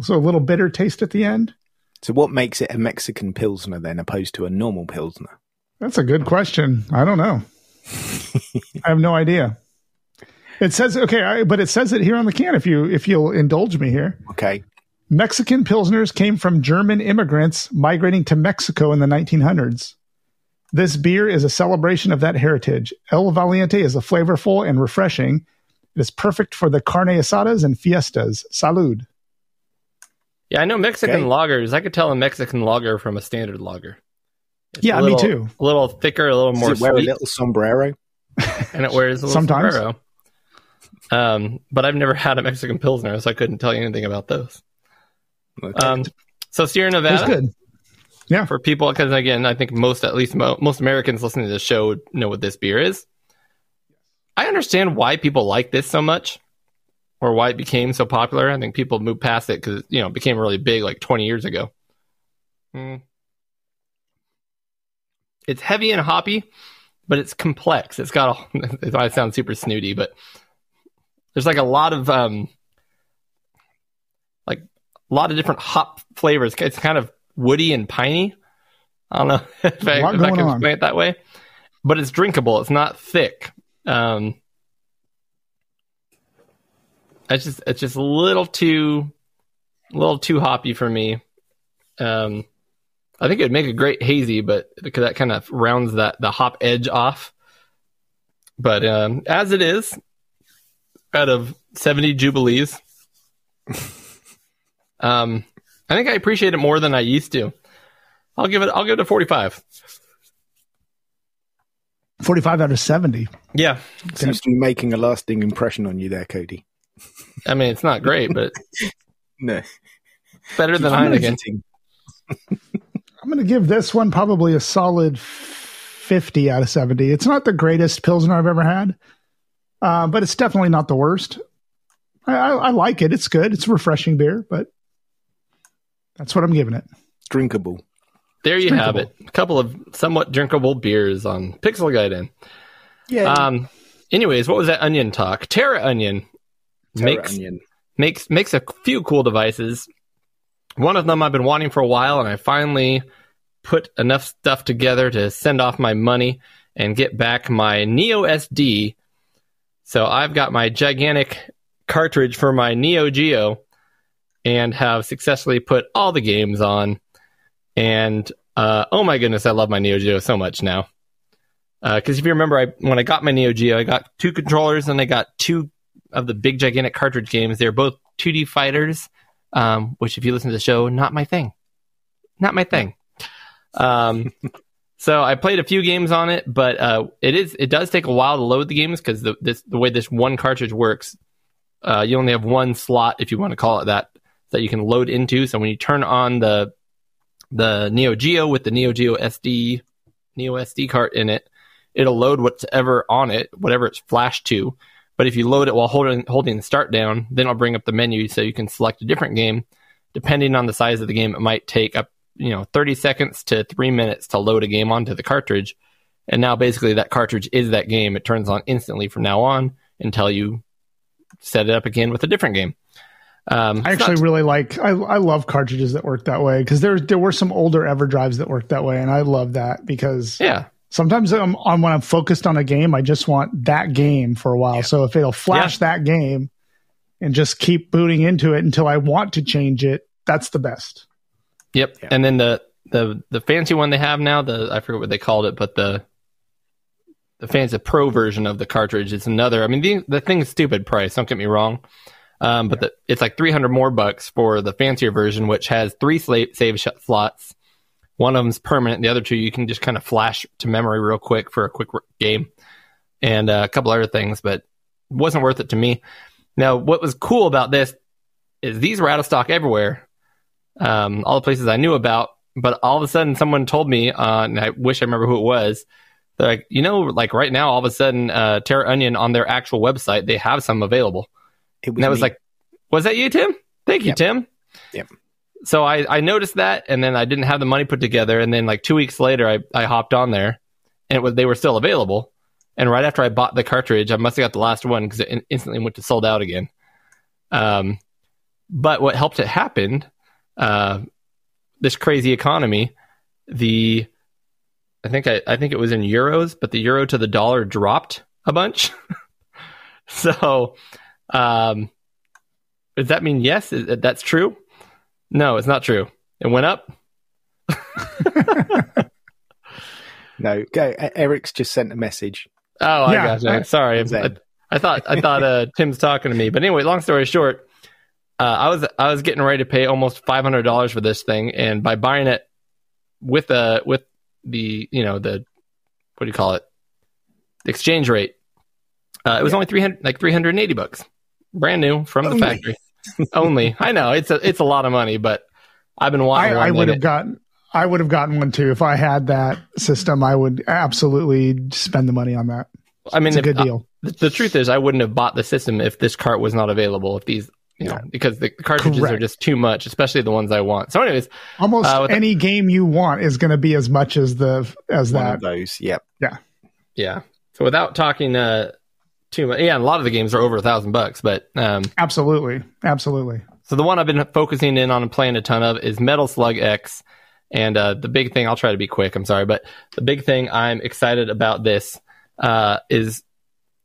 [SPEAKER 5] So a little bitter taste at the end.
[SPEAKER 6] So what makes it a Mexican pilsner then, opposed to a normal pilsner?
[SPEAKER 5] That's a good question. I don't know. I have no idea. It says okay, I, but it says it here on the can. If you if you'll indulge me here,
[SPEAKER 6] Okay,
[SPEAKER 5] Mexican pilsners came from German immigrants migrating to Mexico in the 1900s. This beer is a celebration of that heritage. El Valiente is a flavorful and refreshing. It is perfect for the carne asadas and fiestas. Salud.
[SPEAKER 1] Yeah, I know Mexican
[SPEAKER 6] Okay.
[SPEAKER 1] lagers. I could tell a Mexican lager from a standard lager. It's
[SPEAKER 5] Yeah,
[SPEAKER 1] a
[SPEAKER 5] me too.
[SPEAKER 1] A little thicker, a little more
[SPEAKER 6] Does it wear a little sombrero?
[SPEAKER 1] and it wears a little
[SPEAKER 5] Sometimes.
[SPEAKER 1] sombrero. Um, but I've never had a Mexican Pilsner, so I couldn't tell you anything about those.
[SPEAKER 6] Okay.
[SPEAKER 1] Um, so Sierra
[SPEAKER 5] It's
[SPEAKER 1] Nevada,
[SPEAKER 5] good. Yeah.
[SPEAKER 1] For people, because again, I think most, at least mo- most Americans listening to the show would know what this beer is. I understand why people like this so much, or why it became so popular. I think people moved past it because you know it became really big like 20 years ago. Mm. It's heavy and hoppy, but it's complex. It's got a. It might sound super snooty, but there's like a lot of um, like a lot of different hop flavors. It's kind of woody and piney. I don't know if I, if I can
[SPEAKER 5] on.
[SPEAKER 1] explain it that way, but it's drinkable. It's not thick. Um, it's just it's just a little too, a little too hoppy for me. Um, I think it'd make a great hazy, but because that kind of rounds that the hop edge off. But um, as it is, out of seventy jubilees, um, I think I appreciate it more than I used to. I'll give it. I'll give it a forty-five.
[SPEAKER 5] 45 out of 70.
[SPEAKER 1] Yeah,
[SPEAKER 6] Seems to be making a lasting impression on you there, Cody.
[SPEAKER 1] I mean it's not great, but
[SPEAKER 6] No,
[SPEAKER 1] better than
[SPEAKER 5] I'm gonna
[SPEAKER 1] Heineken.
[SPEAKER 5] I'm going to give this one probably a solid 50 out of 70. It's not the greatest Pilsner I've ever had, uh, but it's definitely not the worst. I, I, I like it. It's good. It's a refreshing beer, but that's what I'm giving it.
[SPEAKER 6] drinkable.
[SPEAKER 1] There you have it. A couple of somewhat drinkable beers on Pixel Gaiden.
[SPEAKER 6] Yeah,
[SPEAKER 1] Um. Anyways, what was that onion talk? Terra Onion makes
[SPEAKER 6] onion.
[SPEAKER 1] makes makes a few cool devices. One of them I've been wanting for a while, and I finally put enough stuff together to send off my money and get back my Neo SD. So I've got my gigantic cartridge for my Neo Geo, and have successfully put all the games on. And uh, oh my goodness, I love my Neo Geo so much now. Because if you remember, I when I got my Neo Geo, I got two controllers and I got two of the big gigantic cartridge games. They're both 2D fighters, um, which if you listen to the show, not my thing, not my thing. Um, So I played a few games on it, but uh, it is it does take a while to load the games because the this the way this one cartridge works, uh, you only have one slot if you want to call it that that you can load into. So when you turn on the the Neo Geo with the Neo Geo SD Neo SD cart in it, it'll load whatever on it, whatever it's flashed to. But if you load it while holding holding the start down, then it'll bring up the menu so you can select a different game. Depending on the size of the game, it might take up you know 30 seconds to three minutes to load a game onto the cartridge. And now basically that cartridge is that game. It turns on instantly from now on until you set it up again with a different game. Um,
[SPEAKER 5] I actually
[SPEAKER 1] not-
[SPEAKER 5] really like I, I love cartridges that work that way because there there were some older EverDrives that worked that way, and I love that because
[SPEAKER 1] yeah,
[SPEAKER 5] sometimes I'm on when I'm focused on a game, I just want that game for a while. So if it'll flash that game and just keep booting into it until I want to change it, that's the best.
[SPEAKER 1] Yep. And then the the the fancy one they have now, the I forget what they called it, but the the fancy pro version of the cartridge is another. I mean, the the thing's stupid price. Don't get me wrong, um, but the, it's like three hundred more bucks for the fancier version, which has three save sh- slots. One of them's permanent. The other two you can just kind of flash to memory real quick for a quick r- game, and uh, a couple other things, but it wasn't worth it to me. Now, what was cool about this is these were out of stock everywhere um, all the places I knew about. But all of a sudden, someone told me, uh, and I wish I remember who it was. They're like, you know, like right now, all of a sudden, uh, Terra Onion on their actual website, they have some available.
[SPEAKER 6] It
[SPEAKER 1] And that was
[SPEAKER 6] me.
[SPEAKER 1] like, was that you, Tim? Thank you,
[SPEAKER 6] Yep.
[SPEAKER 1] Tim.
[SPEAKER 6] Yep.
[SPEAKER 1] So I, I noticed that, and then I didn't have the money put together, and then like two weeks later, I, I hopped on there, and it was they were still available. And right after I bought the cartridge, I must have got the last one because it in- instantly went to sold out again. Um, but what helped it happen, uh, this crazy economy, the I think I, I think it was in euros, but the euro to the dollar dropped a bunch. so, um, does that mean yes? Is, that's true? No, it's not true. It went up.
[SPEAKER 6] no. Go. Eric's just sent a message.
[SPEAKER 1] Oh, I
[SPEAKER 5] Yeah,
[SPEAKER 1] gotcha. Sorry, I, I thought I thought uh, Tim's talking to me. But anyway, long story short, uh, I was I was getting ready to pay almost five hundred dollars for this thing, and by buying it with uh with the you know the what do you call it the exchange rate, uh, it was only three hundred like three hundred and eighty bucks, brand new from the factory. only I know it's a it's a lot of money, but I've been wanting.
[SPEAKER 5] I
[SPEAKER 1] one
[SPEAKER 5] would have gotten I would have gotten one too if I had that system. I would absolutely spend the money on that.
[SPEAKER 1] I mean,
[SPEAKER 5] It's a
[SPEAKER 1] if-
[SPEAKER 5] good
[SPEAKER 1] uh,
[SPEAKER 5] deal.
[SPEAKER 1] the, the truth is, I wouldn't have bought the system if this cart was not available. If these, you know, because the cartridges are just too much, especially the ones I want. So, anyways,
[SPEAKER 5] Almost
[SPEAKER 1] uh, with the-
[SPEAKER 5] any game you want is going to be as much as the as
[SPEAKER 6] One
[SPEAKER 5] that.
[SPEAKER 6] of those. Yep.
[SPEAKER 1] Yeah, yeah. So, without talking uh, too much, yeah, a lot of the games are over a thousand bucks. But um,
[SPEAKER 5] Absolutely, absolutely.
[SPEAKER 1] so the one I've been focusing in on and playing a ton of is Metal Slug X. And uh, the big thing, I'll try to be quick. I'm sorry, but the big thing I'm excited about this uh, is,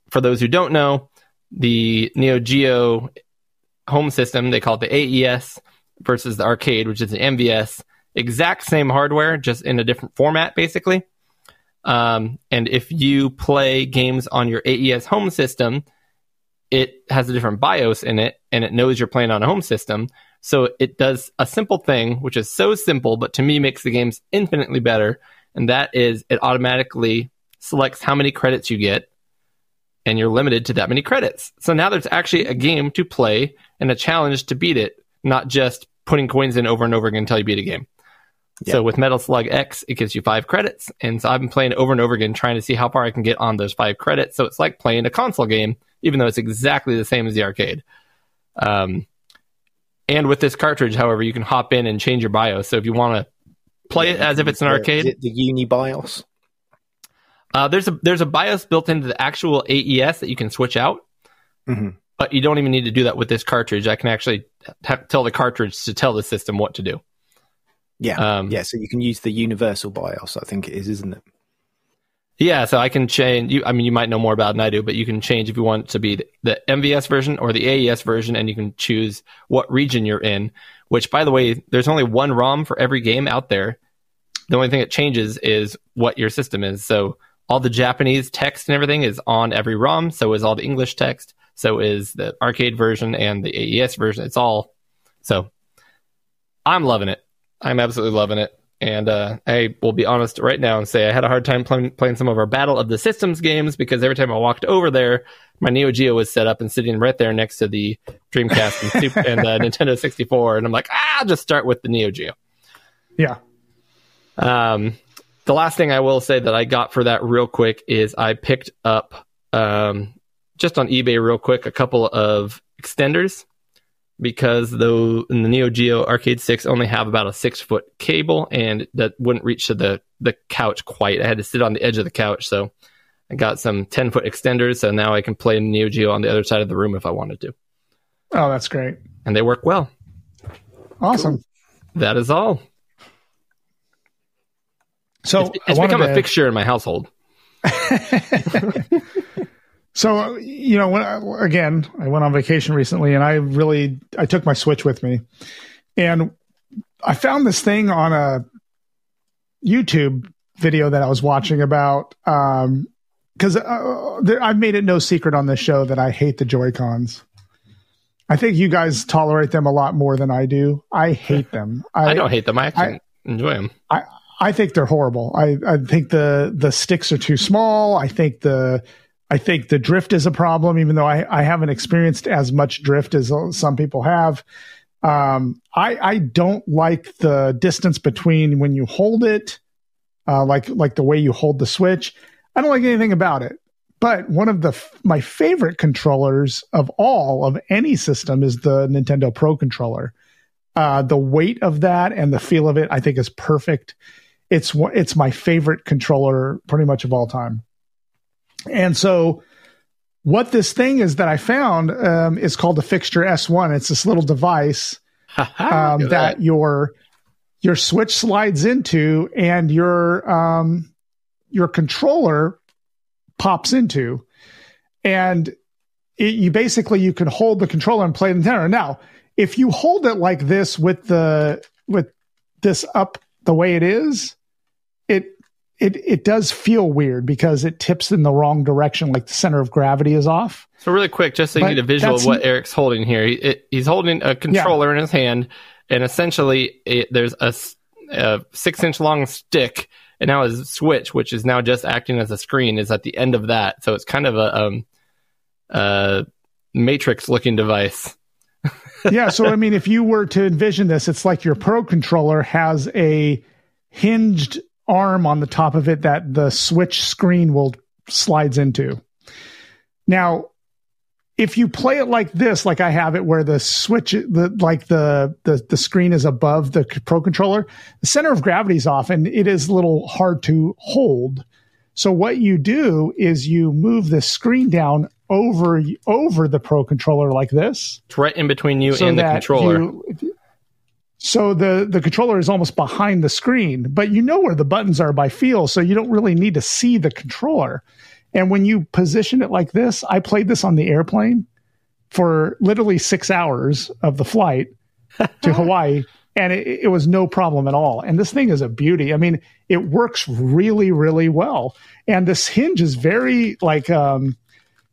[SPEAKER 1] for those who don't know, the Neo Geo home system. They call it the AES versus the arcade, which is the MVS. Exact same hardware, just in a different format, basically. Um, and if you play games on your AES home system, it has a different BIOS in it, and it knows you're playing on a home system. So it does a simple thing, which is so simple, but to me makes the games infinitely better. And that is it automatically selects how many credits you get, and you're limited to that many credits. So now there's actually a game to play and a challenge to beat it, not just putting coins in over and over again until you beat a game. So with Metal Slug X, it gives you five credits. And so I've been playing over and over again, trying to see how far I can get on those five credits. So it's like playing a console game, even though it's exactly the same as the arcade. Um, and with this cartridge, however, you can hop in and change your BIOS. So if you want to play it as if it's an arcade,
[SPEAKER 6] The, the Uni BIOS.
[SPEAKER 1] Uh, there's a there's a BIOS built into the actual AES that you can switch out,
[SPEAKER 6] Mhm.
[SPEAKER 1] but you don't even need to do that with this cartridge. I can actually t- tell the cartridge to tell the system what to do.
[SPEAKER 6] Yeah.
[SPEAKER 1] Um,
[SPEAKER 6] yeah. So you can use the universal BIOS. I think it is, isn't it?
[SPEAKER 1] Yeah, so I can change. You, I mean, you might know more about it than I do, but you can change if you want to be the, the MVS version or the AES version, and you can choose what region you're in. Which, by the way, there's only one ROM for every game out there. The only thing that changes is what your system is. So all the Japanese text and everything is on every ROM. So is all the English text. So is the arcade version and the AES version. It's all so. I'm loving it. I'm absolutely loving it. And uh, I will be honest right now and say I had a hard time playing, playing some of our Battle of the Systems games because every time I walked over there, my Neo Geo was set up and sitting right there next to the Dreamcast and, Super, and uh, Nintendo 64. And I'm like, ah, I'll just start with the Neo Geo.
[SPEAKER 5] Yeah.
[SPEAKER 1] Um, the last thing I will say that I got for that real quick is I picked up um, just on eBay real quick a couple of extenders because though in the Neo Geo Arcade 6 only have about a six foot cable and that wouldn't reach to the, the couch quite. I had to sit on the edge of the couch. So I got some 10 foot extenders. So now I can play Neo Geo on the other side of the room if I wanted to.
[SPEAKER 5] Oh, that's great.
[SPEAKER 1] And they work well.
[SPEAKER 5] Awesome.
[SPEAKER 1] That is all.
[SPEAKER 5] So
[SPEAKER 1] It's, it's become a
[SPEAKER 5] to-
[SPEAKER 1] fixture in my household.
[SPEAKER 5] So you know, when I, again, I went on vacation recently, and I really I took my Switch with me, and I found this thing on a YouTube video that I was watching about um because uh, I've made it no secret on this show that I hate the Joy Cons. I think you guys tolerate them a lot more than I do. I hate them.
[SPEAKER 1] I, don't hate them. I actually enjoy them.
[SPEAKER 5] I, I think they're horrible. I, I think the the sticks are too small. I think the I think the drift is a problem, even though I, I haven't experienced as much drift as some people have. Um, I I don't like the distance between when you hold it, uh, like like the way you hold the switch. I don't like anything about it. But one of the my favorite controllers of all of any system is the Nintendo Pro controller. Uh, the weight of that and the feel of it, I think, is perfect. It's it's my favorite controller, pretty much of all time. And so, what this thing is that I found um, is called the Fixture S1. It's this little device um,
[SPEAKER 1] Look
[SPEAKER 5] that, your your switch slides into and your um, your controller pops into, and it, you basically you can hold the controller and play the Nintendo. Now, if you hold it like this with the with this up the way it is, it it does feel weird because it tips in the wrong direction, like the center of gravity is off.
[SPEAKER 1] So really quick, just so you
[SPEAKER 5] But
[SPEAKER 1] need a visual of what Eric's holding here. He, it, he's holding a controller in his hand, and essentially it, there's a six-inch long stick, and now his switch, which is now just acting as a screen, is at the end of that. So it's kind of a um, uh, matrix-looking device.
[SPEAKER 5] yeah, so I mean, if you were to envision this, it's like your Pro controller has a hinged arm on the top of it that the switch screen will slides into. Now, if you play it like this, like I have it, where the switch, the like the the the screen is above the Pro controller, the center of gravity is off, and it is a little hard to hold. So what you do is you move the screen down over over the Pro controller like this
[SPEAKER 1] It's right in between you
[SPEAKER 5] so
[SPEAKER 1] and the controller.
[SPEAKER 5] you- so the the controller is almost behind the screen, but you know where the buttons are by feel, so you don't really need to see the controller. And when you position it like this, I played this on the airplane for literally six hours of the flight to Hawaii, and it, it was no problem at all. And this thing is a beauty. I mean, it works really, really well. And this hinge is very like um,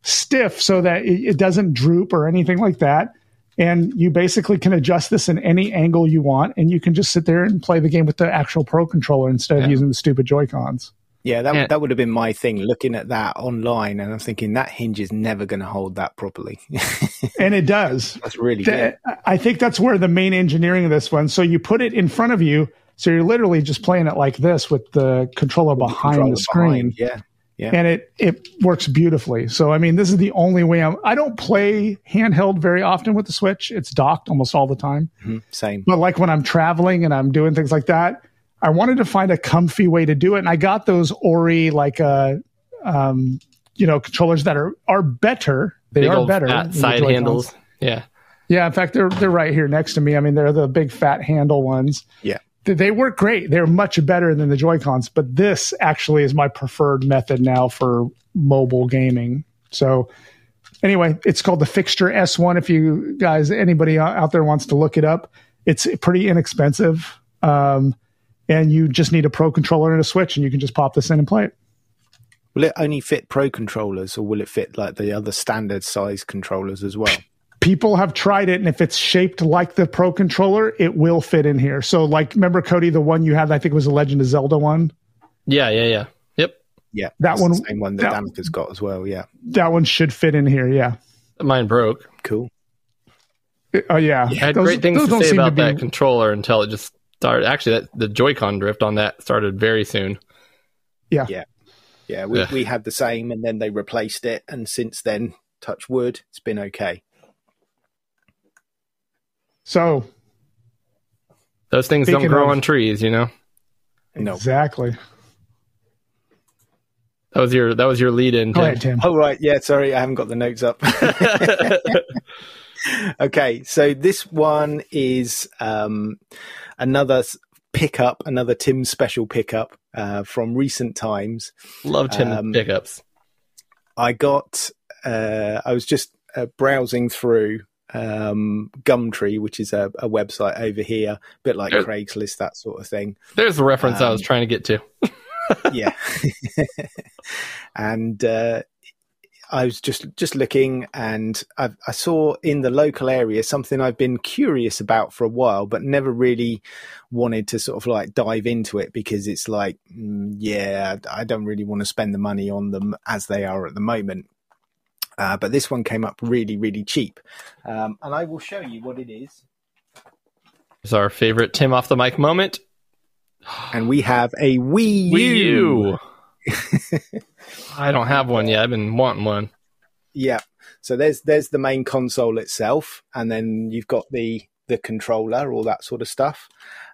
[SPEAKER 5] stiff so that it, it doesn't droop or anything like that. And you basically can adjust this in any angle you want, and you can just sit there and play the game with the actual Pro controller instead of using the stupid Joy Cons.
[SPEAKER 6] Yeah, that
[SPEAKER 1] Yeah.
[SPEAKER 6] that would have been my thing. Looking at that online, and I'm thinking that hinge is never going to hold that properly.
[SPEAKER 5] And it does.
[SPEAKER 6] That's really good.
[SPEAKER 5] I think that's where the main engineering of this one. So you put it in front of you, so you're literally just playing it like this with the controller behind
[SPEAKER 6] Controller
[SPEAKER 5] the screen.
[SPEAKER 6] behind, Yeah, yeah.
[SPEAKER 5] and it it works beautifully. So I mean, this is the only way I'm. I don't play handheld very often with the Switch. It's docked almost all the time.
[SPEAKER 6] Mhm, Same.
[SPEAKER 5] But like when I'm traveling and I'm doing things like that, I wanted to find a comfy way to do it, and I got those Hori like uh um you know controllers that are are better. They
[SPEAKER 1] Big
[SPEAKER 5] are
[SPEAKER 1] old
[SPEAKER 5] better.
[SPEAKER 1] fat side
[SPEAKER 5] Joy-Cons.
[SPEAKER 1] handles. Yeah.
[SPEAKER 5] Yeah, in fact, they're they're right here next to me. I mean, they're the big fat handle ones.
[SPEAKER 6] Yeah.
[SPEAKER 5] They- work great. They're much better than the Joy Cons, but this actually is my preferred method now for mobile gaming. So, anyway, it's called the Fixture S1. If you guys, anybody out out there wants to look it up, it's pretty inexpensive. Um, and you just need a Pro controller and a Switch, and you can just pop this in and play it.
[SPEAKER 6] Will it only fit pro controllers, or will it fit like the other standard size controllers as well?
[SPEAKER 5] People have tried it, and if it's shaped like the Pro controller, it will fit in here. So, like, remember Cody, the one you had, I think it was a Legend of Zelda one.
[SPEAKER 1] Yeah, yeah, yeah. Yep.
[SPEAKER 6] Yeah,
[SPEAKER 5] That one-
[SPEAKER 6] the same one that
[SPEAKER 5] that-
[SPEAKER 6] Danica's got as well. Yeah,
[SPEAKER 5] That one should fit in here. Yeah.
[SPEAKER 1] Mine broke.
[SPEAKER 6] cool.
[SPEAKER 5] Oh yeah.
[SPEAKER 1] I had
[SPEAKER 5] Those-
[SPEAKER 1] great things to say
[SPEAKER 5] seem
[SPEAKER 1] about
[SPEAKER 5] be-
[SPEAKER 1] that controller until it just started. Actually, that, the Joy-Con drift on that started very soon.
[SPEAKER 5] Yeah.
[SPEAKER 6] Yeah. Yeah, we,
[SPEAKER 1] Yeah.
[SPEAKER 6] we had the same, and then they replaced it, and since then, touch wood, it's been okay.
[SPEAKER 5] So
[SPEAKER 1] Those things don't grow
[SPEAKER 5] of-
[SPEAKER 1] on trees, you know.
[SPEAKER 6] No.
[SPEAKER 5] exactly.
[SPEAKER 1] That was your that was your lead in.
[SPEAKER 5] Go ahead, Tim.
[SPEAKER 6] Oh right, yeah. Sorry, I haven't got the notes up. okay, so this one is um, another pickup, another Tim special pickup uh, from recent times.
[SPEAKER 1] Love Tim
[SPEAKER 6] Um,
[SPEAKER 1] pickups.
[SPEAKER 6] I got. Uh, I was just uh, browsing through um, Gumtree, which is a, a website over here, a bit like
[SPEAKER 1] Yeah.
[SPEAKER 6] Craigslist, that sort of thing.
[SPEAKER 1] There's the reference I was
[SPEAKER 6] um,
[SPEAKER 1] trying to get to.
[SPEAKER 6] yeah and uh i was just just looking and I, I saw in the local area something i've been curious about for a while but never really wanted to sort of like dive into it because it's like mm, yeah i don't really want to spend the money on them as they are at the moment uh, but this one came up really really cheap um, and i will show you what it is
[SPEAKER 1] It's our favorite Tim off the mic moment.
[SPEAKER 6] and we have a wii u,
[SPEAKER 1] Wii U. I don't have one yet. I've been wanting one.
[SPEAKER 6] Yeah. So there's there's the main console itself, and then you've got the the controller, all that sort of stuff.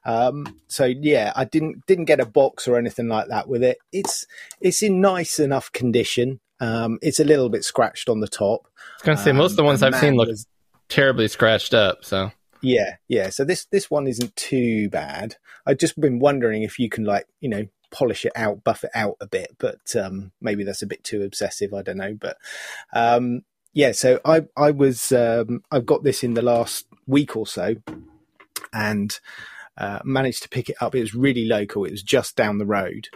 [SPEAKER 6] Um, so yeah, I didn't didn't get a box or anything like that with it. It's it's in nice enough condition. Um, it's a little bit scratched on the top.
[SPEAKER 1] I was gonna say most of the
[SPEAKER 6] Um,
[SPEAKER 1] ones I've seen look
[SPEAKER 6] there's-
[SPEAKER 1] terribly scratched up. So
[SPEAKER 6] Yeah, yeah. So this this one isn't too bad. I've just been wondering if you can like you know polish it out, buff it out a bit, but um, maybe that's a bit too obsessive. I don't know, but um, yeah. So I I was um, I've got this in the last week or so, and uh, managed to pick it up. It was really local. It was just down the road,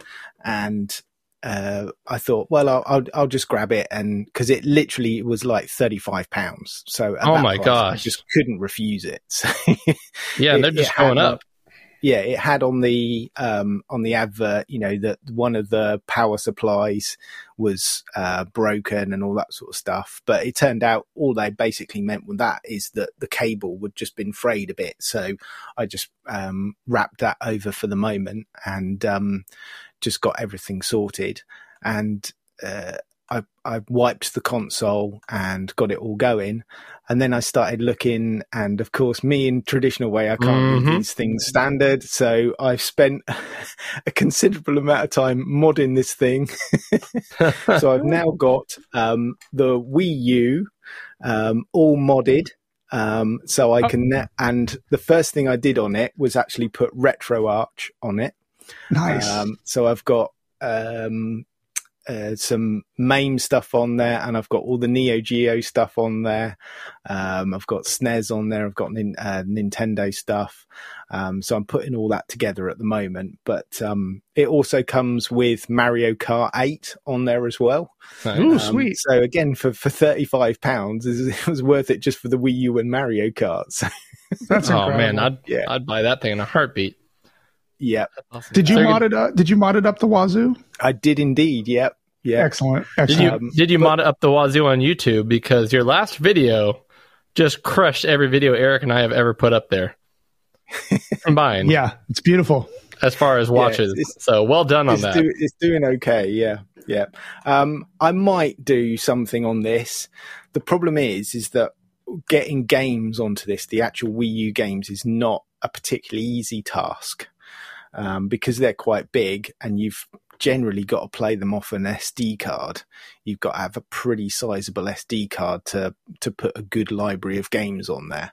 [SPEAKER 6] and uh, I thought, well, I'll, I'll I'll just grab it, and because it literally was like thirty five pounds. So at
[SPEAKER 1] Oh
[SPEAKER 6] that
[SPEAKER 1] my
[SPEAKER 6] price, I just couldn't refuse it. So
[SPEAKER 1] yeah,
[SPEAKER 6] It-
[SPEAKER 1] they're just going
[SPEAKER 6] on-
[SPEAKER 1] up.
[SPEAKER 6] yeah, it had on the um, on the advert, you know, that one of the power supplies was uh, broken and all that sort of stuff. But it turned out all they basically meant with that is that the cable would just been frayed a bit. So I just um, wrapped that over for the moment and um, just got everything sorted. And uh, I, I wiped the console and got it all going. And then I started looking, and of course, me in traditional way, I can't
[SPEAKER 1] Mhm.
[SPEAKER 6] leave these things standard. So I've spent a considerable amount of time modding this thing. so I've now got um, the Wii U um, all modded. Um, so I can, and the first thing I did on it was actually put RetroArch on it.
[SPEAKER 5] Nice.
[SPEAKER 6] Um, so I've got um, uh, some MAME stuff on there, and I've got all the Neo Geo stuff on there. Um, I've got SNES on there. I've got nin- uh, Nintendo stuff. Um, so I'm putting all that together at the moment. But um, it also comes with Mario Kart 8 on there as well.
[SPEAKER 5] Ooh,
[SPEAKER 6] Um,
[SPEAKER 5] sweet.
[SPEAKER 6] So again, for for thirty five pounds, it was worth it just for the Wii U and Mario Kart. So
[SPEAKER 5] That's
[SPEAKER 1] oh
[SPEAKER 5] incredible.
[SPEAKER 1] man, I'd
[SPEAKER 6] Yeah.
[SPEAKER 1] I'd buy that thing in a heartbeat.
[SPEAKER 6] Yeah,
[SPEAKER 1] Awesome.
[SPEAKER 5] Did you
[SPEAKER 1] So
[SPEAKER 5] mod it? Uh, did you mod it up the wazoo?
[SPEAKER 6] I did indeed. Yep. Yeah.
[SPEAKER 5] Excellent.
[SPEAKER 1] Did
[SPEAKER 5] Excellent.
[SPEAKER 1] you
[SPEAKER 6] Um,
[SPEAKER 1] did you
[SPEAKER 6] but-
[SPEAKER 1] mod it up the wazoo on YouTube because your last video just crushed every video Eric and I have ever put up there combined.
[SPEAKER 5] yeah, it's beautiful.
[SPEAKER 1] as far as watches.
[SPEAKER 6] it's-
[SPEAKER 1] so well done on
[SPEAKER 6] it's,
[SPEAKER 1] that.
[SPEAKER 6] do, it's doing okay. Yeah, yeah. Um, I might do something on this. The problem is, is that getting games onto this, the actual Wii U games, is not a particularly easy task um, because they're quite big, and you've generally got to play them off an SD card. You've got to have a pretty sizable SD card to to put a good library of games on there.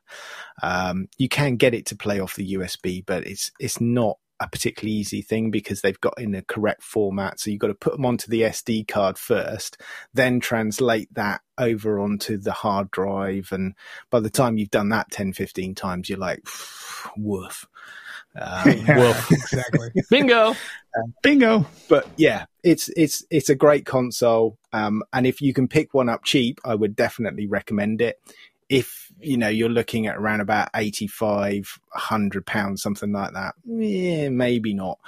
[SPEAKER 6] Um, you can get it to play off the USB, but it's it's not a particularly easy thing because they've got in a correct format. So you've got to put them onto the SD card first, then translate that over onto the hard drive. And by the time you've done that 10, 15 times, you're like, woof. Um,
[SPEAKER 5] Yeah, exactly.
[SPEAKER 1] Bingo.
[SPEAKER 5] Bingo.
[SPEAKER 6] but yeah, it's it's it's a great console. Um, and if you can pick one up cheap, I would definitely recommend it. if you know you're looking at around about 85 100 pounds something like that yeah maybe not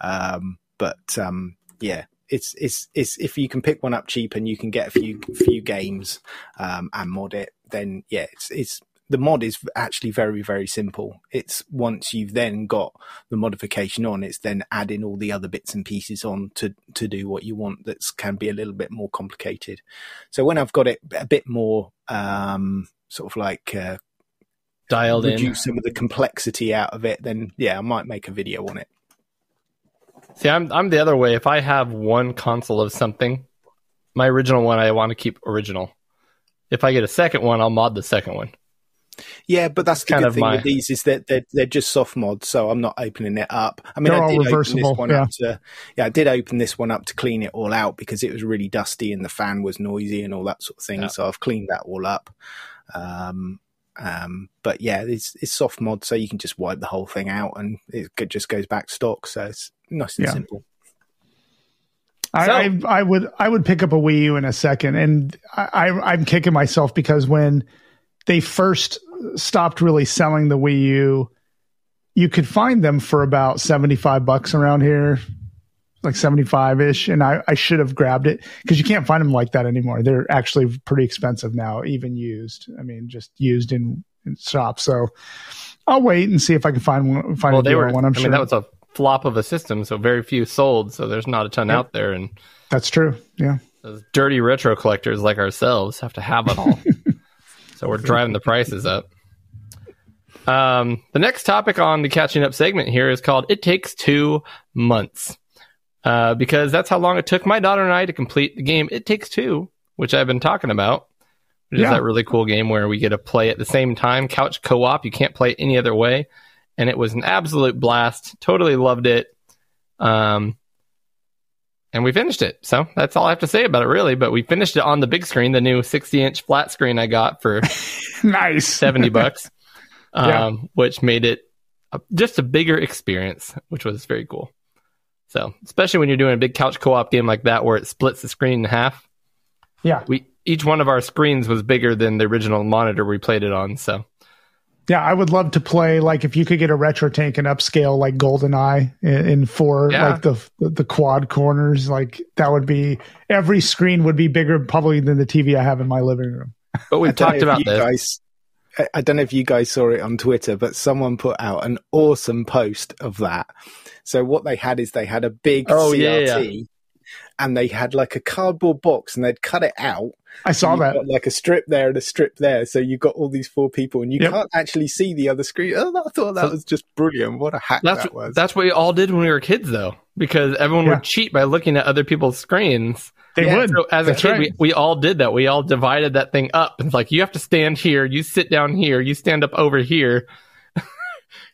[SPEAKER 6] um but um yeah it's it's it's if you can pick one up cheap and you can get a few few games um and mod it then yeah it's it's the mod is actually very very simple it's once you've then got the modification on it's then adding all the other bits and pieces on to to do what you want that can be a little bit more complicated so when i've got it a bit more um sort of like uh,
[SPEAKER 1] Dialed in.
[SPEAKER 6] reduce some of the complexity out of it then yeah i might make a video on it
[SPEAKER 1] See, I'm I'm the other way. If I have one console of something, my original one I want to keep original. If I get a second one, I'll mod the second one.
[SPEAKER 6] Yeah, but that's the
[SPEAKER 1] kind
[SPEAKER 6] good
[SPEAKER 1] of
[SPEAKER 6] thing
[SPEAKER 1] my-
[SPEAKER 6] with these is that they're, they're just soft mods, so I'm not opening it up. I mean,
[SPEAKER 5] They're
[SPEAKER 6] I did open this one
[SPEAKER 5] yeah.
[SPEAKER 6] up to, yeah, I did open this one up to clean it all out because it was really dusty and the fan was noisy and all that sort of thing.
[SPEAKER 1] Yeah.
[SPEAKER 6] So I've cleaned that all up. Um, um, but yeah, it's, it's soft mod, so you can just wipe the whole thing out and it just goes back stock. So it's nice and
[SPEAKER 5] Yeah.
[SPEAKER 6] simple.
[SPEAKER 5] I,
[SPEAKER 1] So-
[SPEAKER 5] I I would I would pick up a Wii U in a second, and I, I I'm kicking myself because when they first stopped really selling the Wii U, you could find them for about seventy five bucks around here, like seventy five ish, and I I should have grabbed it because you can't find them like that anymore. They're actually pretty expensive now, even used. I mean, just used in, in shops. So I'll wait and see if I can find one. Find
[SPEAKER 1] Well,
[SPEAKER 5] a
[SPEAKER 1] they were.
[SPEAKER 5] one. I'm
[SPEAKER 1] I
[SPEAKER 5] sure
[SPEAKER 1] mean, that was a flop of a system, so very few sold. So there's not a ton out there, and
[SPEAKER 5] that's true. Yeah.
[SPEAKER 1] those dirty retro collectors like ourselves have to have it all. so we're driving the prices up. Um, the next topic on the catching up segment here is called "It Takes Two Months," uh, because that's how long it took my daughter and I to complete the game "It Takes Two, which I've been talking about. Which
[SPEAKER 5] Yeah.
[SPEAKER 1] is that really cool game where we get to play at the same time, couch co-op. You can't play it any other way, and it was an absolute blast. Totally loved it. Um, and we finished it. So that's all I have to say about it, really. But we finished it on the big screen, the new 60 inch flat screen I got for
[SPEAKER 5] Nice.
[SPEAKER 1] 70 bucks, um, which made it a, just a bigger experience, which was very cool. So, especially when you're doing a big couch co op game like that where it splits the screen in half,
[SPEAKER 5] Yeah.
[SPEAKER 1] we each one of our screens was bigger than the original monitor we played it on. So,
[SPEAKER 5] Yeah, I would love to play like if you could get a retro tank and upscale like GoldenEye in, in four
[SPEAKER 1] Yeah.
[SPEAKER 5] like the the quad corners, like that would be every screen would be bigger probably than the TV I have in my living room.
[SPEAKER 1] but
[SPEAKER 6] I
[SPEAKER 1] we've
[SPEAKER 6] don't
[SPEAKER 1] talked
[SPEAKER 6] know if
[SPEAKER 1] about
[SPEAKER 6] you
[SPEAKER 1] this.
[SPEAKER 6] Guys, I- I don't know if you guys saw it on Twitter, but someone put out an awesome post of that. So what they had is they had a big
[SPEAKER 1] Oh,
[SPEAKER 6] CRT
[SPEAKER 1] yeah,
[SPEAKER 6] and they had like a cardboard box and they'd cut it out.
[SPEAKER 5] I saw that.
[SPEAKER 6] got like a strip there and a strip there. So you've got all these four people and you
[SPEAKER 5] Yep.
[SPEAKER 6] can't actually see the other screen. Oh, I thought that
[SPEAKER 1] So-
[SPEAKER 6] was just brilliant. What a hack
[SPEAKER 1] That's
[SPEAKER 6] that was.
[SPEAKER 1] that's what we all did when we were kids, though, because everyone
[SPEAKER 5] Yeah.
[SPEAKER 1] would cheat by looking at other people's screens.
[SPEAKER 5] They
[SPEAKER 6] Yeah,
[SPEAKER 5] would.
[SPEAKER 1] So as a kid,
[SPEAKER 5] right.
[SPEAKER 1] we, we all did that. We all divided that thing up. It's like you have to stand here, you sit down here, you stand up over here.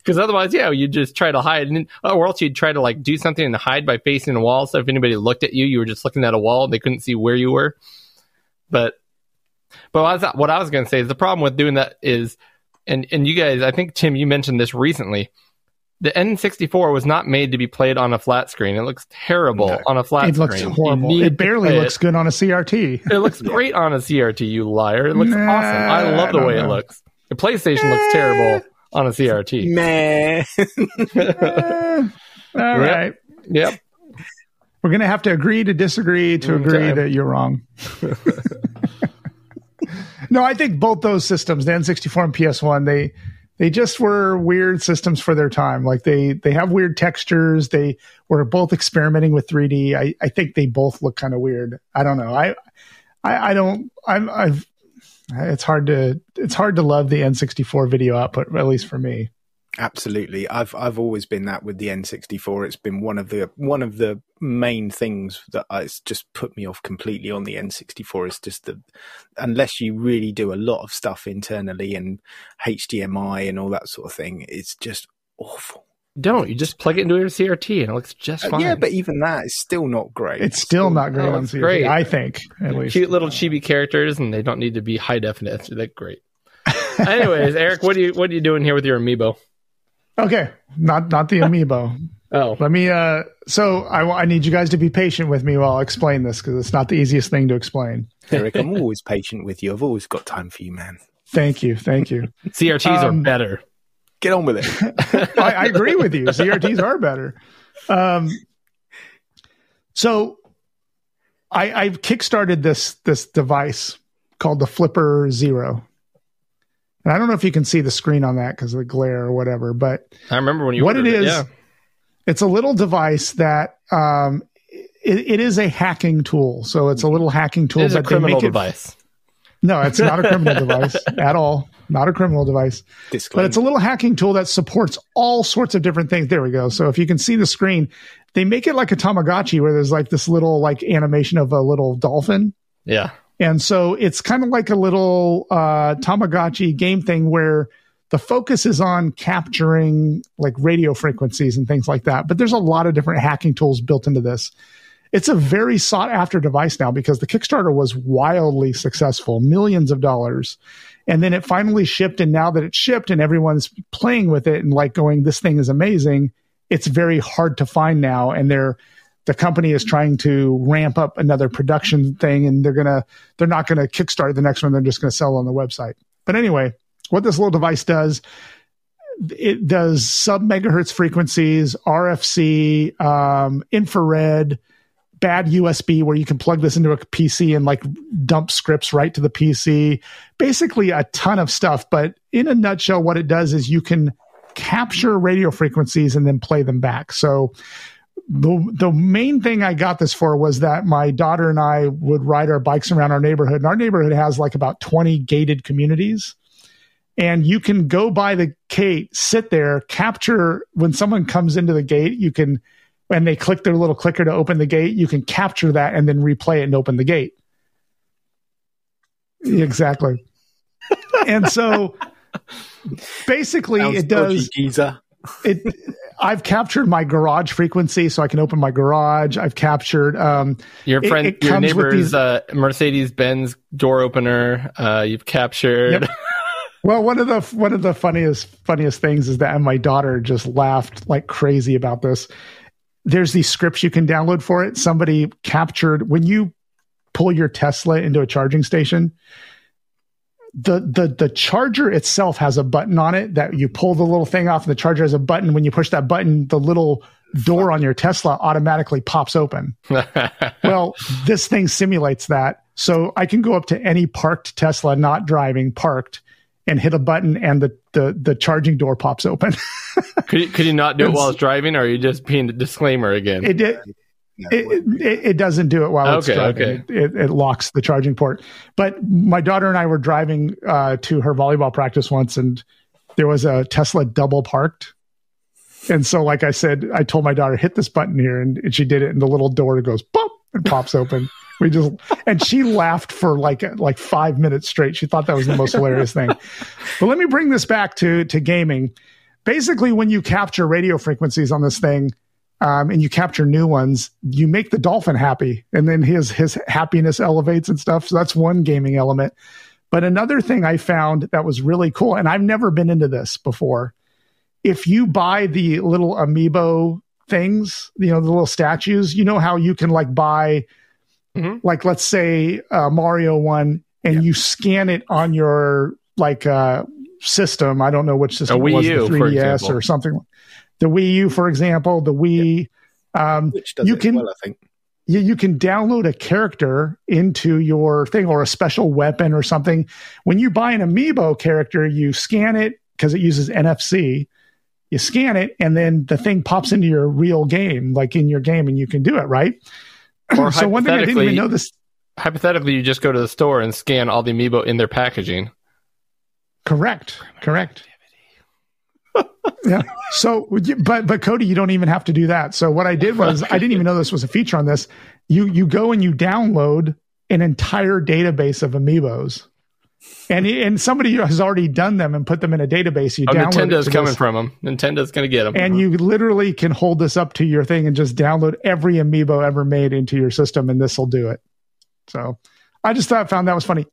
[SPEAKER 1] Because otherwise, yeah, you just try to hide, and, oh, or else you'd try to like do something and hide by facing a wall. So if anybody looked at you, you were just looking at a wall; they couldn't see where you were. But, but what I was, what I was going to say is the problem with doing that is, and and you guys, I think Tim, you mentioned this recently. The N64 was not made to be played on a flat screen. It looks terrible
[SPEAKER 6] No.
[SPEAKER 1] on a flat screen.
[SPEAKER 5] it looks horrible. It barely
[SPEAKER 1] play
[SPEAKER 5] looks good on a CRT.
[SPEAKER 1] it looks great on a CRT, you liar. It looks
[SPEAKER 5] Nah,
[SPEAKER 1] awesome. I love the
[SPEAKER 5] don't
[SPEAKER 1] way it looks. The PlayStation looks eh. terrible on a CRT.
[SPEAKER 6] Meh.
[SPEAKER 5] Eh, all right.
[SPEAKER 1] Yep.
[SPEAKER 5] We're going to have to agree to disagree to agree
[SPEAKER 1] Okay.
[SPEAKER 5] that you're wrong. no, I think both those systems, the N64 and PS1, they they just were weird systems for their time. Like they they have weird textures. They were both experimenting with 3D. I, I think they both look kind of weird. I don't know. I I, I don't. I'm I've. It's hard to it's hard to love the N64 video output, at least for me.
[SPEAKER 6] Absolutely. I've I've always been that with the N64. It's been one of the one of the main things that it's just put me off completely on the N64 is just the unless you really do a lot of stuff internally and HDMI and all that sort of thing, it's just awful.
[SPEAKER 1] Don't you just plug it into your CRT and it looks just
[SPEAKER 6] Uh,
[SPEAKER 1] fine.
[SPEAKER 6] yeah, but even that is still not great.
[SPEAKER 5] It's still not great
[SPEAKER 1] Oh,
[SPEAKER 5] on CRT.
[SPEAKER 1] great.
[SPEAKER 5] I think at least.
[SPEAKER 1] cute little chibi characters, and they don't need to be high definition. They're great. Anyways, Eric, what are you what are you doing here with your amiibo?
[SPEAKER 5] Okay, not not the amiibo.
[SPEAKER 1] Oh,
[SPEAKER 5] Let me. uh So I I need you guys to be patient with me while I explain this because it's not the easiest thing to explain.
[SPEAKER 6] Eric, I'm always patient with you. I've always got time for you, man.
[SPEAKER 5] Thank you, thank you.
[SPEAKER 1] CRTs
[SPEAKER 5] Um,
[SPEAKER 1] are better.
[SPEAKER 6] Get on with it.
[SPEAKER 5] I, I agree with you. CRTs are better. Um, so I, I've kickstarted this this device called the Flipper Zero. And I don't know if you can see the screen on that because of the glare or whatever, but
[SPEAKER 1] I remember when you
[SPEAKER 5] what it
[SPEAKER 1] Yeah.
[SPEAKER 5] it's a little device that um, it, it is a hacking tool. So it's a little hacking tool,
[SPEAKER 1] It is a
[SPEAKER 5] but they
[SPEAKER 1] criminal
[SPEAKER 5] make it.
[SPEAKER 1] device.
[SPEAKER 5] No, it's not a criminal device at all. Not a criminal device. But it's a little hacking tool that supports all sorts of different things. There we go. So if you can see the screen, they make it like a Tamagotchi where there's like this little like animation of a little dolphin.
[SPEAKER 1] Yeah.
[SPEAKER 5] And so it's kind of like a little uh, Tamagotchi game thing where the focus is on capturing like radio frequencies and things like that. But there's a lot of different hacking tools built into this. It's a very sought after device now because the Kickstarter was wildly successful, millions of dollars. And then it finally shipped. And now that it's shipped and everyone's playing with it and like going, this thing is amazing, it's very hard to find now. And they're, the company is trying to ramp up another production thing and they're gonna they're not gonna kickstart the next one they're just gonna sell on the website but anyway what this little device does it does sub megahertz frequencies rfc um, infrared bad usb where you can plug this into a pc and like dump scripts right to the pc basically a ton of stuff but in a nutshell what it does is you can capture radio frequencies and then play them back so the the main thing I got this for was that my daughter and I would ride our bikes around our neighborhood. And our neighborhood has like about 20 gated communities. And you can go by the gate, sit there, capture when someone comes into the gate, you can when they click their little clicker to open the gate, you can capture that and then replay it and open the gate. Exactly. and so basically
[SPEAKER 6] Sounds
[SPEAKER 5] it does
[SPEAKER 6] geezer.
[SPEAKER 5] it I've captured my garage frequency so I can open my garage. I've captured um
[SPEAKER 1] Your friend,
[SPEAKER 5] it
[SPEAKER 1] your neighbor's
[SPEAKER 5] these-
[SPEAKER 1] uh, Mercedes Benz door opener. Uh, you've captured.
[SPEAKER 5] Yep. well one of the one of the funniest funniest things is that my daughter just laughed like crazy about this. There's these scripts you can download for it. Somebody captured when you pull your Tesla into a charging station, the the the charger itself has a button on it that you pull the little thing off and the charger has a button when you push that button the little door on your Tesla automatically pops open. well, this thing simulates that. So I can go up to any parked Tesla, not driving, parked, and hit a button, and the the, the charging door pops open.
[SPEAKER 1] could, you, could you not do it while it's driving, or are you just being the disclaimer again?
[SPEAKER 5] it did. It, it, it doesn't do it while it's
[SPEAKER 1] Okay,
[SPEAKER 5] driving.
[SPEAKER 1] okay.
[SPEAKER 5] It, it, it locks the charging port. But my daughter and I were driving uh, to her volleyball practice once, and there was a Tesla double parked. And so, like I said, I told my daughter, hit this button here, and, and she did it, and the little door goes pop and pops open. We just and she laughed for like like five minutes straight. She thought that was the most hilarious thing. But let me bring this back to to gaming. Basically, when you capture radio frequencies on this thing, um, and you capture new ones, you make the dolphin happy, and then his his happiness elevates and stuff. So that's one gaming element. But another thing I found that was really cool, and I've never been into this before. If you buy the little amiibo things, you know, the little statues, you know how you can like buy,
[SPEAKER 1] Mhm.
[SPEAKER 5] like let's say uh, Mario one, and you scan it on your like uh, system. I don't know which system
[SPEAKER 1] A
[SPEAKER 5] it
[SPEAKER 1] Wii
[SPEAKER 5] was,
[SPEAKER 1] U,
[SPEAKER 5] the
[SPEAKER 1] for
[SPEAKER 5] 3DS
[SPEAKER 1] example.
[SPEAKER 5] or something. The Wii U, for example, the Wii. Um,
[SPEAKER 6] Which does
[SPEAKER 5] you
[SPEAKER 6] it
[SPEAKER 5] can-
[SPEAKER 6] well, I think.
[SPEAKER 5] you, you can download a character into your thing or a special weapon or something. When you buy an amiibo character, you scan it because it uses NFC. You scan it, and then the thing pops into your real game, like in your game, and you can do it, right?
[SPEAKER 1] Or
[SPEAKER 5] so one thing I didn't
[SPEAKER 1] hypothetically-
[SPEAKER 5] even know this.
[SPEAKER 1] Hypothetically, you just go to the store and scan all the amiibo in their packaging.
[SPEAKER 5] Correct. Correct. yeah. So, but but Cody, you don't even have to do that. So what I did was I didn't even know this was a feature on this. You you go and you download an entire database of amiibos, and and somebody has already done them and put them in a database. You
[SPEAKER 1] Oh, Nintendo's coming
[SPEAKER 5] this,
[SPEAKER 1] from them. Nintendo's going to get them.
[SPEAKER 5] and you literally can hold this up to your thing and just download every amiibo ever made into your system, and this will do it. So I just thought found that was funny.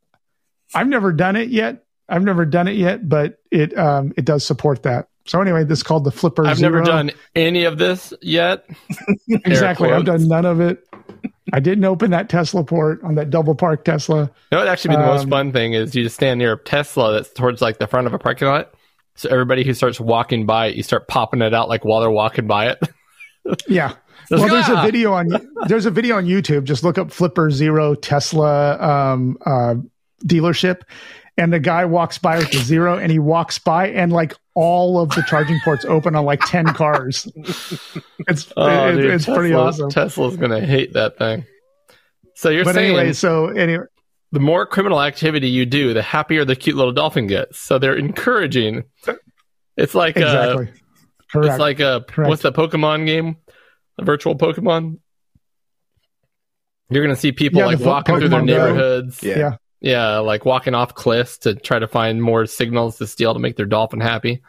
[SPEAKER 5] I've never done it yet. I've never done it yet, but it um, it does support that. So anyway, this is called the Flipper.
[SPEAKER 1] I've never done any of this yet.
[SPEAKER 5] exactly. I've done none of it. I didn't open that Tesla port on that double park Tesla.
[SPEAKER 1] Know what actually be the most
[SPEAKER 5] Um,
[SPEAKER 1] fun thing is you just stand near a Tesla that's towards like the front of a parking lot. So everybody who starts walking by it, you start popping it out like while they're walking by it.
[SPEAKER 5] Yeah. Well, there's a
[SPEAKER 1] "Ah!"
[SPEAKER 5] video on there's a video on YouTube. Just look up Flipper Zero Tesla um, uh, dealership, and the guy walks by with the zero, and he walks by, and like all of the charging ports open on like ten cars. It's
[SPEAKER 1] Oh,
[SPEAKER 5] it-
[SPEAKER 1] dude,
[SPEAKER 5] it's pretty awesome.
[SPEAKER 1] Tesla's gonna hate that thing. So you're
[SPEAKER 5] But
[SPEAKER 1] saying
[SPEAKER 5] anyway, so anyway,
[SPEAKER 1] the more criminal activity you do, the happier the cute little dolphin gets. So they're encouraging. It's like
[SPEAKER 5] exactly.
[SPEAKER 1] uh,
[SPEAKER 5] Correct.
[SPEAKER 1] it's like a
[SPEAKER 5] Correct.
[SPEAKER 1] what's the Pokemon game? A virtual Pokemon. You're gonna see people
[SPEAKER 5] Yeah,
[SPEAKER 1] like
[SPEAKER 5] the vo-
[SPEAKER 1] walking through their
[SPEAKER 5] Pokemon Go.
[SPEAKER 1] neighborhoods.
[SPEAKER 6] Yeah.
[SPEAKER 5] yeah.
[SPEAKER 1] Yeah, like walking off cliffs to try to find more signals to steal to make their dolphin happy.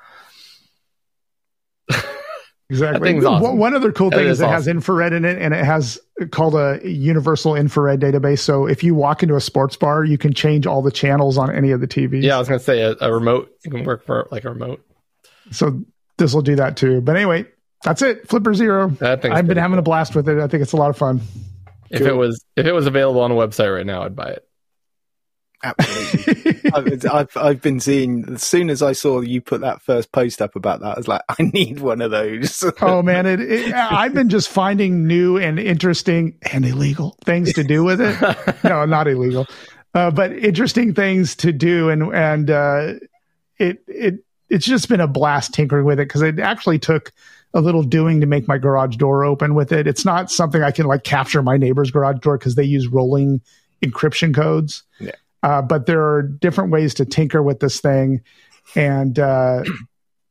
[SPEAKER 5] Exactly.
[SPEAKER 1] Awesome.
[SPEAKER 5] One- other cool thing
[SPEAKER 1] is
[SPEAKER 5] is it has infrared in it, and it has called a universal infrared database. So if you walk into a sports bar, you can change all the channels on any of the TVs.
[SPEAKER 1] Yeah, I was gonna say a, a remote. You can work for like a remote.
[SPEAKER 5] So this will do that too. But anyway, that's it. Flipper Zero.
[SPEAKER 1] That
[SPEAKER 5] I've been having a blast with it. I think it's a lot of fun.
[SPEAKER 1] If it was if it was available on a website right now, I'd buy it.
[SPEAKER 6] Absolutely. I've, I've I've been seeing as soon as I saw you put that first post up about that, I was like, I need one of those.
[SPEAKER 5] oh man, it, it, I've been just finding new and interesting and illegal things to do with it. no, not illegal, uh, but interesting things to do, and and uh, it it it's just been a blast tinkering with it because it actually took a little doing to make my garage door open with it. It's not something I can like capture my neighbor's garage door because they use rolling encryption codes.
[SPEAKER 6] Yeah.
[SPEAKER 5] Uh, but there are different ways to tinker with this thing, and uh,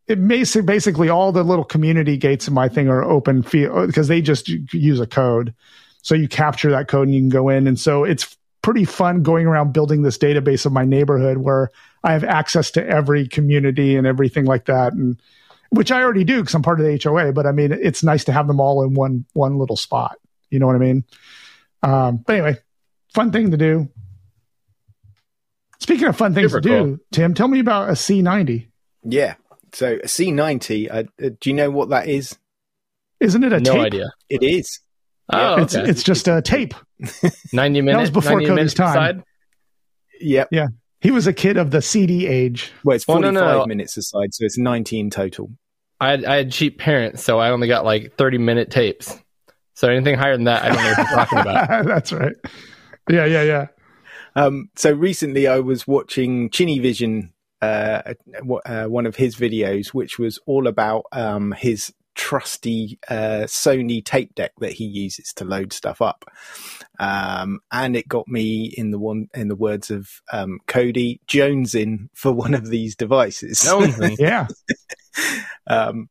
[SPEAKER 5] it makes basically all the little community gates in my thing are open because they just use a code. So you capture that code and you can go in, and so it's pretty fun going around building this database of my neighborhood where I have access to every community and everything like that, and which I already do because I'm part of the HOA. But I mean, it's nice to have them all in one one little spot. You know what I mean? Um, but anyway, fun thing to do. Speaking of fun things
[SPEAKER 1] Super
[SPEAKER 5] to do,
[SPEAKER 1] cool.
[SPEAKER 5] Tim, tell me about a C90.
[SPEAKER 6] yeah. So a C90. Uh, uh, do you know what that is?
[SPEAKER 5] Isn't it a
[SPEAKER 1] no
[SPEAKER 5] tape?
[SPEAKER 1] idea.
[SPEAKER 6] It is.
[SPEAKER 1] Oh,
[SPEAKER 5] It's
[SPEAKER 1] okay.
[SPEAKER 5] it's just a tape.
[SPEAKER 1] ninety minutes.
[SPEAKER 5] that was before
[SPEAKER 1] 90
[SPEAKER 5] Cody's
[SPEAKER 1] minutes
[SPEAKER 5] time.
[SPEAKER 1] aside?
[SPEAKER 6] Yep. Yeah.
[SPEAKER 5] He was a kid of the CD age.
[SPEAKER 6] Well, it's
[SPEAKER 1] Well, no,
[SPEAKER 6] 45
[SPEAKER 1] no, no.
[SPEAKER 6] minutes aside, so it's 19 total.
[SPEAKER 1] I had, I had cheap parents, so I only got like thirty minute tapes. So anything higher than that, I don't know what you're talking about.
[SPEAKER 5] That's right. Yeah, yeah, yeah.
[SPEAKER 6] Um, so recently I was watching Chinny Vision, uh, w- uh, one of his videos, which was all about um, his trusty uh, Sony tape deck that he uses to load stuff up. Um, and it got me in the one, in the words of um, Cody, jonesing for one of these devices.
[SPEAKER 1] Jonesing.
[SPEAKER 5] Yeah.
[SPEAKER 6] Um,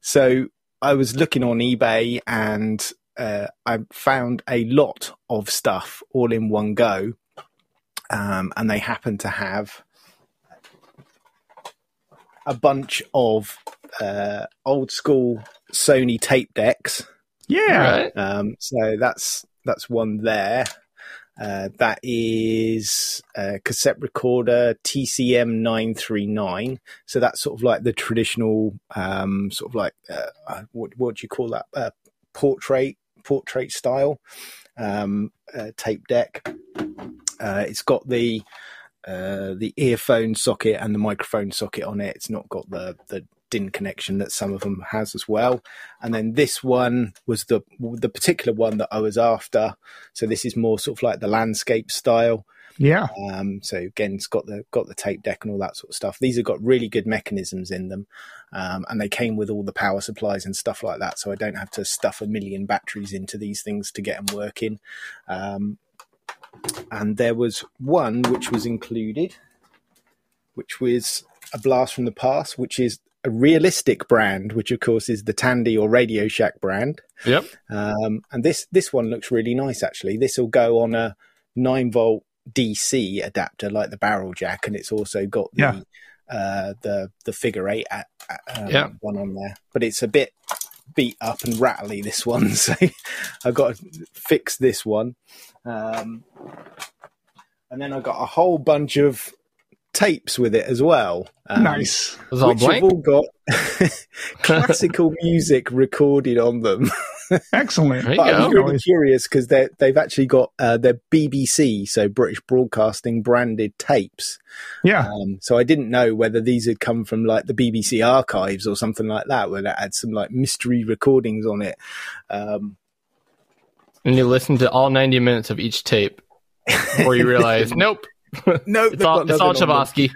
[SPEAKER 6] so I was looking on eBay and uh, I found a lot of stuff all in one go. Um, and they happen to have a bunch of uh, old school Sony tape decks.
[SPEAKER 5] Yeah.
[SPEAKER 1] Right?
[SPEAKER 6] Um, so that's that's one there. Uh, that is a cassette recorder TCM nine three nine. So that's sort of like the traditional, um, sort of like uh, uh, what what do you call that? Uh, portrait portrait style um, uh, tape deck. Uh, it's got the uh, the earphone socket and the microphone socket on it. It's not got the the DIN connection that some of them has as well. And then this one was the the particular one that I was after. So this is more sort of like the landscape style.
[SPEAKER 5] Yeah.
[SPEAKER 6] Um, so again, it's got the got the tape deck and all that sort of stuff. These have got really good mechanisms in them, um, and they came with all the power supplies and stuff like that. So I don't have to stuff a million batteries into these things to get them working. Um, and there was one which was included, which was a blast from the past, which is a realistic brand, which of course is the Tandy or Radio Shack brand.
[SPEAKER 1] Yep.
[SPEAKER 6] Um, and this this one looks really nice actually. This will go on a nine volt DC adapter like the barrel jack, and it's also got the
[SPEAKER 5] Yeah.
[SPEAKER 6] uh, the the figure eight at, um,
[SPEAKER 1] Yeah.
[SPEAKER 6] one on there. But it's a bit beat up and rattly this one, so I've got to fix this one. Um, and then I've got a whole bunch of tapes with it as well. Um,
[SPEAKER 5] nice.
[SPEAKER 1] It was all
[SPEAKER 6] which
[SPEAKER 1] blank.
[SPEAKER 6] have all got classical music recorded on them.
[SPEAKER 5] Excellent.
[SPEAKER 6] But I
[SPEAKER 1] go.
[SPEAKER 6] was really curious because they they've actually got uh, their BBC, so British Broadcasting branded tapes.
[SPEAKER 5] Yeah.
[SPEAKER 6] Um, so I didn't know whether these had come from like the BBC archives or something like that, where it had some like mystery recordings on it. Um,
[SPEAKER 1] And you listen to all 90 minutes of each tape before you realize, nope,
[SPEAKER 6] no,
[SPEAKER 1] it's all, it's all Tchaikovsky.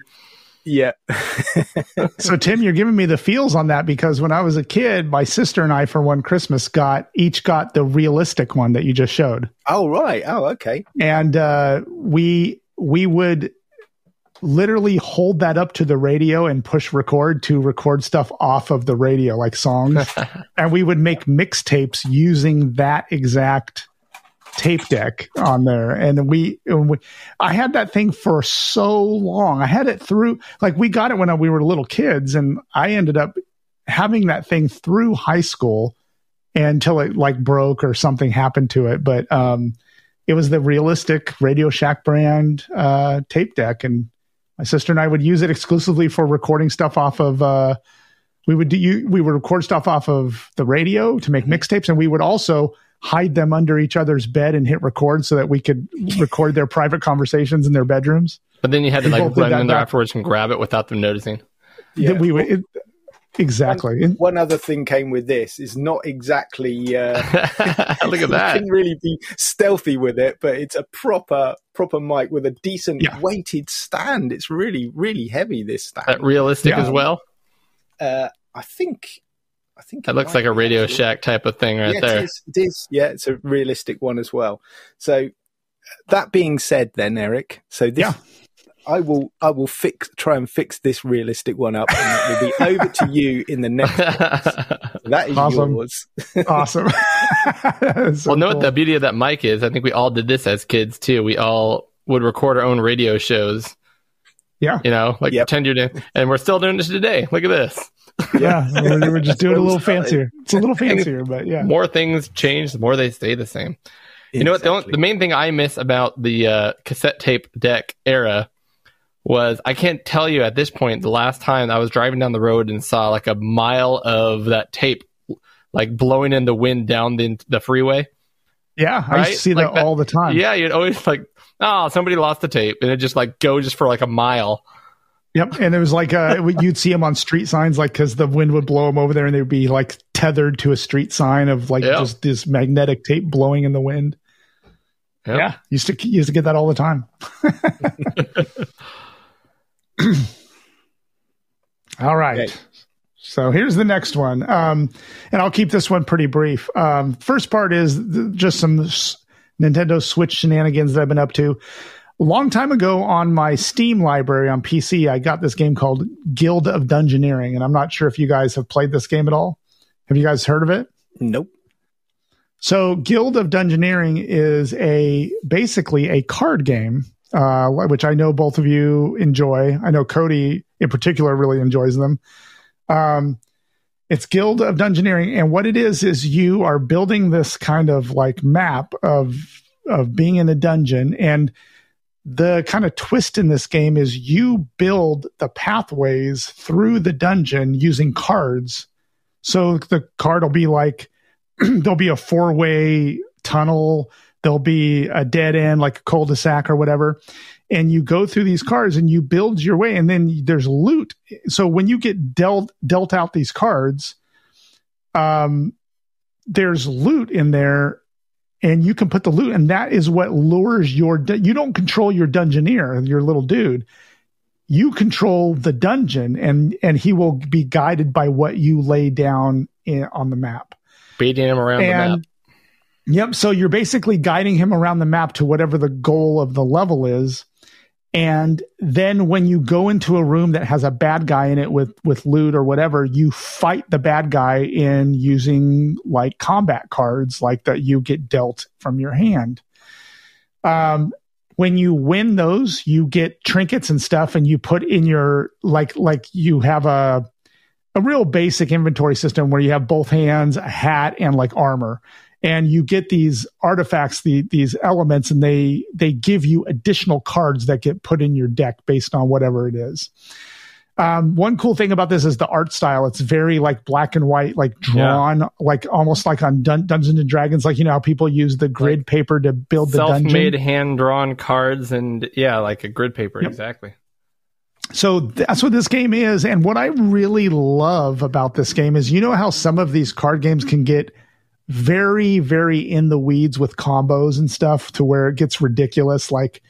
[SPEAKER 6] Yeah,
[SPEAKER 5] So Tim, you're giving me the feels on that because when I was a kid, my sister and I for one Christmas got each got the realistic one that you just showed.
[SPEAKER 6] oh right, oh okay,
[SPEAKER 5] And uh we we would literally hold that up to the radio and push record to record stuff off of the radio like songs. and we would make mixtapes using that exact tape deck on there. And we, and we i had that thing for so long. I had it through like we got it when we were little kids and i ended up having that thing through high school until it like broke or something happened to it. But um it was the realistic radio shack brand uh tape deck. And my sister and i would use it exclusively for recording stuff off of uh we would do you we would record stuff off of the radio to make mixtapes. And we would also hide them under each other's bed and hit record so that we could record their private conversations in their bedrooms.
[SPEAKER 1] But then you had to like
[SPEAKER 5] did
[SPEAKER 1] run in there afterwards and grab it without them noticing.
[SPEAKER 6] yeah.
[SPEAKER 5] That we would it, exactly. And-
[SPEAKER 6] One other thing came with this is not exactly. Uh,
[SPEAKER 1] Look at
[SPEAKER 6] You
[SPEAKER 1] that.
[SPEAKER 6] can really be stealthy with it, but it's a proper proper mic with a decent
[SPEAKER 5] Yeah.
[SPEAKER 6] weighted stand. It's really really heavy. This stand.
[SPEAKER 1] That realistic
[SPEAKER 5] Yeah.
[SPEAKER 1] as well.
[SPEAKER 6] uh, I think. I think
[SPEAKER 1] That
[SPEAKER 6] it
[SPEAKER 1] looks like a Radio
[SPEAKER 6] actually.
[SPEAKER 1] Shack type of thing right
[SPEAKER 6] yeah,
[SPEAKER 1] there.
[SPEAKER 6] It is, it is. Yeah, it's a realistic one as well. So that being said, then Eric, so this.
[SPEAKER 5] Yeah.
[SPEAKER 6] I will. I will fix. Try and fix this realistic one up, and it will be over to you in the next. That is
[SPEAKER 5] Awesome.
[SPEAKER 6] yours.
[SPEAKER 5] awesome. So
[SPEAKER 1] well, know what
[SPEAKER 5] cool.
[SPEAKER 1] the beauty of that mic is? I think we all did this as kids too. We all would record our own radio shows.
[SPEAKER 5] Yeah.
[SPEAKER 1] You know, like
[SPEAKER 6] Yep.
[SPEAKER 1] pretend you're doing, and we're still doing this today. Look at this.
[SPEAKER 5] Yeah, we're, we're just doing it a little fancier. It's a little fancier, but yeah.
[SPEAKER 1] More things change, the more they stay the same. You know what? The, only, the main thing I miss about the uh, cassette tape deck era was I can't tell you at this point the last time I was driving down the road and saw like a mile of that tape like blowing in the wind down the, the freeway.
[SPEAKER 5] Yeah, I used
[SPEAKER 1] Right?
[SPEAKER 5] to see
[SPEAKER 1] Like
[SPEAKER 5] that,
[SPEAKER 1] that-
[SPEAKER 5] all the time.
[SPEAKER 1] Yeah, you'd always like, oh, somebody lost the tape, and it just like go just for like a mile.
[SPEAKER 5] Yep, and it was like uh, you'd see them on street signs, like because the wind would blow them over there, and they'd be like tethered to a street sign of like
[SPEAKER 1] Yeah.
[SPEAKER 5] just this magnetic tape blowing in the wind.
[SPEAKER 1] Yep.
[SPEAKER 5] Yeah, used to used to get that all the time. all right.
[SPEAKER 6] Okay.
[SPEAKER 5] So here's the next one, um, and I'll keep this one pretty brief. Um, first part is th- just some s- Nintendo Switch shenanigans that I've been up to. A long time ago on my Steam library on PC, I got this game called Guild of Dungeoneering, and I'm not sure if you guys have played this game at all. Have you guys heard of it?
[SPEAKER 6] Nope.
[SPEAKER 5] So, Guild of Dungeoneering is a basically a card game, uh, which I know both of you enjoy. I know Cody in particular really enjoys them. Um, it's Guild of Dungeoneering, and what it is is you are building this kind of like map of of being in a dungeon, and the kind of twist in this game is you build the pathways through the dungeon using cards. So the card will be like there'll be a four way tunnel. There'll be a dead end, like a cul-de-sac or whatever. And you go through these cards and you build your way. And then there's loot. So when you get dealt dealt out these cards, um, there's loot in there, and you can put the loot, and that is what lures your. You don't control your dungeoneer, your little dude. You control the dungeon, and and he will be guided by what you lay down in, on the map
[SPEAKER 1] Beating him around the map.
[SPEAKER 5] yep so you're basically guiding him around the map to whatever the goal of the level is and then when you go into a room that has a bad guy in it with with loot or whatever you fight the bad guy in using like combat cards like that you get dealt from your hand um when you win those you get trinkets and stuff and you put in your like like you have a a real basic inventory system where you have both hands, a hat, and like armor. And you get these artifacts, the, these elements, and they they give you additional cards that get put in your deck based on whatever it is. Um, one cool thing about this is the art style. It's very like black and white, like drawn, like almost like on Dun- Dungeons and Dragons. Like you know how people use the grid paper to build the dungeon.
[SPEAKER 1] Self-made, hand-drawn cards, and yeah, like a grid paper,
[SPEAKER 5] Yep.
[SPEAKER 1] exactly.
[SPEAKER 5] So that's what this game is. And what I really love about this game is you know how some of these card games can get very, very in the weeds with combos and stuff to where it gets ridiculous. Like,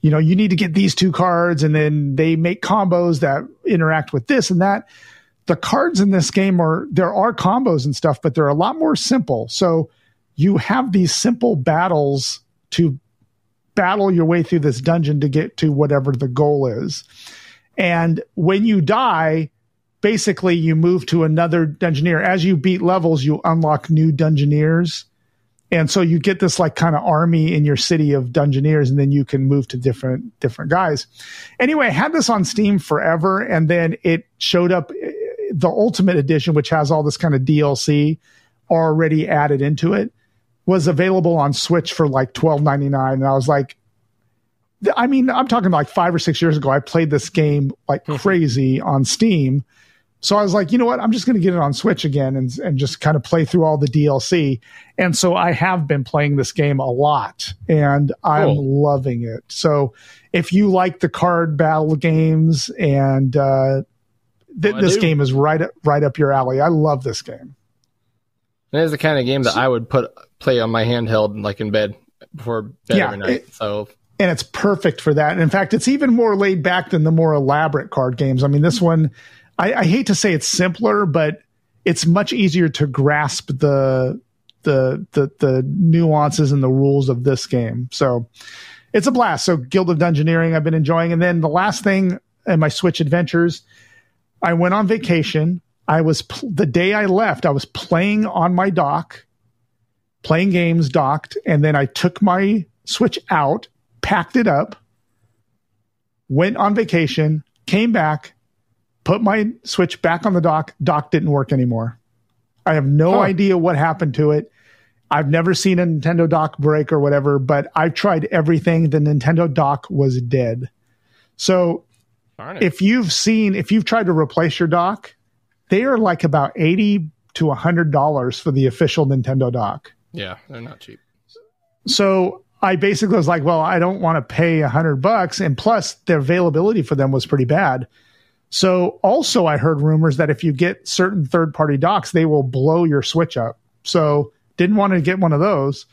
[SPEAKER 5] you know, you need to get these two cards and then they make combos that interact with this and that. The cards in this game are, there are combos and stuff, but they're a lot more simple. So you have these simple battles to battle your way through this dungeon to get to whatever the goal is. And when you die, basically you move to another dungeoneer. As you beat levels, you unlock new dungeoneers. And so you get this like kind of army in your city of dungeoneers, and then you can move to different different guys. Anyway, I had this on Steam forever, and then it showed up eh, the Ultimate Edition, which has all this kind of DLC already added into it, was available on Switch for like twelve ninety nine, and I was like, I mean, I'm talking like five or six years ago. I played this game like crazy on Steam. So I was like, you know what? I'm just going to get it on Switch again and, and just kind of play through all the DLC. And so I have been playing this game a lot and I'm
[SPEAKER 1] Cool.
[SPEAKER 5] loving it. So if you like the card battle games and, uh, th-
[SPEAKER 1] Well,
[SPEAKER 5] this
[SPEAKER 1] do.
[SPEAKER 5] game is right, up- right up your alley. I love this game.
[SPEAKER 1] And it's the kind of game that I would put play on my handheld, like in bed before bed
[SPEAKER 5] Yeah,
[SPEAKER 1] every night.
[SPEAKER 5] it-
[SPEAKER 1] so
[SPEAKER 5] and it's perfect for that. And in fact, it's even more laid back than the more elaborate card games. I mean, this one, I, I hate to say it's simpler, but it's much easier to grasp the the the the nuances and the rules of this game. So it's a blast. So Guild of Dungeoneering, I've been enjoying. And then the last thing in my Switch adventures, I went on vacation. I was pl- the day I left, I was playing on my dock, playing games docked, and then I took my Switch out, packed it up, went on vacation, came back, put my Switch back on the dock. Dock didn't work anymore. I have no
[SPEAKER 1] Huh.
[SPEAKER 5] idea what happened to it. I've never seen a Nintendo dock break or whatever, but I've tried everything. The Nintendo dock was dead. So if you've seen, if you've tried to replace your dock, they are like about 80 to $100 for the official Nintendo dock.
[SPEAKER 1] yeah, they're not cheap.
[SPEAKER 5] So I basically was like, well, I don't want to pay a hundred bucks. And plus the availability for them was pretty bad. So also I heard rumors that if you get certain third party docks, they will blow your switch up. So didn't want to get one of those.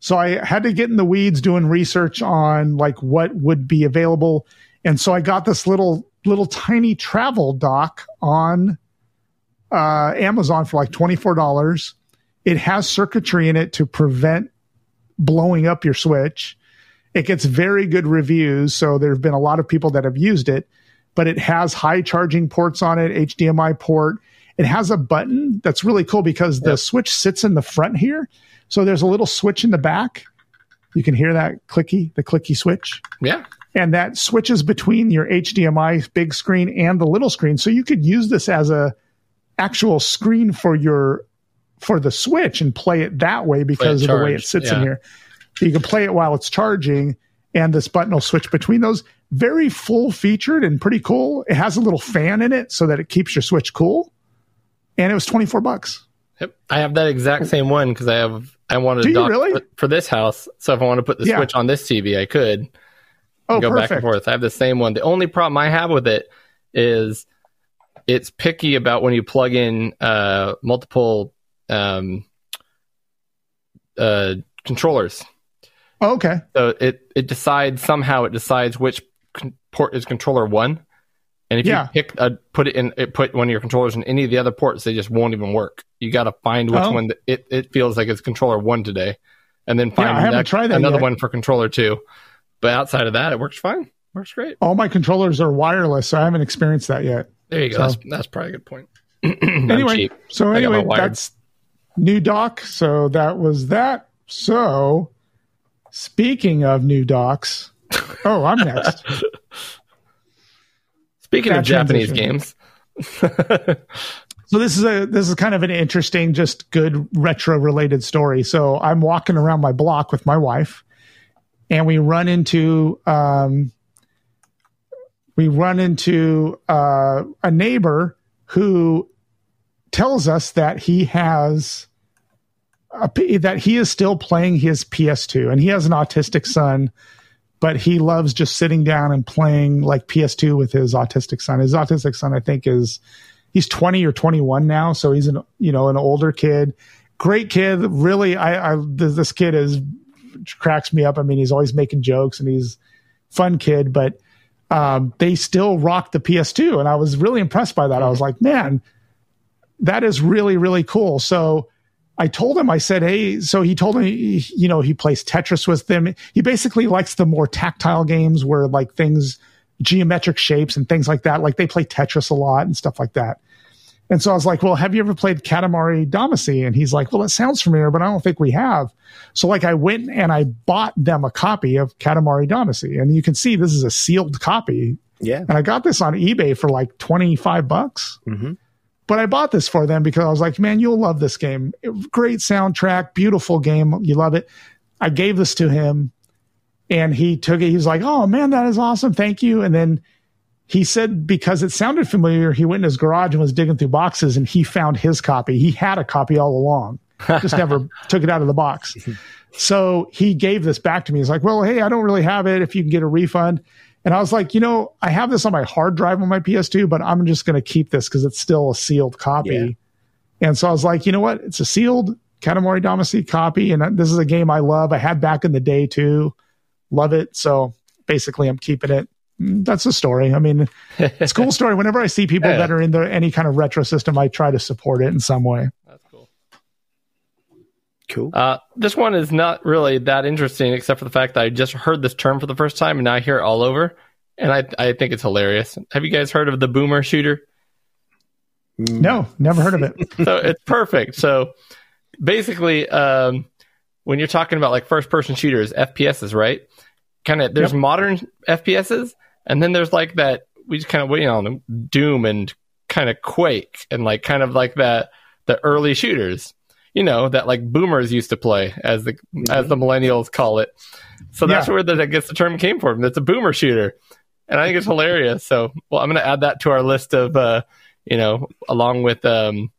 [SPEAKER 5] So I had to get in the weeds doing research on like what would be available. And so I got this little, little tiny travel dock on uh, Amazon for like $24. It has circuitry in it to prevent blowing up your switch. It gets very good reviews, so there have been a lot of people that have used it, but it has high charging ports on it, HDMI port. It has a button that's really cool because the switch sits in the front here. So there's a little switch in the back. You can hear that clicky, the clicky switch.
[SPEAKER 1] Yeah,
[SPEAKER 5] And that switches between your HDMI big screen and the little screen. So you could use this as a actual screen for your for the switch and play it that way because of the way it
[SPEAKER 1] charged,
[SPEAKER 5] sits in
[SPEAKER 1] yeah.
[SPEAKER 5] here. You can play it while it's charging, and this button will switch between those. Very full featured and pretty cool. It has a little fan in it so that it keeps your switch cool. And it was twenty four bucks.
[SPEAKER 1] Yep. I have that exact same one because I have I wanted
[SPEAKER 5] Do
[SPEAKER 1] to
[SPEAKER 5] really?
[SPEAKER 1] for, this house. So if I want to put the
[SPEAKER 5] Yeah.
[SPEAKER 1] switch on this TV, I could
[SPEAKER 5] Oh,
[SPEAKER 1] go
[SPEAKER 5] perfect.
[SPEAKER 1] back and forth. I have the same one. The only problem I have with it is it's picky about when you plug in uh, multiple um, uh, controllers.
[SPEAKER 5] Oh, okay.
[SPEAKER 1] So it it decides somehow it decides which port is controller one, and if
[SPEAKER 5] Yeah.
[SPEAKER 1] you pick a, put it in it put one of your controllers in any of the other ports, they just won't even work. You got to find which
[SPEAKER 5] Oh.
[SPEAKER 1] one that it it feels like it's controller one today, and then find
[SPEAKER 5] I haven't
[SPEAKER 1] that-
[SPEAKER 5] tried that
[SPEAKER 1] another
[SPEAKER 5] yet.
[SPEAKER 1] one for controller two. But outside of that, it works fine. Works great.
[SPEAKER 5] All my controllers are wireless, so I haven't experienced that yet.
[SPEAKER 1] There you go.
[SPEAKER 5] So-
[SPEAKER 1] That's that's probably a good point.
[SPEAKER 5] Anyway, so anyway, that's new doc. So that was that. So speaking of new docs, oh, I'm next.
[SPEAKER 1] Speaking
[SPEAKER 5] Bad
[SPEAKER 1] of Japanese games,
[SPEAKER 5] So this is a this is kind of an interesting, just good retro related story. So I'm walking around my block with my wife, and we run into um, we run into uh, a neighbor who tells us that he has a that he is still playing his PS2, and he has an autistic son, but he loves just sitting down and playing like PS2 with his autistic son. His autistic son, I think, is he's 20 or 21 now, so he's an you know an older kid, great kid. Really, I, I this, kid is cracks me up. I mean, he's always making jokes and he's fun kid, but um, they still rock the PS2, and I was really impressed by that. I was like, man, that is really really cool. So. I told him, I said, Hey, so he told me, you know, he plays Tetris with them. He basically likes the more tactile games where like things, geometric shapes and things like that. Like they play Tetris a lot and stuff like that. And so I was like, well, have you ever played Katamari Damacy? And he's like, well, it sounds familiar, but I don't think we have. So like I went and I bought them a copy of Katamari Damacy. And you can see this is a sealed copy.
[SPEAKER 6] Yeah.
[SPEAKER 5] And I got this on eBay for like 25 bucks.
[SPEAKER 6] hmm
[SPEAKER 5] But I bought this for them because I was like, man, you'll love this game. Great soundtrack, beautiful game. You love it. I gave this to him and he took it. He was like, oh man, that is awesome. Thank you. And then he said because it sounded familiar, he went in his garage and was digging through boxes and he found his copy. He had a copy all along, just never took it out of the box. So he gave this back to me. He's like, well, hey, I don't really have it. If you can get a refund. And I was like, you know, I have this on my hard drive on my PS2, but I'm just going to keep this because it's still a sealed copy.
[SPEAKER 6] Yeah.
[SPEAKER 5] And so I was like, you know what? It's a sealed Katamari Damacy copy. And this is a game I love. I had back in the day too. Love it. So basically, I'm keeping it. Mm, That's the story. I mean, it's a cool story. Whenever I see people
[SPEAKER 1] Yeah.
[SPEAKER 5] that are in the, any kind of retro system, I try to support it in some way.
[SPEAKER 1] That's cool.
[SPEAKER 6] Cool.
[SPEAKER 1] Uh, this one is not really that interesting, except for the fact that I just heard this term for the first time, and now I hear it all over, and I I think it's hilarious. Have you guys heard of the boomer shooter?
[SPEAKER 5] No, never heard of it.
[SPEAKER 1] so it's perfect. So basically, um, when you're talking about like first person shooters, FPSs, right? Kind of there's
[SPEAKER 5] Yep.
[SPEAKER 1] modern FPSs, and then there's like that we just kind of waiting on Doom and kind of Quake, and like kind of like that the early shooters, you know, that like boomers used to play, as the as the millennials call it. So that's
[SPEAKER 5] Yeah.
[SPEAKER 1] where the, I guess the term came from. That's a boomer shooter, and I think it's hilarious. So, well, I'm going to add that to our list of, uh, you know, along with, um,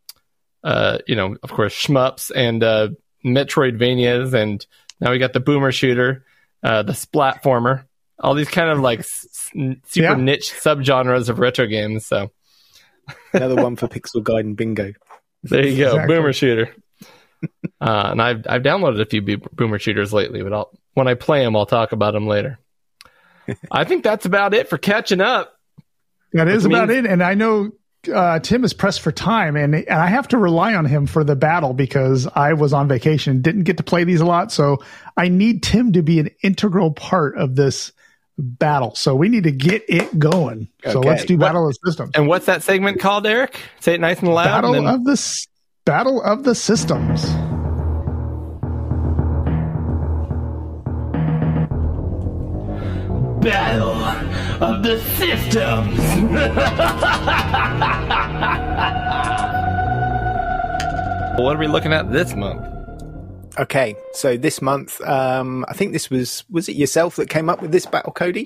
[SPEAKER 1] uh, you know, of course, shmups and uh, Metroidvanias, and now we got the boomer shooter, uh, the splatformer, all these kind of like s- s- super
[SPEAKER 5] Yeah.
[SPEAKER 1] niche subgenres of retro games. So
[SPEAKER 6] Another one for Pixel Gaiden Bingo.
[SPEAKER 1] there you go,
[SPEAKER 5] Exactly.
[SPEAKER 1] boomer shooter. Uh, and I've I've downloaded a few boomer shooters lately, but I'll, when I play them, I'll talk about them later. I think that's about it for catching up.
[SPEAKER 5] That is about
[SPEAKER 1] means-
[SPEAKER 5] it. And I know uh, Tim is pressed for time, and, and I have to rely on him for the battle because I was on vacation, didn't get to play these a lot. So I need Tim to be an integral part of this battle. So we need to get it going. So let's do Battle of the Systems.
[SPEAKER 1] And what's that segment called, Eric? Say it nice and loud.
[SPEAKER 5] Battle
[SPEAKER 1] and then-
[SPEAKER 5] of the S- Battle of the Systems.
[SPEAKER 4] Battle of the Systems.
[SPEAKER 1] what are we looking at this month?
[SPEAKER 6] Okay, so this month, um, I think this was was it yourself that came up with this battle, Cody?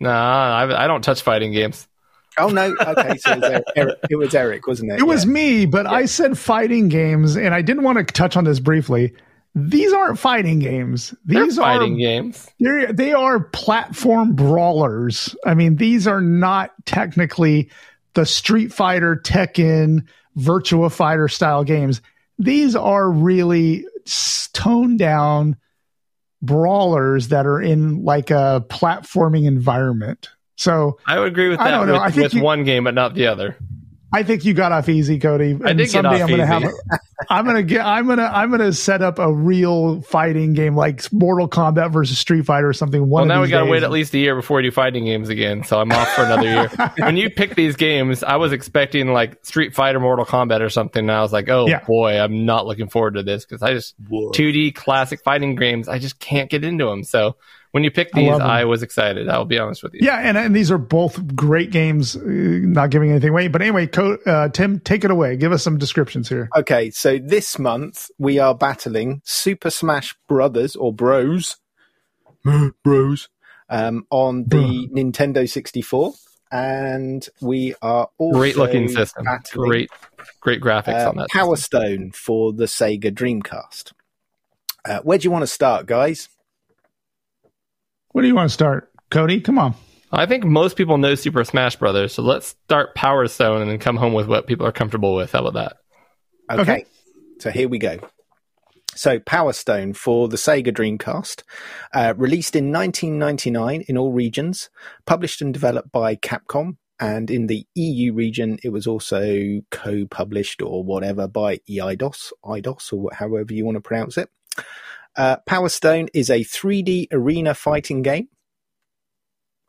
[SPEAKER 1] Nah, I, I don't touch fighting games.
[SPEAKER 6] Oh no, okay, so it was Eric, Eric- it was Eric, wasn't it?
[SPEAKER 5] It was me, but I said fighting games, and I didn't want to touch on this briefly. These aren't fighting games.
[SPEAKER 1] They're
[SPEAKER 5] These are
[SPEAKER 1] fighting games.
[SPEAKER 5] They're, they are platform brawlers. I mean, these are not technically the Street Fighter, Tekken, Virtua Fighter style games. These are really toned down brawlers that are in like a platforming environment. So
[SPEAKER 1] I would agree with that.
[SPEAKER 5] I
[SPEAKER 1] that
[SPEAKER 5] don't know.
[SPEAKER 1] with,
[SPEAKER 5] I think
[SPEAKER 1] with
[SPEAKER 5] you-
[SPEAKER 1] one game, but not the other.
[SPEAKER 5] I think you got off easy, Cody. And
[SPEAKER 1] I did get
[SPEAKER 5] someday
[SPEAKER 1] off
[SPEAKER 5] I'm gonna
[SPEAKER 1] easy.
[SPEAKER 5] have a, I'm gonna get I'm gonna I'm gonna set up a real fighting game like Mortal Kombat versus Street Fighter or something. One
[SPEAKER 1] Well,
[SPEAKER 5] of
[SPEAKER 1] now we got to
[SPEAKER 5] days.
[SPEAKER 1] wait at least a year before we do fighting games again. So I'm off for another year. when you pick these games, I was expecting like Street Fighter, Mortal Kombat, or something. And I was like, oh
[SPEAKER 5] Yeah.
[SPEAKER 1] boy, I'm not looking forward to this because I just 2D classic fighting games. I just can't get into them. So when you picked these,
[SPEAKER 5] love 'em.
[SPEAKER 1] I was excited. I'll be honest with you.
[SPEAKER 5] Yeah, and, and these are both great games. Uh, not giving anything away, but anyway, Co- uh, Tim, take it away. Give us some descriptions here.
[SPEAKER 6] Okay, so this month we are battling Super Smash Brothers or Bros, Bros, um, on the Nintendo 64, and we are also
[SPEAKER 1] Great looking system.
[SPEAKER 6] battling,
[SPEAKER 1] Great, great graphics
[SPEAKER 6] uh,
[SPEAKER 1] on that.
[SPEAKER 6] Power Stone for the Sega Dreamcast. Uh, where do you want to start, guys?
[SPEAKER 5] Where do you want to start, Cody? Come on.
[SPEAKER 1] I think most people know Super Smash Brothers, so let's start Power Stone and then come home with what people are comfortable with. How about that?
[SPEAKER 6] Okay.
[SPEAKER 5] Okay.
[SPEAKER 6] So here we go. So Power Stone for the Sega Dreamcast, uh, released in 1999 in all regions, published and developed by Capcom, and in the EU region it was also co-published or whatever by EIDOS, IDOS, or however you want to pronounce it. Uh, Power Stone is a 3D arena fighting game.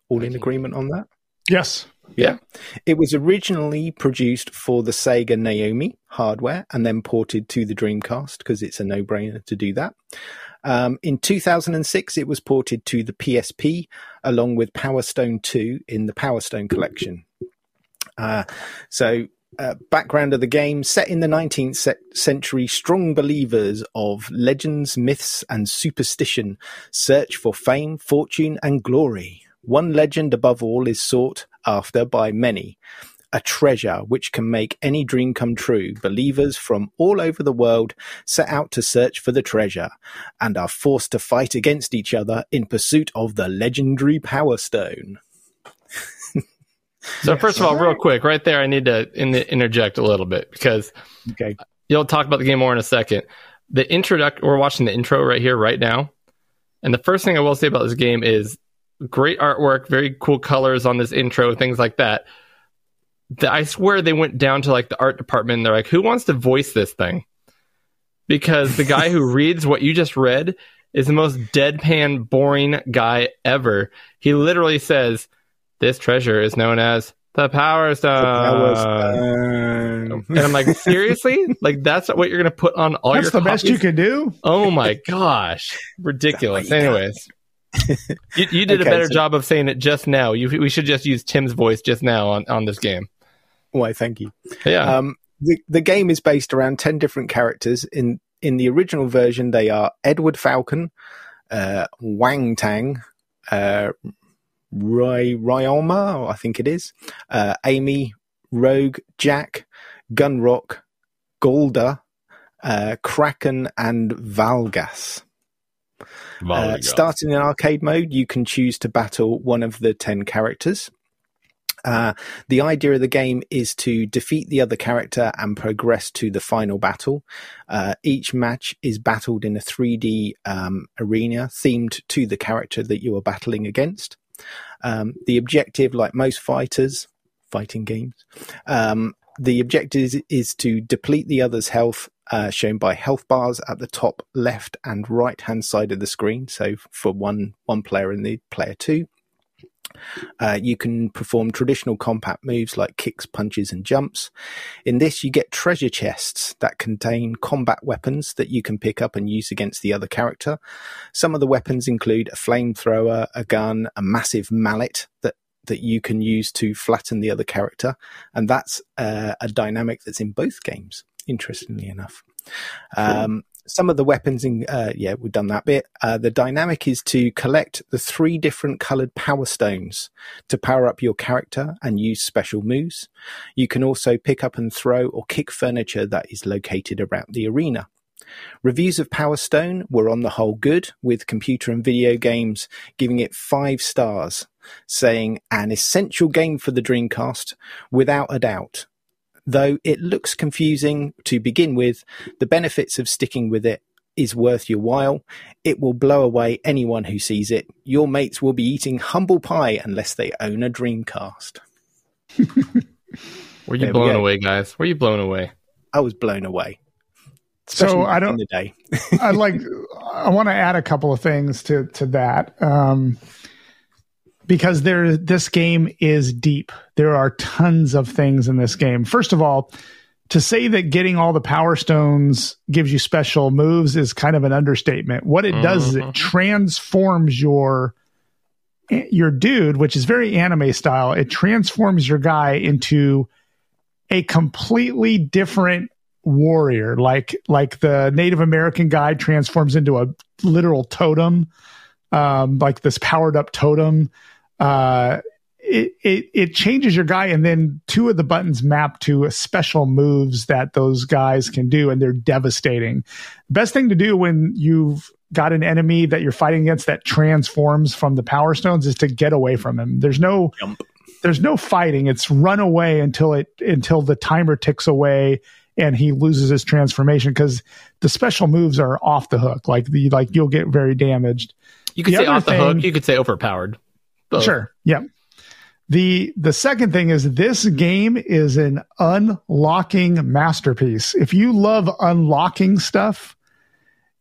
[SPEAKER 6] All in agreement on that?
[SPEAKER 5] Yes.
[SPEAKER 6] Yeah. It was originally produced for the Sega Naomi hardware and then ported to the Dreamcast because it's a no brainer to do that. Um, in 2006, it was ported to the PSP along with Power Stone 2 in the Power Stone collection. Uh, so, uh, background of the game set in the 19th se- century, strong believers of legends, myths, and superstition search for fame, fortune, and glory. One legend above all is sought after by many. A treasure which can make any dream come true. Believers from all over the world set out to search for the treasure and are forced to fight against each other in pursuit of the legendary Power Stone.
[SPEAKER 1] So first of all, real quick, right there, I need to in- interject a little bit because
[SPEAKER 6] Okay.
[SPEAKER 1] you'll talk about the game more in a second. The introduct, we're watching the intro right here, right now, and the first thing I will say about this game is great artwork, very cool colors on this intro, things like that. The, I swear they went down to like the art department. And they're like, "Who wants to voice this thing?" Because the guy who reads what you just read is the most deadpan, boring guy ever. He literally says, "This treasure is known as the Power Stone."
[SPEAKER 6] Power Stone.
[SPEAKER 1] And I'm like, seriously? like that's what you're gonna put on all
[SPEAKER 5] That's
[SPEAKER 1] your
[SPEAKER 5] the best you can do.
[SPEAKER 1] Oh my gosh, ridiculous. Anyways, you, you did
[SPEAKER 6] Okay,
[SPEAKER 1] a better
[SPEAKER 6] so-
[SPEAKER 1] job of saying it just now. You, we should just use Tim's voice just now on, on this game.
[SPEAKER 6] Why, thank you.
[SPEAKER 1] Yeah,
[SPEAKER 6] Um, the the game is based around ten different characters. In in the original version, they are Edward Falcon, uh, Wang Tang, uh, Rai Ryoma, I think it is, uh, Amy, Rogue, Jack, Gunrock, Golda, uh, Kraken, and Valgas. Uh, starting in arcade mode, you can choose to battle one of the 10 characters. Uh, the idea of the game is to defeat the other character and progress to the final battle. Uh, each match is battled in a 3D um, arena themed to the character that you are battling against. Um, the objective, like most fighters, fighting games, um, the objective is, is to deplete the other's health, uh, shown by health bars at the top left and right hand side of the screen. So for one one player and the player two, uh, you can perform traditional combat moves like kicks, punches, and jumps. In this, you get treasure chests that contain combat weapons that you can pick up and use against the other character. Some of the weapons include a flamethrower, a gun, a massive mallet that that you can use to flatten the other character, and that's uh, a dynamic that's in both games. Interestingly enough, um, some of the weapons in uh, yeah we've done that bit. Uh, the dynamic is to collect the three different coloured power stones to power up your character and use special moves. You can also pick up and throw or kick furniture that is located around the arena. Reviews of Power Stone were on the whole good, with computer and video games giving it five stars, saying an essential game for the Dreamcast, without a doubt. Though it looks confusing to begin with, the benefits of sticking with it is worth your while. It will blow away anyone who sees it. Your mates will be eating humble pie unless they own a Dreamcast.
[SPEAKER 1] were you
[SPEAKER 6] there
[SPEAKER 1] blown
[SPEAKER 6] go.
[SPEAKER 1] away, guys? Were you blown away?
[SPEAKER 6] I was blown away.
[SPEAKER 5] So I don't-
[SPEAKER 6] in the day.
[SPEAKER 5] I'd like I want to add a couple of things to to that. Um because there this game is deep. There are tons of things in this game. First of all, to say that getting all the power stones gives you special moves is kind of an understatement. What it does is it
[SPEAKER 1] Mhm.
[SPEAKER 5] transforms your your dude, which is very anime style. It transforms your guy into a completely different warrior, like like the Native American guy transforms into a literal totem, um, like this powered up totem. Uh, it, it it changes your guy, and then two of the buttons map to special moves that those guys can do, and they're devastating. Best thing to do when you've got an enemy that you're fighting against that transforms from the power stones is to get away from him. There's no
[SPEAKER 6] Jump.
[SPEAKER 5] there's no fighting. It's run away until it until the timer ticks away and he loses his transformation because the special moves are off the hook. Like the like you'll get very damaged.
[SPEAKER 1] You could
[SPEAKER 5] The
[SPEAKER 1] say off the
[SPEAKER 5] thing-
[SPEAKER 1] hook. You could say overpowered. Both.
[SPEAKER 5] Sure. Yeah. The the second thing is this game is an unlocking masterpiece. If you love unlocking stuff,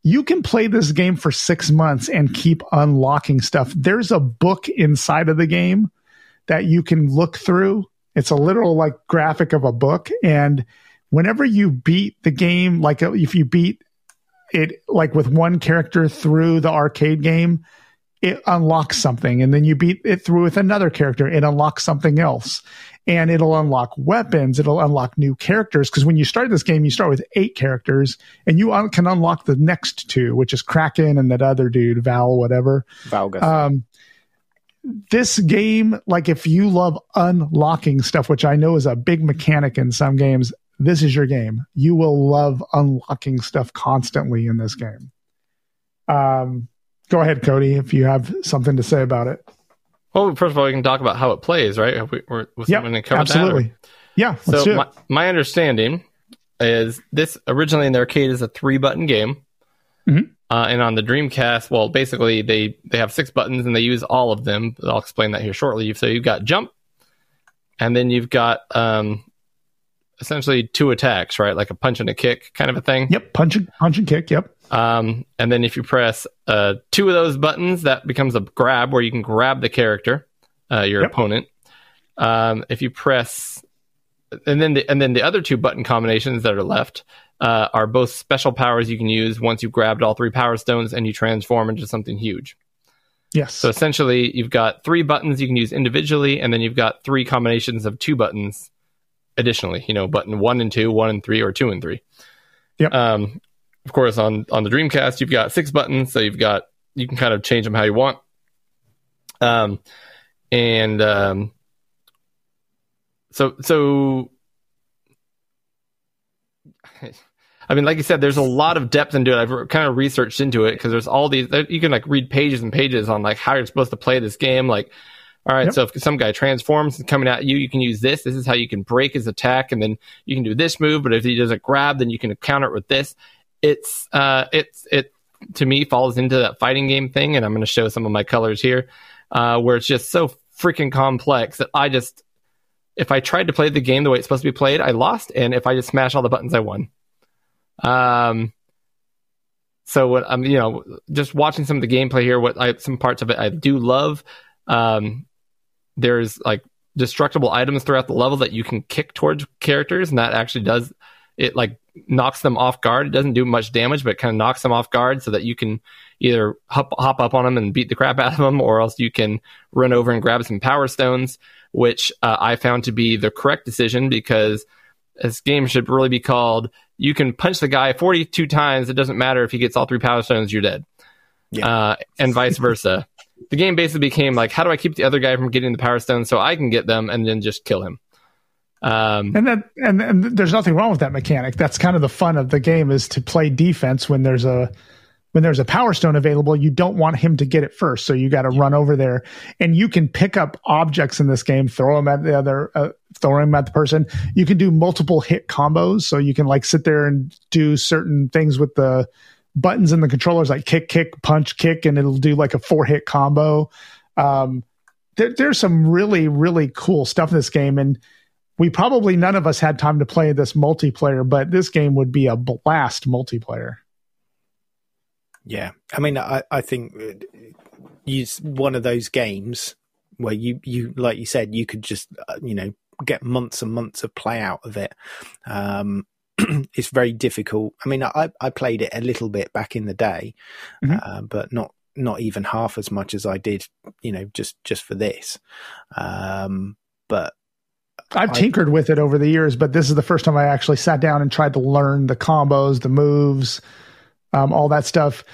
[SPEAKER 5] you can play this game for 6 months and keep unlocking stuff. There's a book inside of the game that you can look through. It's a literal like graphic of a book and whenever you beat the game like if you beat it like with one character through the arcade game, it unlocks something and then you beat it through with another character it unlocks something else and it'll unlock weapons it'll unlock new characters because when you start this game you start with eight characters and you un- can unlock the next two which is kraken and that other dude val whatever
[SPEAKER 6] Valga.
[SPEAKER 5] um, this game, like if you love unlocking stuff, which I know is a big mechanic in some games, this is your game. You will love unlocking stuff constantly in this game. Um, go ahead, Cody, if you have something to say about it.
[SPEAKER 1] Well, first of all, we can talk about how it plays, right? We, we're, was
[SPEAKER 5] Yep,
[SPEAKER 1] someone gonna cover that, or-
[SPEAKER 5] absolutely. Yeah, let's
[SPEAKER 1] so my, my understanding is this originally in the arcade is a three button game
[SPEAKER 5] Mhm.
[SPEAKER 1] uh, and on the dreamcast well basically they they have six buttons and they use all of them i'll explain that here shortly so you've got jump and then you've got um, essentially two attacks right like a punch and a kick kind of a thing
[SPEAKER 5] yep, punch and punch and kick. Yep.
[SPEAKER 1] um, and then if you press uh, two of those buttons, that becomes a grab where you can grab the character, uh, your
[SPEAKER 5] Yep.
[SPEAKER 1] opponent. Um, if you press, and then the and then the other two button combinations that are left uh, are both special powers you can use once you've grabbed all three power stones and you transform into something huge.
[SPEAKER 5] Yes.
[SPEAKER 1] So essentially, you've got three buttons you can use individually, and then you've got three combinations of two buttons additionally. You know, button one and two, one and three, or two and three.
[SPEAKER 5] Yep.
[SPEAKER 1] Um, of course, on on the Dreamcast, you've got six buttons, so you've got you can kind of change them how you want. Um, and um, so so. I mean, like you said, there's a lot of depth into it. I've kind of researched into it because there's all these. You can like read pages and pages on like how you're supposed to play this game. Like, all right,
[SPEAKER 5] Yep.
[SPEAKER 1] so if some guy transforms and coming at you, you can use this. This is how you can break his attack, and then you can do this move. But if he does a grab, then you can counter it with this. It's uh, it's it to me falls into that fighting game thing, and I'm going to show some of my colors here, uh, where it's just so freaking complex that I just if I tried to play the game the way it's supposed to be played, I lost, and if I just smash all the buttons, I won. Um, so what I'm, you know, just watching some of the gameplay here, what I some parts of it I do love. Um, there's like destructible items throughout the level that you can kick towards characters, and that actually does it like knocks them off guard. It doesn't do much damage, but kind of knocks them off guard so that you can either hop, hop up on them and beat the crap out of them, or else you can run over and grab some power stones, which uh, I found to be the correct decision because this game should really be called you can punch the guy 42 times. It doesn't matter if he gets all three power stones, you're dead.
[SPEAKER 6] Yeah.
[SPEAKER 1] Uh, and vice versa. The game basically became like, how do I keep the other guy from getting the power stones so I can get them and then just kill him? Um,
[SPEAKER 5] And that and, and there's nothing wrong with that mechanic. That's kind of the fun of the game is to play defense when there's a when there's a power stone available, you don't want him to get it first, so you got to run over there. And you can pick up objects in this game, throw them at the other, uh, throw them at the person. You can do multiple hit combos, so you can like sit there and do certain things with the buttons in the controllers, like kick, kick, punch, kick, and it'll do like a four hit combo. Um, there, there's some really, really cool stuff in this game, and we probably none of us had time to play this multiplayer, but this game would be a blast multiplayer.
[SPEAKER 6] Yeah, I mean, I, I think uh, use one of those games where you, you, like you said, you could just, uh, you know, get months and months of play out of it. Um, it's very difficult. I mean, I, I played it a little bit back in the day,
[SPEAKER 5] Mhm.
[SPEAKER 6] uh, but not not even half as much as I did, you know, just just for this. Um, but
[SPEAKER 5] I've
[SPEAKER 6] I-
[SPEAKER 5] tinkered with it over the years, but this is the first time I actually sat down and tried to learn the combos, the moves, um, all that stuff.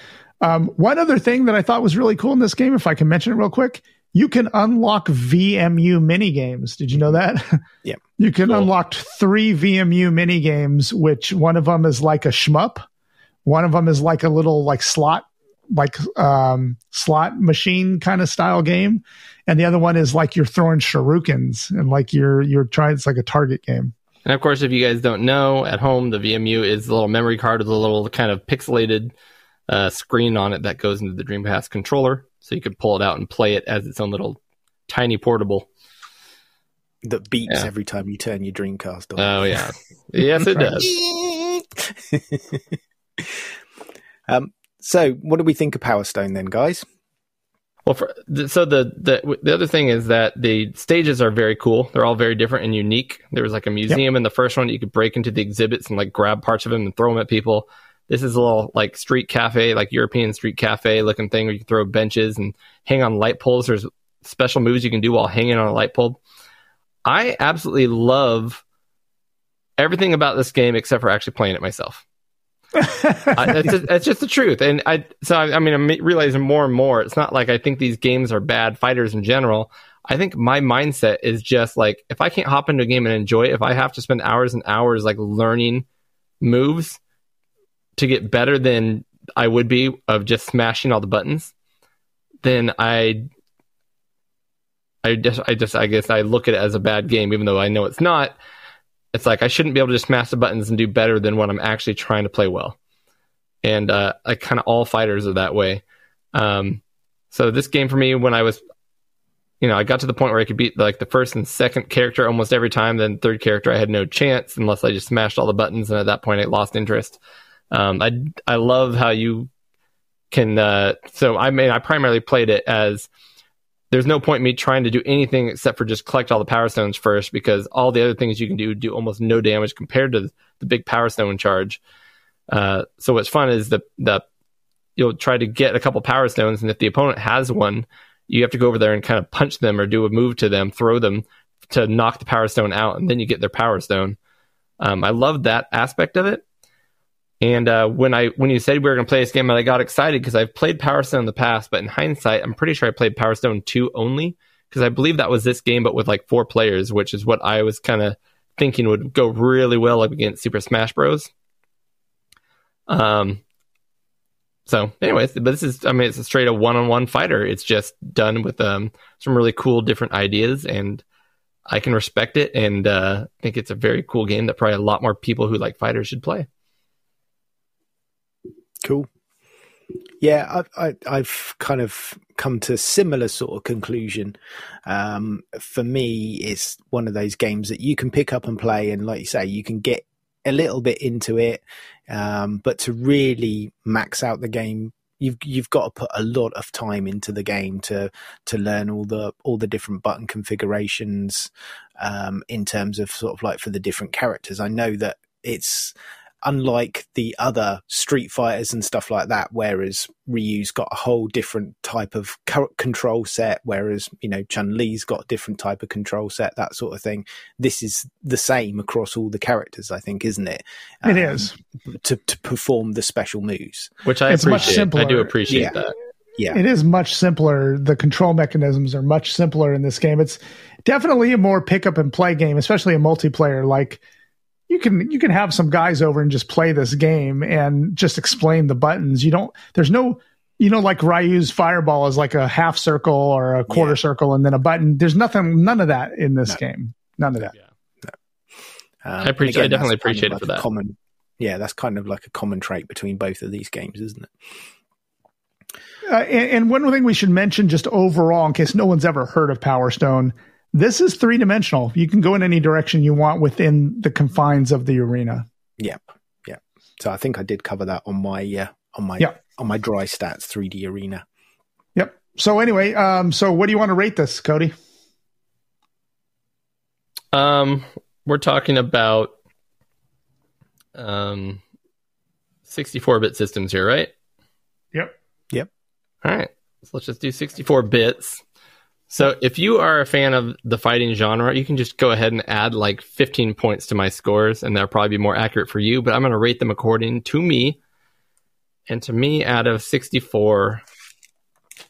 [SPEAKER 5] Um, one other thing that I thought was really cool in this game, if I can mention it real quick, you can unlock VMU mini games. Did you know that?
[SPEAKER 6] Yeah.
[SPEAKER 5] You can
[SPEAKER 1] Cool.
[SPEAKER 5] unlock three VMU mini games, which one of them is like a shmup, one of them is like a little like slot, like um, slot machine kind of style game, and the other one is like you're throwing shurikens and like you're you're trying. It's like a target game.
[SPEAKER 1] And of course, if you guys don't know, at home the VMU is the little memory card with a little kind of pixelated uh, screen on it that goes into the Dreamcast controller, so you could pull it out and play it as its own little tiny portable.
[SPEAKER 6] that beeps
[SPEAKER 1] Yeah.
[SPEAKER 6] every time you turn your Dreamcast on.
[SPEAKER 1] Oh yeah, yes it does.
[SPEAKER 6] um, so, what do we think of Power Stone then, guys?
[SPEAKER 1] Well, for, so the, the the other thing is that the stages are very cool. They're all very different and unique. There was like a museum in the first one. You could break into the exhibits and like grab parts of them and throw them at people. This is a little like street cafe, like European street cafe looking thing where you can throw benches and hang on light poles. There's special moves you can do while hanging on a light pole. I absolutely love everything about this game except for actually playing it myself. I, that's, just, that's just the truth. And I, so I, I mean, I'm realizing more and more. It's not like I think these games are bad fighters in general. I think my mindset is just like if I can't hop into a game and enjoy it, if I have to spend hours and hours like learning moves to get better than I would be of just smashing all the buttons, then I, I just, I just, I guess I look at it as a bad game, even though I know it's not it's like I shouldn't be able to just smash the buttons and do better than what I'm actually trying to play well. And uh, like kind of all fighters are that way. Um, so this game for me, when I was, you know, I got to the point where I could beat like the first and second character almost every time. Then third character, I had no chance unless I just smashed all the buttons. And at that point, I lost interest. Um, I I love how you can. Uh, so I mean, I primarily played it as there's no point in me trying to do anything except for just collect all the power stones first because all the other things you can do do almost no damage compared to the big power stone charge. Uh, so what's fun is the the you'll try to get a couple power stones, and if the opponent has one, you have to go over there and kind of punch them or do a move to them, throw them to knock the power stone out, and then you get their power stone. Um, I love that aspect of it. And uh, when I when you said we were going to play this game, I got excited because I've played Power Stone in the past, but in hindsight, I'm pretty sure I played Power Stone two only because I believe that was this game, but with like four players, which is what I was kind of thinking would go really well against Super Smash Bros. Um. So, anyways, but this is I mean, it's a straight a one-on-one fighter. It's just done with um some really cool different ideas, and I can respect it, and uh, think it's a very cool game that probably a lot more people who like fighters should play.
[SPEAKER 6] Cool. Yeah, I, I've kind of come to a similar sort of conclusion. Um, for me, it's one of those games that you can pick up and play, and like you say, you can get a little bit into it, um, but to really max out the game, you've you've got to put a lot of time into the game to to learn all the all the different button configurations um, in terms of sort of like for the different characters. I know that it's unlike the other Street Fighters and stuff like that, whereas Ryu's got a whole different type of control set, whereas you know Chun Li's got a different type of control set, that sort of thing. This is the same across all the characters, I think, isn't it?
[SPEAKER 5] It
[SPEAKER 6] Um,
[SPEAKER 5] is.
[SPEAKER 6] to to perform the special moves.
[SPEAKER 1] which I
[SPEAKER 5] It's much
[SPEAKER 1] appreciate. I do appreciate
[SPEAKER 6] Yeah.
[SPEAKER 1] that.
[SPEAKER 6] Yeah,
[SPEAKER 5] It is much simpler. The control mechanisms are much simpler in this game. It's definitely a more pick up and play game, especially a multiplayer. Like you can you can have some guys over and just play this game and just explain the buttons. You don't. There's no. You know, like Ryu's fireball is like a half circle or a quarter
[SPEAKER 6] Yeah.
[SPEAKER 5] circle and then a button. There's nothing, none of that in this
[SPEAKER 6] No.
[SPEAKER 5] game. None of that.
[SPEAKER 6] Um,
[SPEAKER 1] I appreciate-
[SPEAKER 6] and
[SPEAKER 1] I definitely
[SPEAKER 6] that's kind of
[SPEAKER 1] appreciate it for that.
[SPEAKER 6] Common, yeah, that's kind of like a common trait between both of these games, isn't it?
[SPEAKER 5] Uh, and, and one thing we should mention, just overall, in case no one's ever heard of Power Stone, this is three dimensional. You can go in any direction you want within the confines of the arena.
[SPEAKER 6] Yep. Yep. So I think I did cover that on my uh, on my
[SPEAKER 5] Yeah.
[SPEAKER 6] on my dry stats 3D arena.
[SPEAKER 5] Yep. So anyway, um, so what do you want to rate this, Cody?
[SPEAKER 1] Um, we're talking about um, 64-bit systems here, right?
[SPEAKER 5] Yep. Yep.
[SPEAKER 1] All right. So let's just do 64 bits. So if you are a fan of the fighting genre, you can just go ahead and add like 15 points to my scores, and they'll probably be more accurate for you. But I'm going to rate them according to me. And to me, out of 64,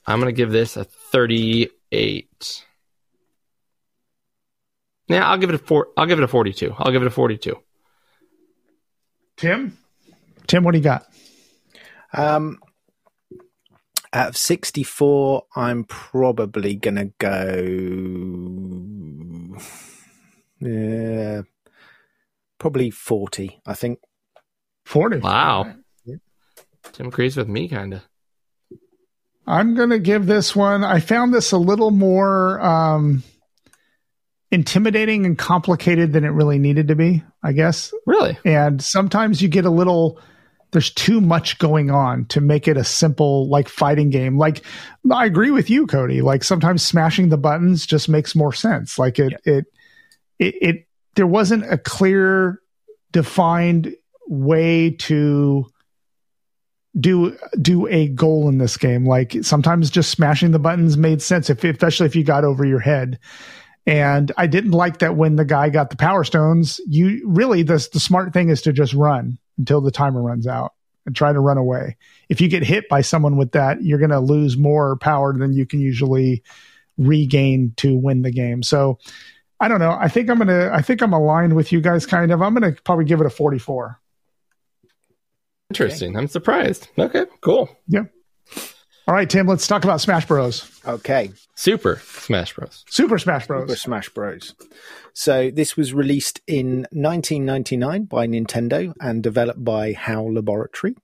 [SPEAKER 1] I'm going to give this a 38. Yeah, I'll give it a four. I'll give it a 42. I'll give it a 42.
[SPEAKER 5] Tim? Tim, what do you got?
[SPEAKER 6] Um, out of 64, I'm probably going to go. Yeah, probably 40, I think.
[SPEAKER 5] 40.
[SPEAKER 1] Wow. Tim agrees with me, kind of.
[SPEAKER 5] I'm going to give this one. I found this a little more um, intimidating and complicated than it really needed to be, I guess.
[SPEAKER 1] Really?
[SPEAKER 5] And sometimes you get a little, there's too much going on to make it a simple, like, fighting game. Like, I agree with you, Cody. Like, sometimes smashing the buttons just makes more sense. Like, it, it, it, it, there wasn't a clear, defined way to do do a goal in this game. Like sometimes just smashing the buttons made sense, if, especially if you got over your head. And I didn't like that when the guy got the power stones. You really the the smart thing is to just run until the timer runs out and try to run away. If you get hit by someone with that, you're going to lose more power than you can usually regain to win the game. So I don't know. I think I'm gonna. I think I'm aligned with you guys. Kind of. I'm gonna probably give it a 44.
[SPEAKER 1] Interesting. I'm surprised. Okay, cool.
[SPEAKER 5] Yeah. All right, Tim. Let's talk about Smash Bros.
[SPEAKER 6] Okay,
[SPEAKER 1] Super Smash Bros.
[SPEAKER 5] Super Smash Bros.
[SPEAKER 6] Super Smash Bros. So this was released in 1999 by Nintendo and developed by HAL Laboratory.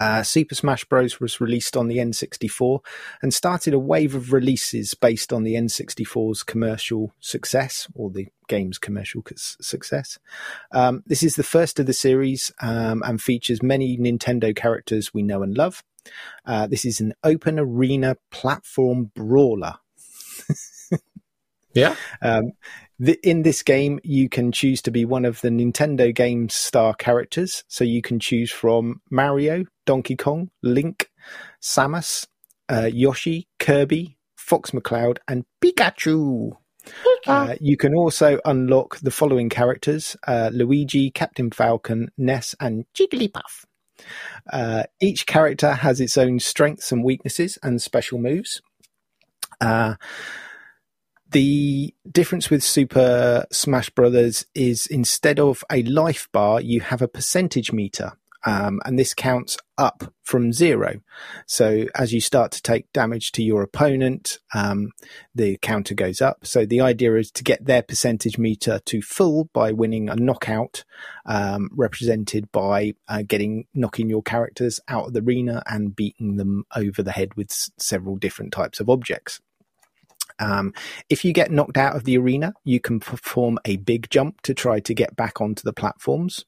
[SPEAKER 6] Uh, Super Smash Bros. was released on the N64 and started a wave of releases based on the N64's commercial success or the game's commercial success. Um, this is the first of the series um, and features many Nintendo characters we know and love. Uh, this is an open arena platform brawler.
[SPEAKER 1] Yeah.
[SPEAKER 6] Um, the, in this game, you can choose to be one of the Nintendo Games star characters. So you can choose from Mario, Donkey Kong, Link, Samus, uh, Yoshi, Kirby, Fox McCloud, and Pikachu. Uh, you can also unlock the following characters uh, Luigi, Captain Falcon, Ness, and Jigglypuff. Uh, each character has its own strengths and weaknesses and special moves. The difference with Super Smash Brothers is instead of a life bar, you have a percentage meter. Um, and this counts up from zero. So as you start to take damage to your opponent, um, the counter goes up. So the idea is to get their percentage meter to full by winning a knockout, um, represented by uh, getting knocking your characters out of the arena and beating them over the head with s- several different types of objects. Um, if you get knocked out of the arena, you can perform a big jump to try to get back onto the platforms.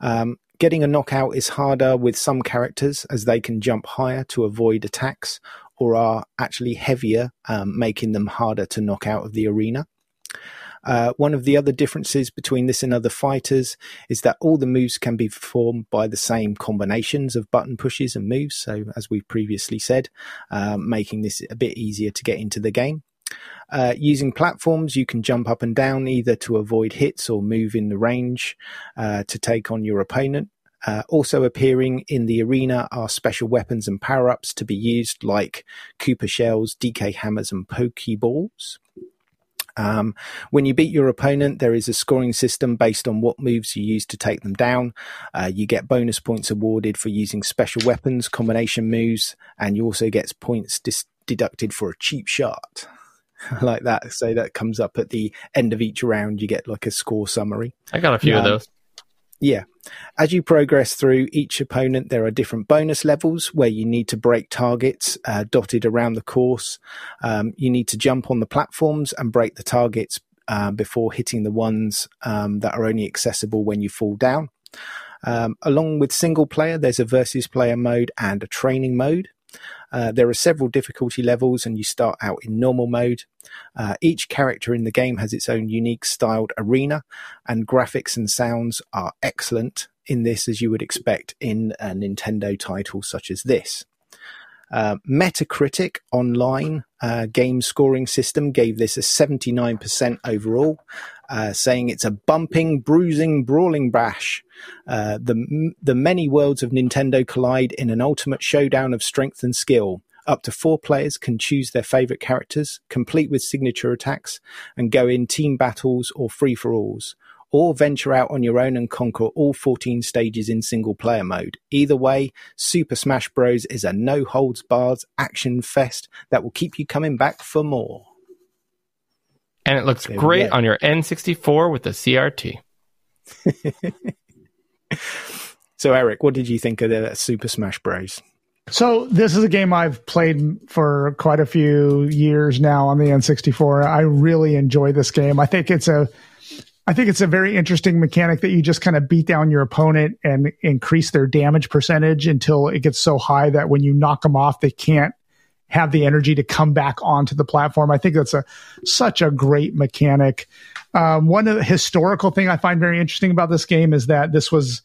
[SPEAKER 6] Um, getting a knockout is harder with some characters as they can jump higher to avoid attacks or are actually heavier, um, making them harder to knock out of the arena. Uh, one of the other differences between this and other fighters is that all the moves can be performed by the same combinations of button pushes and moves. So, as we previously said, um, making this a bit easier to get into the game. Uh, using platforms, you can jump up and down either to avoid hits or move in the range uh, to take on your opponent. Uh, also appearing in the arena are special weapons and power ups to be used, like Koopa shells, DK hammers, and Pokeballs. Um, when you beat your opponent, there is a scoring system based on what moves you use to take them down. Uh, you get bonus points awarded for using special weapons, combination moves, and you also get points dis- deducted for a cheap shot. like that. So that comes up at the end of each round. You get like a score summary.
[SPEAKER 1] I got a few of
[SPEAKER 6] Um,
[SPEAKER 1] those.
[SPEAKER 6] Yeah. As you progress through each opponent, there are different bonus levels where you need to break targets uh, dotted around the course. Um, you need to jump on the platforms and break the targets uh, before hitting the ones um, that are only accessible when you fall down. Um, along with single player, there's a versus player mode and a training mode. Uh, there are several difficulty levels, and you start out in normal mode. Uh, each character in the game has its own unique styled arena, and graphics and sounds are excellent in this, as you would expect in a Nintendo title such as this. Uh, Metacritic online uh, game scoring system gave this a 79% overall, uh, saying it's a bumping, bruising, brawling bash. Uh, the the many worlds of Nintendo collide in an ultimate showdown of strength and skill. Up to four players can choose their favorite characters, complete with signature attacks, and go in team battles or free for alls or venture out on your own and conquer all 14 stages in single player mode. Either way, Super Smash Bros. is a no holds barred action fest that will keep you coming back for more.
[SPEAKER 1] And it looks
[SPEAKER 6] There
[SPEAKER 1] great on your N64 with the CRT.
[SPEAKER 6] So, Eric, what did you think of the Super Smash Bros?
[SPEAKER 5] So this is a game I've played for quite a few years now on the N64. I really enjoy this game. I think it's a I think it's a very interesting mechanic that you just kind of beat down your opponent and increase their damage percentage until it gets so high that when you knock them off, they can't have the energy to come back onto the platform. I think that's a such a great mechanic. Um, one of the historical thing I find very interesting about this game is that this was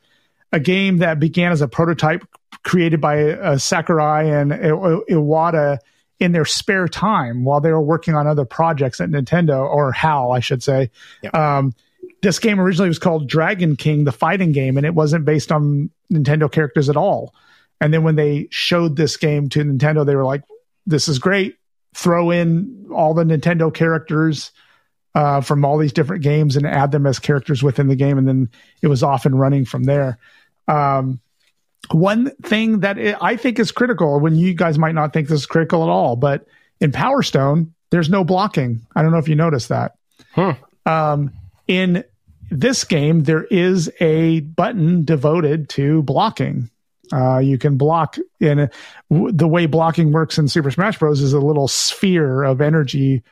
[SPEAKER 5] a game that began as a prototype created by uh, Sakurai and I- Iwata in their spare time while they were working on other projects at Nintendo or HAL, I should say.
[SPEAKER 6] Yeah.
[SPEAKER 5] Um, this game originally was called Dragon King, the fighting game, and it wasn't based on Nintendo characters at all. And then when they showed this game to Nintendo, they were like, "This is great. Throw in all the Nintendo characters." Uh, from all these different games and add them as characters within the game, and then it was off and running from there. Um, one thing that i I think is critical when you guys might not think this is critical at all, but in Power Stone, there's no blocking. I don't know if you noticed that.
[SPEAKER 1] Hmm.
[SPEAKER 5] Um, in this game, there is a button devoted to blocking. Uh, you can block in a, w- the way blocking works in Super Smash Bros. is a little sphere of energy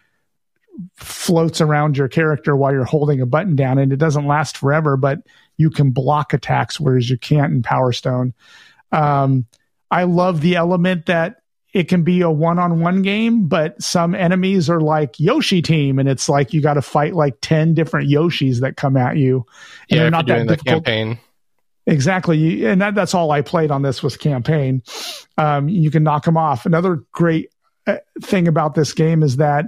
[SPEAKER 5] floats around your character while you're holding a button down, and it doesn't last forever, but you can block attacks, whereas you can't in Power Stone. Um, I love the element that it can be a one-on-one game, but some enemies are like Yoshi team, and it's like you got to fight like ten different Yoshis that come at you. And
[SPEAKER 1] Yeah,
[SPEAKER 5] they're not that
[SPEAKER 1] the
[SPEAKER 5] difficult.
[SPEAKER 1] campaign.
[SPEAKER 5] Exactly, and that, that's all I played on this was campaign. Um, you can knock them off. Another great uh, thing about this game is that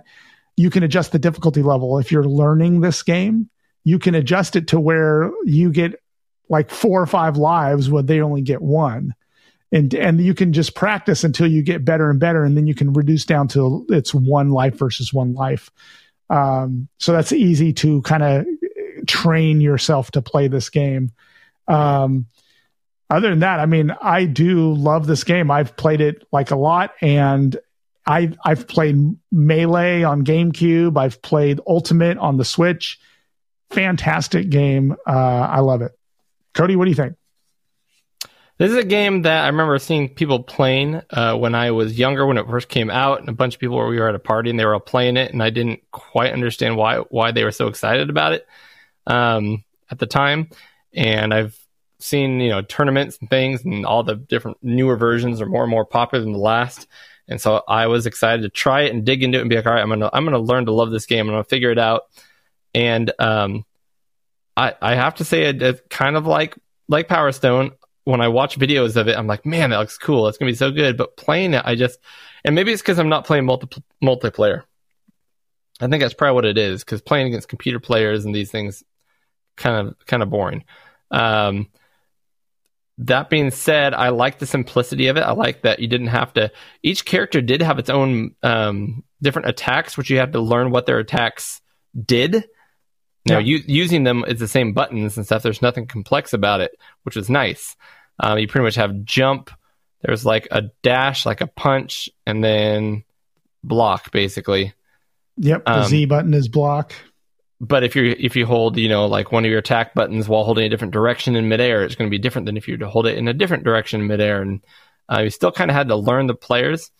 [SPEAKER 5] you can adjust the difficulty level. If you're learning this game, you can adjust it to where you get like four or five lives when they only get one. And and you can just practice until you get better and better, and then you can reduce down to it's one life versus one life. Um, so that's easy to kind of train yourself to play this game. Um, other than that, I mean, I do love this game. I've played it like a lot, and I I've played Melee on GameCube. I've played Ultimate on the Switch. Fantastic game. Uh, I love it. Cody, what do you think?
[SPEAKER 1] This is a game that I remember seeing people playing uh, when I was younger, when it first came out, and a bunch of people were, we were at a party and they were all playing it, and I didn't quite understand why why they were so excited about it um, at the time. And I've seen you know tournaments and things, and all the different newer versions are more and more popular than the last. And so I was excited to try it and dig into it and be like, all right, I'm gonna I'm gonna learn to love this game. I'm gonna figure it out. And um, I I have to say it, it's kind of like like Power Stone when I watch videos of it, I'm like, man, that looks cool. It's gonna be so good. But playing it, I just, and maybe it's because I'm not playing multi- multiplayer. I think that's probably what it is. Because playing against computer players and these things, kind of kind of boring. Um, that being said, I like the simplicity of it. I like that you didn't have to. Each character did have its own um, different attacks, which you had to learn what their attacks did. Now,
[SPEAKER 5] Yeah.
[SPEAKER 1] u- using them is the same buttons and stuff. There's nothing complex about it, which was nice. Um, you pretty much have jump. There's like a dash, like a punch, and then block, basically.
[SPEAKER 5] Yep, the
[SPEAKER 1] Um,
[SPEAKER 5] Z button is block.
[SPEAKER 1] But if you if you hold, you know, like one of your attack buttons while holding a different direction in midair, it's going to be different than if you were to hold it in a different direction in midair. And uh, you still kind of had to learn the players.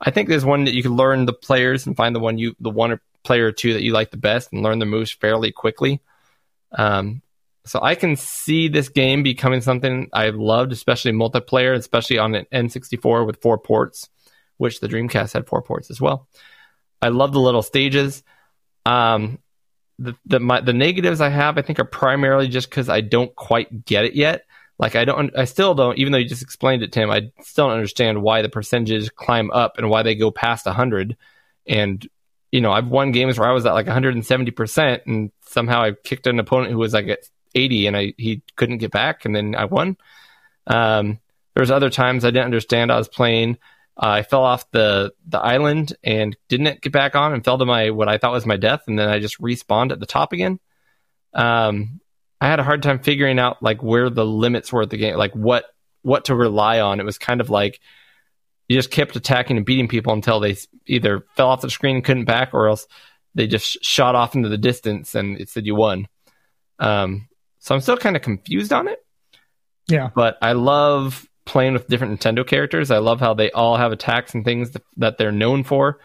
[SPEAKER 1] I think there's one that you can learn the players and find the one you the one player or two that you like the best and learn the moves fairly quickly. Um, so I can see this game becoming something I loved, especially multiplayer, especially on an N64 with four ports, which the Dreamcast had four ports as well. I love the little stages. Um, the the my, the negatives I have, I think, are primarily just because I don't quite get it yet. Like I don't, I still don't. Even though you just explained it, Tim, I still don't understand why the percentages climb up and why they go past hundred. And you know, I've won games where I was at like 170 percent, and somehow I kicked an opponent who was like at 80, and I he couldn't get back, and then I won. Um, was other times I didn't understand. I was playing. Uh, I fell off the the island and didn't get back on, and fell to my what I thought was my death, and then I just respawned at the top again. Um, I had a hard time figuring out like where the limits were at the game, like what what to rely on. It was kind of like you just kept attacking and beating people until they either fell off the screen and couldn't back, or else they just shot off into the distance and it said you won. Um, so I'm still kind of confused on it,
[SPEAKER 5] Yeah.
[SPEAKER 1] but I love playing with different Nintendo characters. I love how they all have attacks and things that, that they're known for.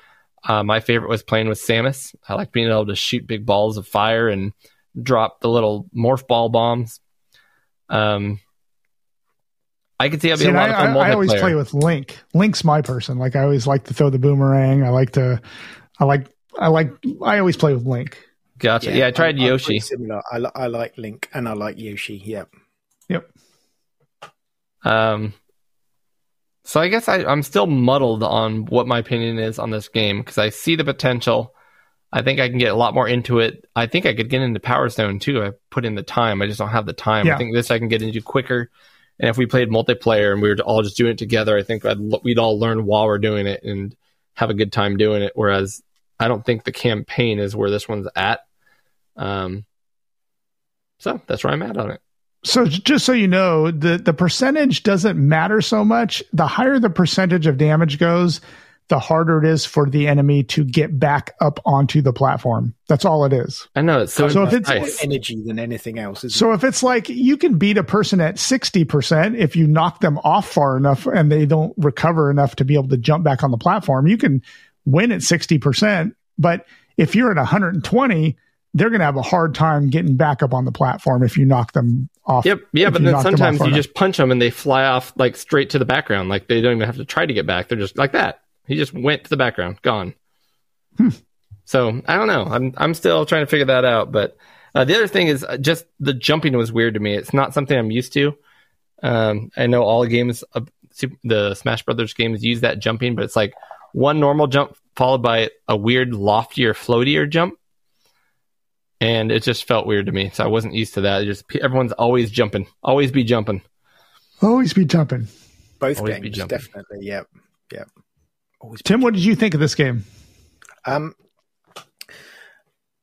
[SPEAKER 1] Uh, my favorite was playing with Samus. I like being able to shoot big balls of fire and drop the little morph ball bombs. Um, I could see it
[SPEAKER 5] See,
[SPEAKER 1] a lot
[SPEAKER 5] I,
[SPEAKER 1] of fun
[SPEAKER 5] I, I always play with Link. Link's my person. Like I always like to throw the boomerang. I like to, I like, I like, I always play with Link.
[SPEAKER 1] Gotcha. Yeah, I tried
[SPEAKER 6] I'm- I'm
[SPEAKER 1] Yoshi.
[SPEAKER 6] Similar. I, li- I like Link and I like Yoshi. Yeah.
[SPEAKER 5] Yep.
[SPEAKER 1] Um, so I guess I, I'm still muddled on what my opinion is on this game because I see the potential. I think I can get a lot more into it. I think I could get into Power Stone too. I put in the time. I just don't have the time.
[SPEAKER 5] Yeah.
[SPEAKER 1] I think this I can get into quicker. And if we played multiplayer and we were all just doing it together, I think I'd, we'd all learn while we're doing it and have a good time doing it. Whereas I don't think the campaign is where this one's at. Um, so that's where I'm at on it.
[SPEAKER 5] So just so you know, the the percentage doesn't matter so much. The higher the percentage of damage goes, the harder it is for the enemy to get back up onto the platform. That's all it is.
[SPEAKER 1] I know it's so,
[SPEAKER 5] So if it's-
[SPEAKER 1] nice.
[SPEAKER 6] Energy than anything else. Isn't
[SPEAKER 5] So if it's like you can beat a person at 60% if you knock them off far enough and they don't recover enough to be able to jump back on the platform, you can win at 60%. But if you're at 120, they're going to have a hard time getting back up on the platform if you knock them off.
[SPEAKER 1] Yep. Yeah, but then
[SPEAKER 5] knock them off
[SPEAKER 1] sometimes you just punch them and they fly off like straight to the background. Like they don't even have to try to get back. They're just like that. He just went to the background, gone.
[SPEAKER 5] Hmm.
[SPEAKER 1] So I don't know. I'm I'm still trying to figure that out. But uh, the other thing is uh, just the jumping was weird to me. It's not something I'm used to. Um, I know all games, uh, the Smash Brothers games use that jumping, but it's like one normal jump followed by a weird loftier, floatier jump. And it just felt weird to me, so I wasn't used to that. It just everyone's always jumping, always be jumping.
[SPEAKER 5] always be jumping.
[SPEAKER 6] both
[SPEAKER 1] always
[SPEAKER 6] games,
[SPEAKER 1] jumping.
[SPEAKER 6] definitely. Yep, yep. Always
[SPEAKER 5] Tim, what did you think of this game?
[SPEAKER 6] Um,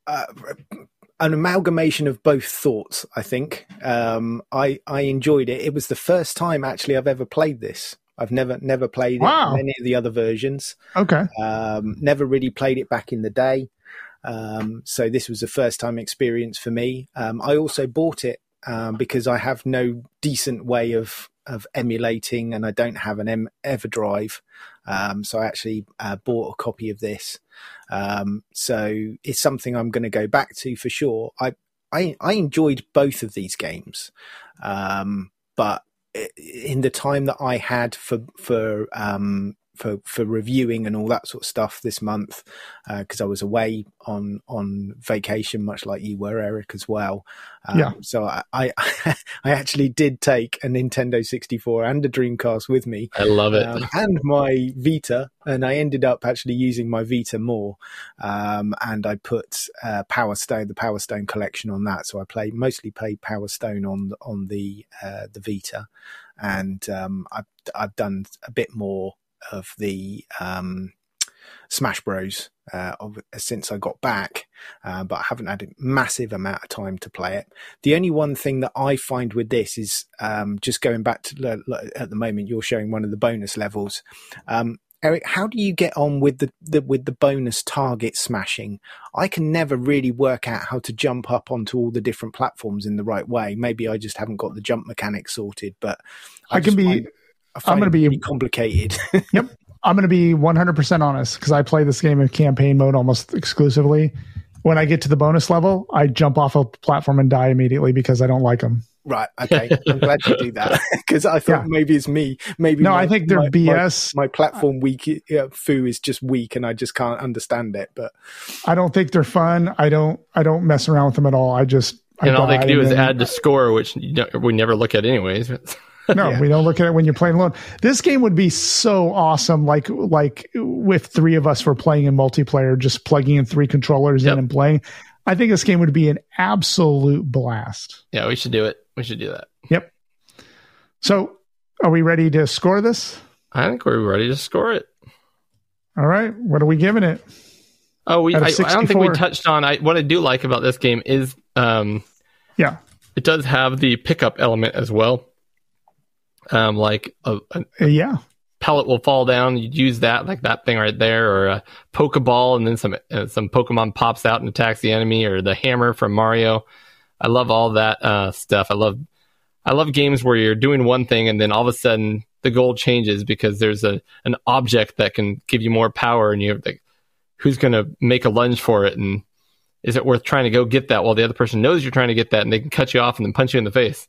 [SPEAKER 6] uh, an amalgamation of both thoughts. I think um, I I enjoyed it. It was the first time actually I've ever played this. I've never never played
[SPEAKER 5] Wow.
[SPEAKER 6] it in any of the other versions.
[SPEAKER 5] Okay.
[SPEAKER 6] Um, never really played it back in the day. Um, so this was a first time experience for me. Um, I also bought it um, because I have no decent way of of emulating, and I don't have an M- EverDrive. Um, so I actually uh, bought a copy of this. Um, so it's something I'm going to go back to for sure. I I, I enjoyed both of these games, um, but in the time that I had for for um, for for reviewing and all that sort of stuff this month, because I was away on on vacation, much like you were, Eric, as well. Um,
[SPEAKER 5] Yeah.
[SPEAKER 6] So I, I I actually did take a Nintendo 64 and a Dreamcast with me,
[SPEAKER 1] I love it.
[SPEAKER 6] um, and my Vita, and I ended up actually using my Vita more. Um, and I put uh, Power Stone, the Power Stone collection, on that. So I play mostly played Power Stone on the- on the uh, the Vita, and um, I've I've done a bit more of the um, Smash Bros. Uh, of, since I got back, uh, but I haven't had a massive amount of time to play it. The only one thing that I find with this is um, just going back to at the moment you're showing one of the bonus levels. Um, Eric, how do you get on with the, the with the bonus target smashing? I can never really work out how to jump up onto all the different platforms in the right way. Maybe I just haven't got the jump mechanic sorted, but
[SPEAKER 5] I can be-
[SPEAKER 6] find- I find
[SPEAKER 5] gonna be-
[SPEAKER 6] complicated. Yep.
[SPEAKER 5] I'm going to be 100% honest because I play this game in campaign mode almost exclusively. when I get to the bonus level, I jump off a platform and die immediately because I don't like them.
[SPEAKER 6] Right. Okay. I'm glad you do that because I thought
[SPEAKER 5] Yeah.
[SPEAKER 6] maybe it's me. Maybe
[SPEAKER 5] No,
[SPEAKER 6] my-
[SPEAKER 5] I think they're
[SPEAKER 6] my- my-
[SPEAKER 5] BS.
[SPEAKER 6] My, platform weak uh, foo is just weak, and I just can't understand it. But
[SPEAKER 5] I don't think they're fun. I don't. I don't mess around with them at all. I just. I
[SPEAKER 1] and all they can do is add the score, which we never look at anyways.
[SPEAKER 5] No,
[SPEAKER 6] Yeah.
[SPEAKER 5] we don't look at it when you're playing alone. This game would be so awesome, like like with three of us were playing in multiplayer, just plugging in three controllers
[SPEAKER 1] Yep.
[SPEAKER 5] in and playing. I think this game would be an absolute blast.
[SPEAKER 1] yeah, we should do it. We should do that.
[SPEAKER 5] Yep. So, are we ready to score this?
[SPEAKER 1] I think we're ready to score it.
[SPEAKER 5] All right. What are we giving it?
[SPEAKER 1] Oh, we. I, I don't think we touched on. I what I do like about this game is um,
[SPEAKER 5] Yeah.
[SPEAKER 1] it does have the pickup element as well. Um, like a, a
[SPEAKER 5] yeah.
[SPEAKER 1] pellet will fall down. You'd use that, like that thing right there, or a Pokeball, and then some uh, some Pokemon pops out and attacks the enemy, or the hammer from Mario. I love all that uh, stuff. I love I love games where you're doing one thing and then all of a sudden the goal changes because there's a an object that can give you more power, and you have like, who's going to make a lunge for it, and is it worth trying to go get that while the other person knows you're trying to get that, and they can cut you off and then punch you in the face.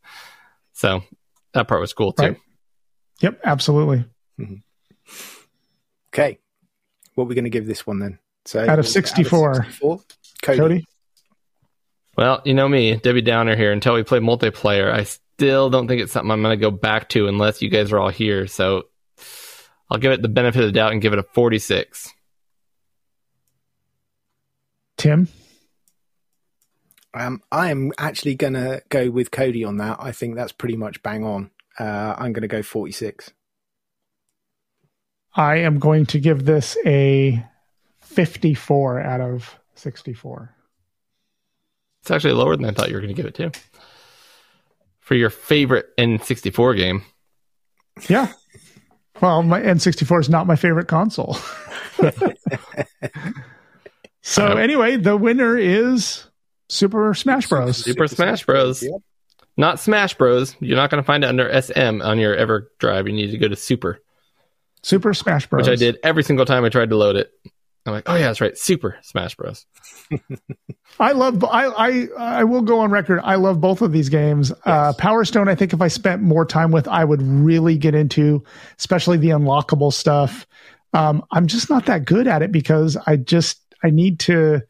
[SPEAKER 1] So that part was cool too.
[SPEAKER 5] Right. Yep. Absolutely. Mm-hmm.
[SPEAKER 6] okay, what are we going to give this one then? So
[SPEAKER 5] Out of 64.
[SPEAKER 6] 64? Cody.
[SPEAKER 5] Cody.
[SPEAKER 1] Well, you know me, Debbie Downer here. Until we play multiplayer, I still don't think it's something I'm going to go back to unless you guys are all here. So I'll give it the benefit of the doubt and give it a 46.
[SPEAKER 5] Tim.
[SPEAKER 6] Um, I am actually going to go with Cody on that. I think that's pretty much bang on. Uh, I'm going to go 46.
[SPEAKER 5] I am going to give this a 54 out of 64.
[SPEAKER 1] It's actually lower than I thought you were going to give it to. For your favorite N64 game.
[SPEAKER 5] Yeah. Well, my N64 is not my favorite console. so anyway, the winner is Super Smash Bros.
[SPEAKER 1] Super Smash Bros.
[SPEAKER 6] Yep.
[SPEAKER 1] Not Smash Bros. You're not going to find it under SM on your EverDrive. You need to go to Super,
[SPEAKER 5] Super Smash Bros.
[SPEAKER 1] which I did every single time I tried to load it. I'm like, oh yeah, that's right, Super Smash Bros.
[SPEAKER 5] I love. I I I will go on record. I love both of these games. Uh, Power Stone. I think if I spent more time with, I would really get into, especially the unlockable stuff. Um, I'm just not that good at it because I just I need to.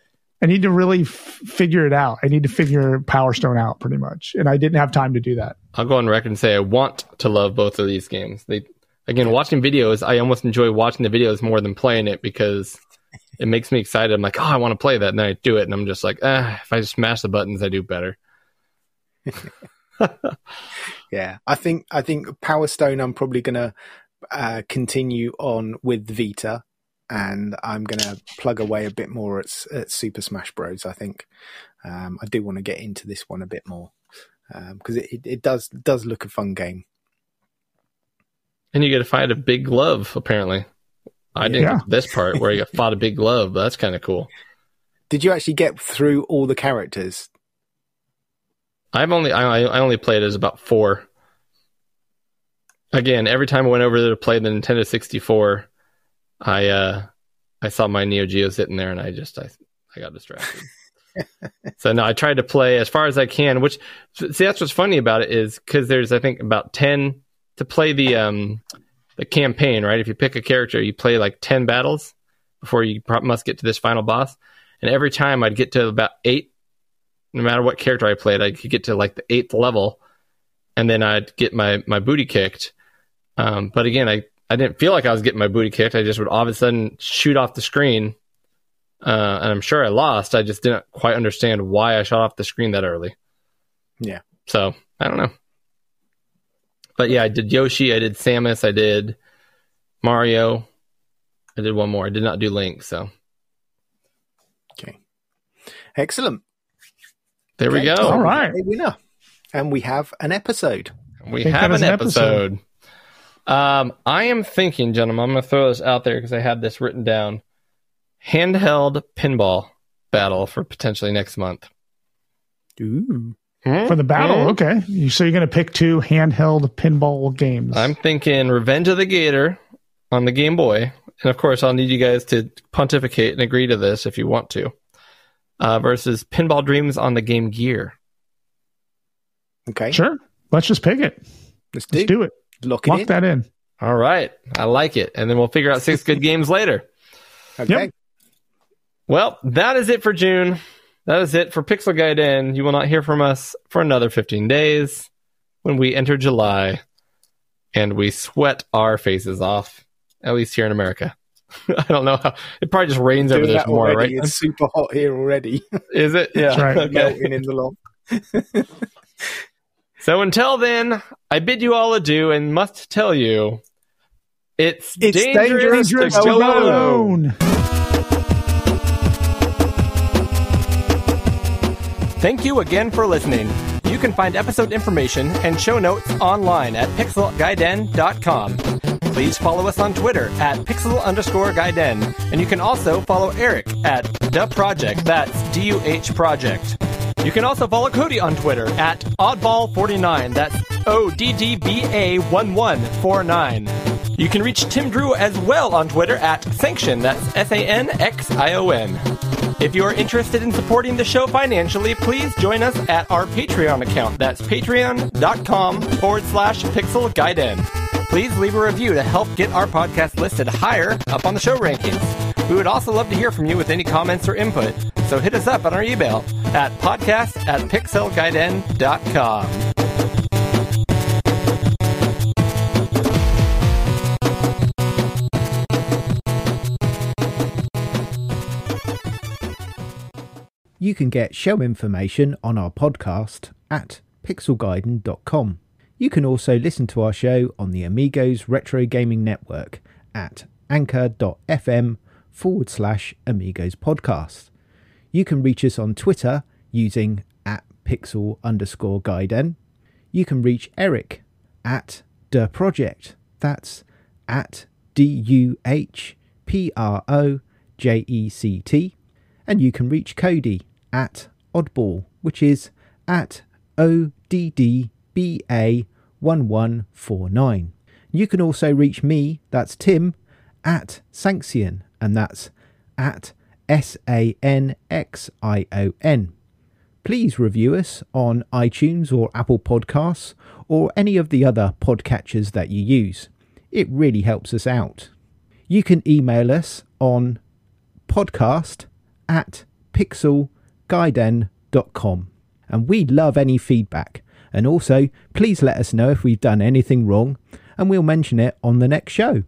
[SPEAKER 5] I need to really f- figure it out. I need to figure Power Stone out pretty much, and I didn't have time to do that.
[SPEAKER 1] I'll go on record and say I want to love both of these games. They again watching videos, I almost enjoy watching the videos more than playing it because it makes me excited. I'm like, oh, I want to play that, and then I do it, and I'm just like, ah, if I just smash the buttons, I do better.
[SPEAKER 6] Yeah, I think I think Power Stone. I'm probably going to uh, continue on with Vita, and I'm going to plug away a bit more at, at Super Smash Bros. I think um, I do want to get into this one a bit more because it, it, it does does look a fun game.
[SPEAKER 1] And you get to fight a big glove, apparently. I didn't
[SPEAKER 5] Yeah.
[SPEAKER 1] get this part where you fought a big glove, but that's kind of cool.
[SPEAKER 6] Did you actually get through all the characters?
[SPEAKER 1] I've only I, I only played as about four. Again, every time I went over there to play the Nintendo 64, I uh I saw my Neo Geo sitting there and I just I I got distracted. so no, I tried to play as far as I can, which see that's what's funny about it is cuz there's I think about 10 to play the um the campaign, right? If you pick a character, you play like 10 battles before you must get to this final boss. And every time I'd get to about 8 no matter what character I played, I could get to like the eighth level, and then I'd get my my booty kicked. Um, but again, I I didn't feel like I was getting my booty kicked. I just would all of a sudden shoot off the screen, uh, and I'm sure I lost. I just didn't quite understand why I shot off the screen that early.
[SPEAKER 6] Yeah.
[SPEAKER 1] So I don't know. But yeah, I did Yoshi, I did Samus, I did Mario, I did one more. I did not do Link. So
[SPEAKER 6] Okay, excellent.
[SPEAKER 1] there we go.
[SPEAKER 5] All right.
[SPEAKER 6] a winner, and we have an episode.
[SPEAKER 1] We
[SPEAKER 5] think
[SPEAKER 1] have an
[SPEAKER 5] an
[SPEAKER 1] episode.
[SPEAKER 5] episode.
[SPEAKER 1] Um, I am thinking, gentlemen, I'm going to throw this out there because I had this written down. Handheld pinball battle for potentially next month.
[SPEAKER 6] Ooh,
[SPEAKER 5] For the battle, okay. You, so you're going to pick two handheld pinball games.
[SPEAKER 1] I'm thinking Revenge of the Gator on the Game Boy. And of course, I'll need you guys to pontificate and agree to this if you want to. uh, versus Pinball Dreams on the Game Gear.
[SPEAKER 7] Okay,
[SPEAKER 5] Sure. Let's just pick it.
[SPEAKER 7] let's do,
[SPEAKER 5] Let's do it.
[SPEAKER 7] Lock
[SPEAKER 5] Lock
[SPEAKER 7] in.
[SPEAKER 5] that in.
[SPEAKER 1] All right, I like it, and then we'll figure out six good games later.
[SPEAKER 7] Okay,
[SPEAKER 5] Yep.
[SPEAKER 1] Well, that is it for June. That is it for Pixel Gaiden. You will not hear from us for another 15 days when we enter July and we sweat our faces off, at least here in America. I don't know how. It probably just rains over there more,
[SPEAKER 7] already.
[SPEAKER 1] right?
[SPEAKER 7] It's super hot here already.
[SPEAKER 1] Is it? Yeah.
[SPEAKER 5] That's right.
[SPEAKER 1] Okay.
[SPEAKER 7] Melting in the loft.
[SPEAKER 1] So until then, I bid you all adieu and must tell you it's,
[SPEAKER 7] It's
[SPEAKER 1] dangerous,
[SPEAKER 7] dangerous
[SPEAKER 1] to
[SPEAKER 7] to
[SPEAKER 1] go
[SPEAKER 7] go
[SPEAKER 1] alone. Thank you again for listening. You can find episode information and show notes online at pixelgaiden.com. Please follow us on Twitter at pixel underscore gaiden. And you can also follow Eric at duh project. That's D-U-H project. You can also follow Cody on Twitter at oddball49. That's O-D-D-B-A-1149. You can reach Tim Drew as well on Twitter at Sanxion. That's S-A-N-X-I-O-N. If you are interested in supporting the show financially, please join us at our Patreon account. That's patreon.com forward slash pixel gaiden. Please leave a review to help get our podcast listed higher up on the show rankings. We would also love to hear from you with any comments or input. So hit us up on our email at podcast at pixelgaiden.com.
[SPEAKER 6] You can get show information on our podcast at pixelgaiden.com. You can also listen to our show on the Amigos Retro Gaming Network at anchor.fm forward slash Amigos Podcast. You can reach us on Twitter using at pixel underscore gaiden. You can reach Eric at duh project. That's at D U H P R O J E C T. And you can reach Cody at Oddball, which is at O D D B A 1149. You can also reach me, that's Tim, at Sanxion, and that's at S A N X I O N. Please review us on iTunes or Apple Podcasts or any of the other podcatchers that you use. It really helps us out. You can email us on podcast at pixelgaiden.com and we love any feedback. And also, please let us know if we've done anything wrong and we'll mention it on the next show.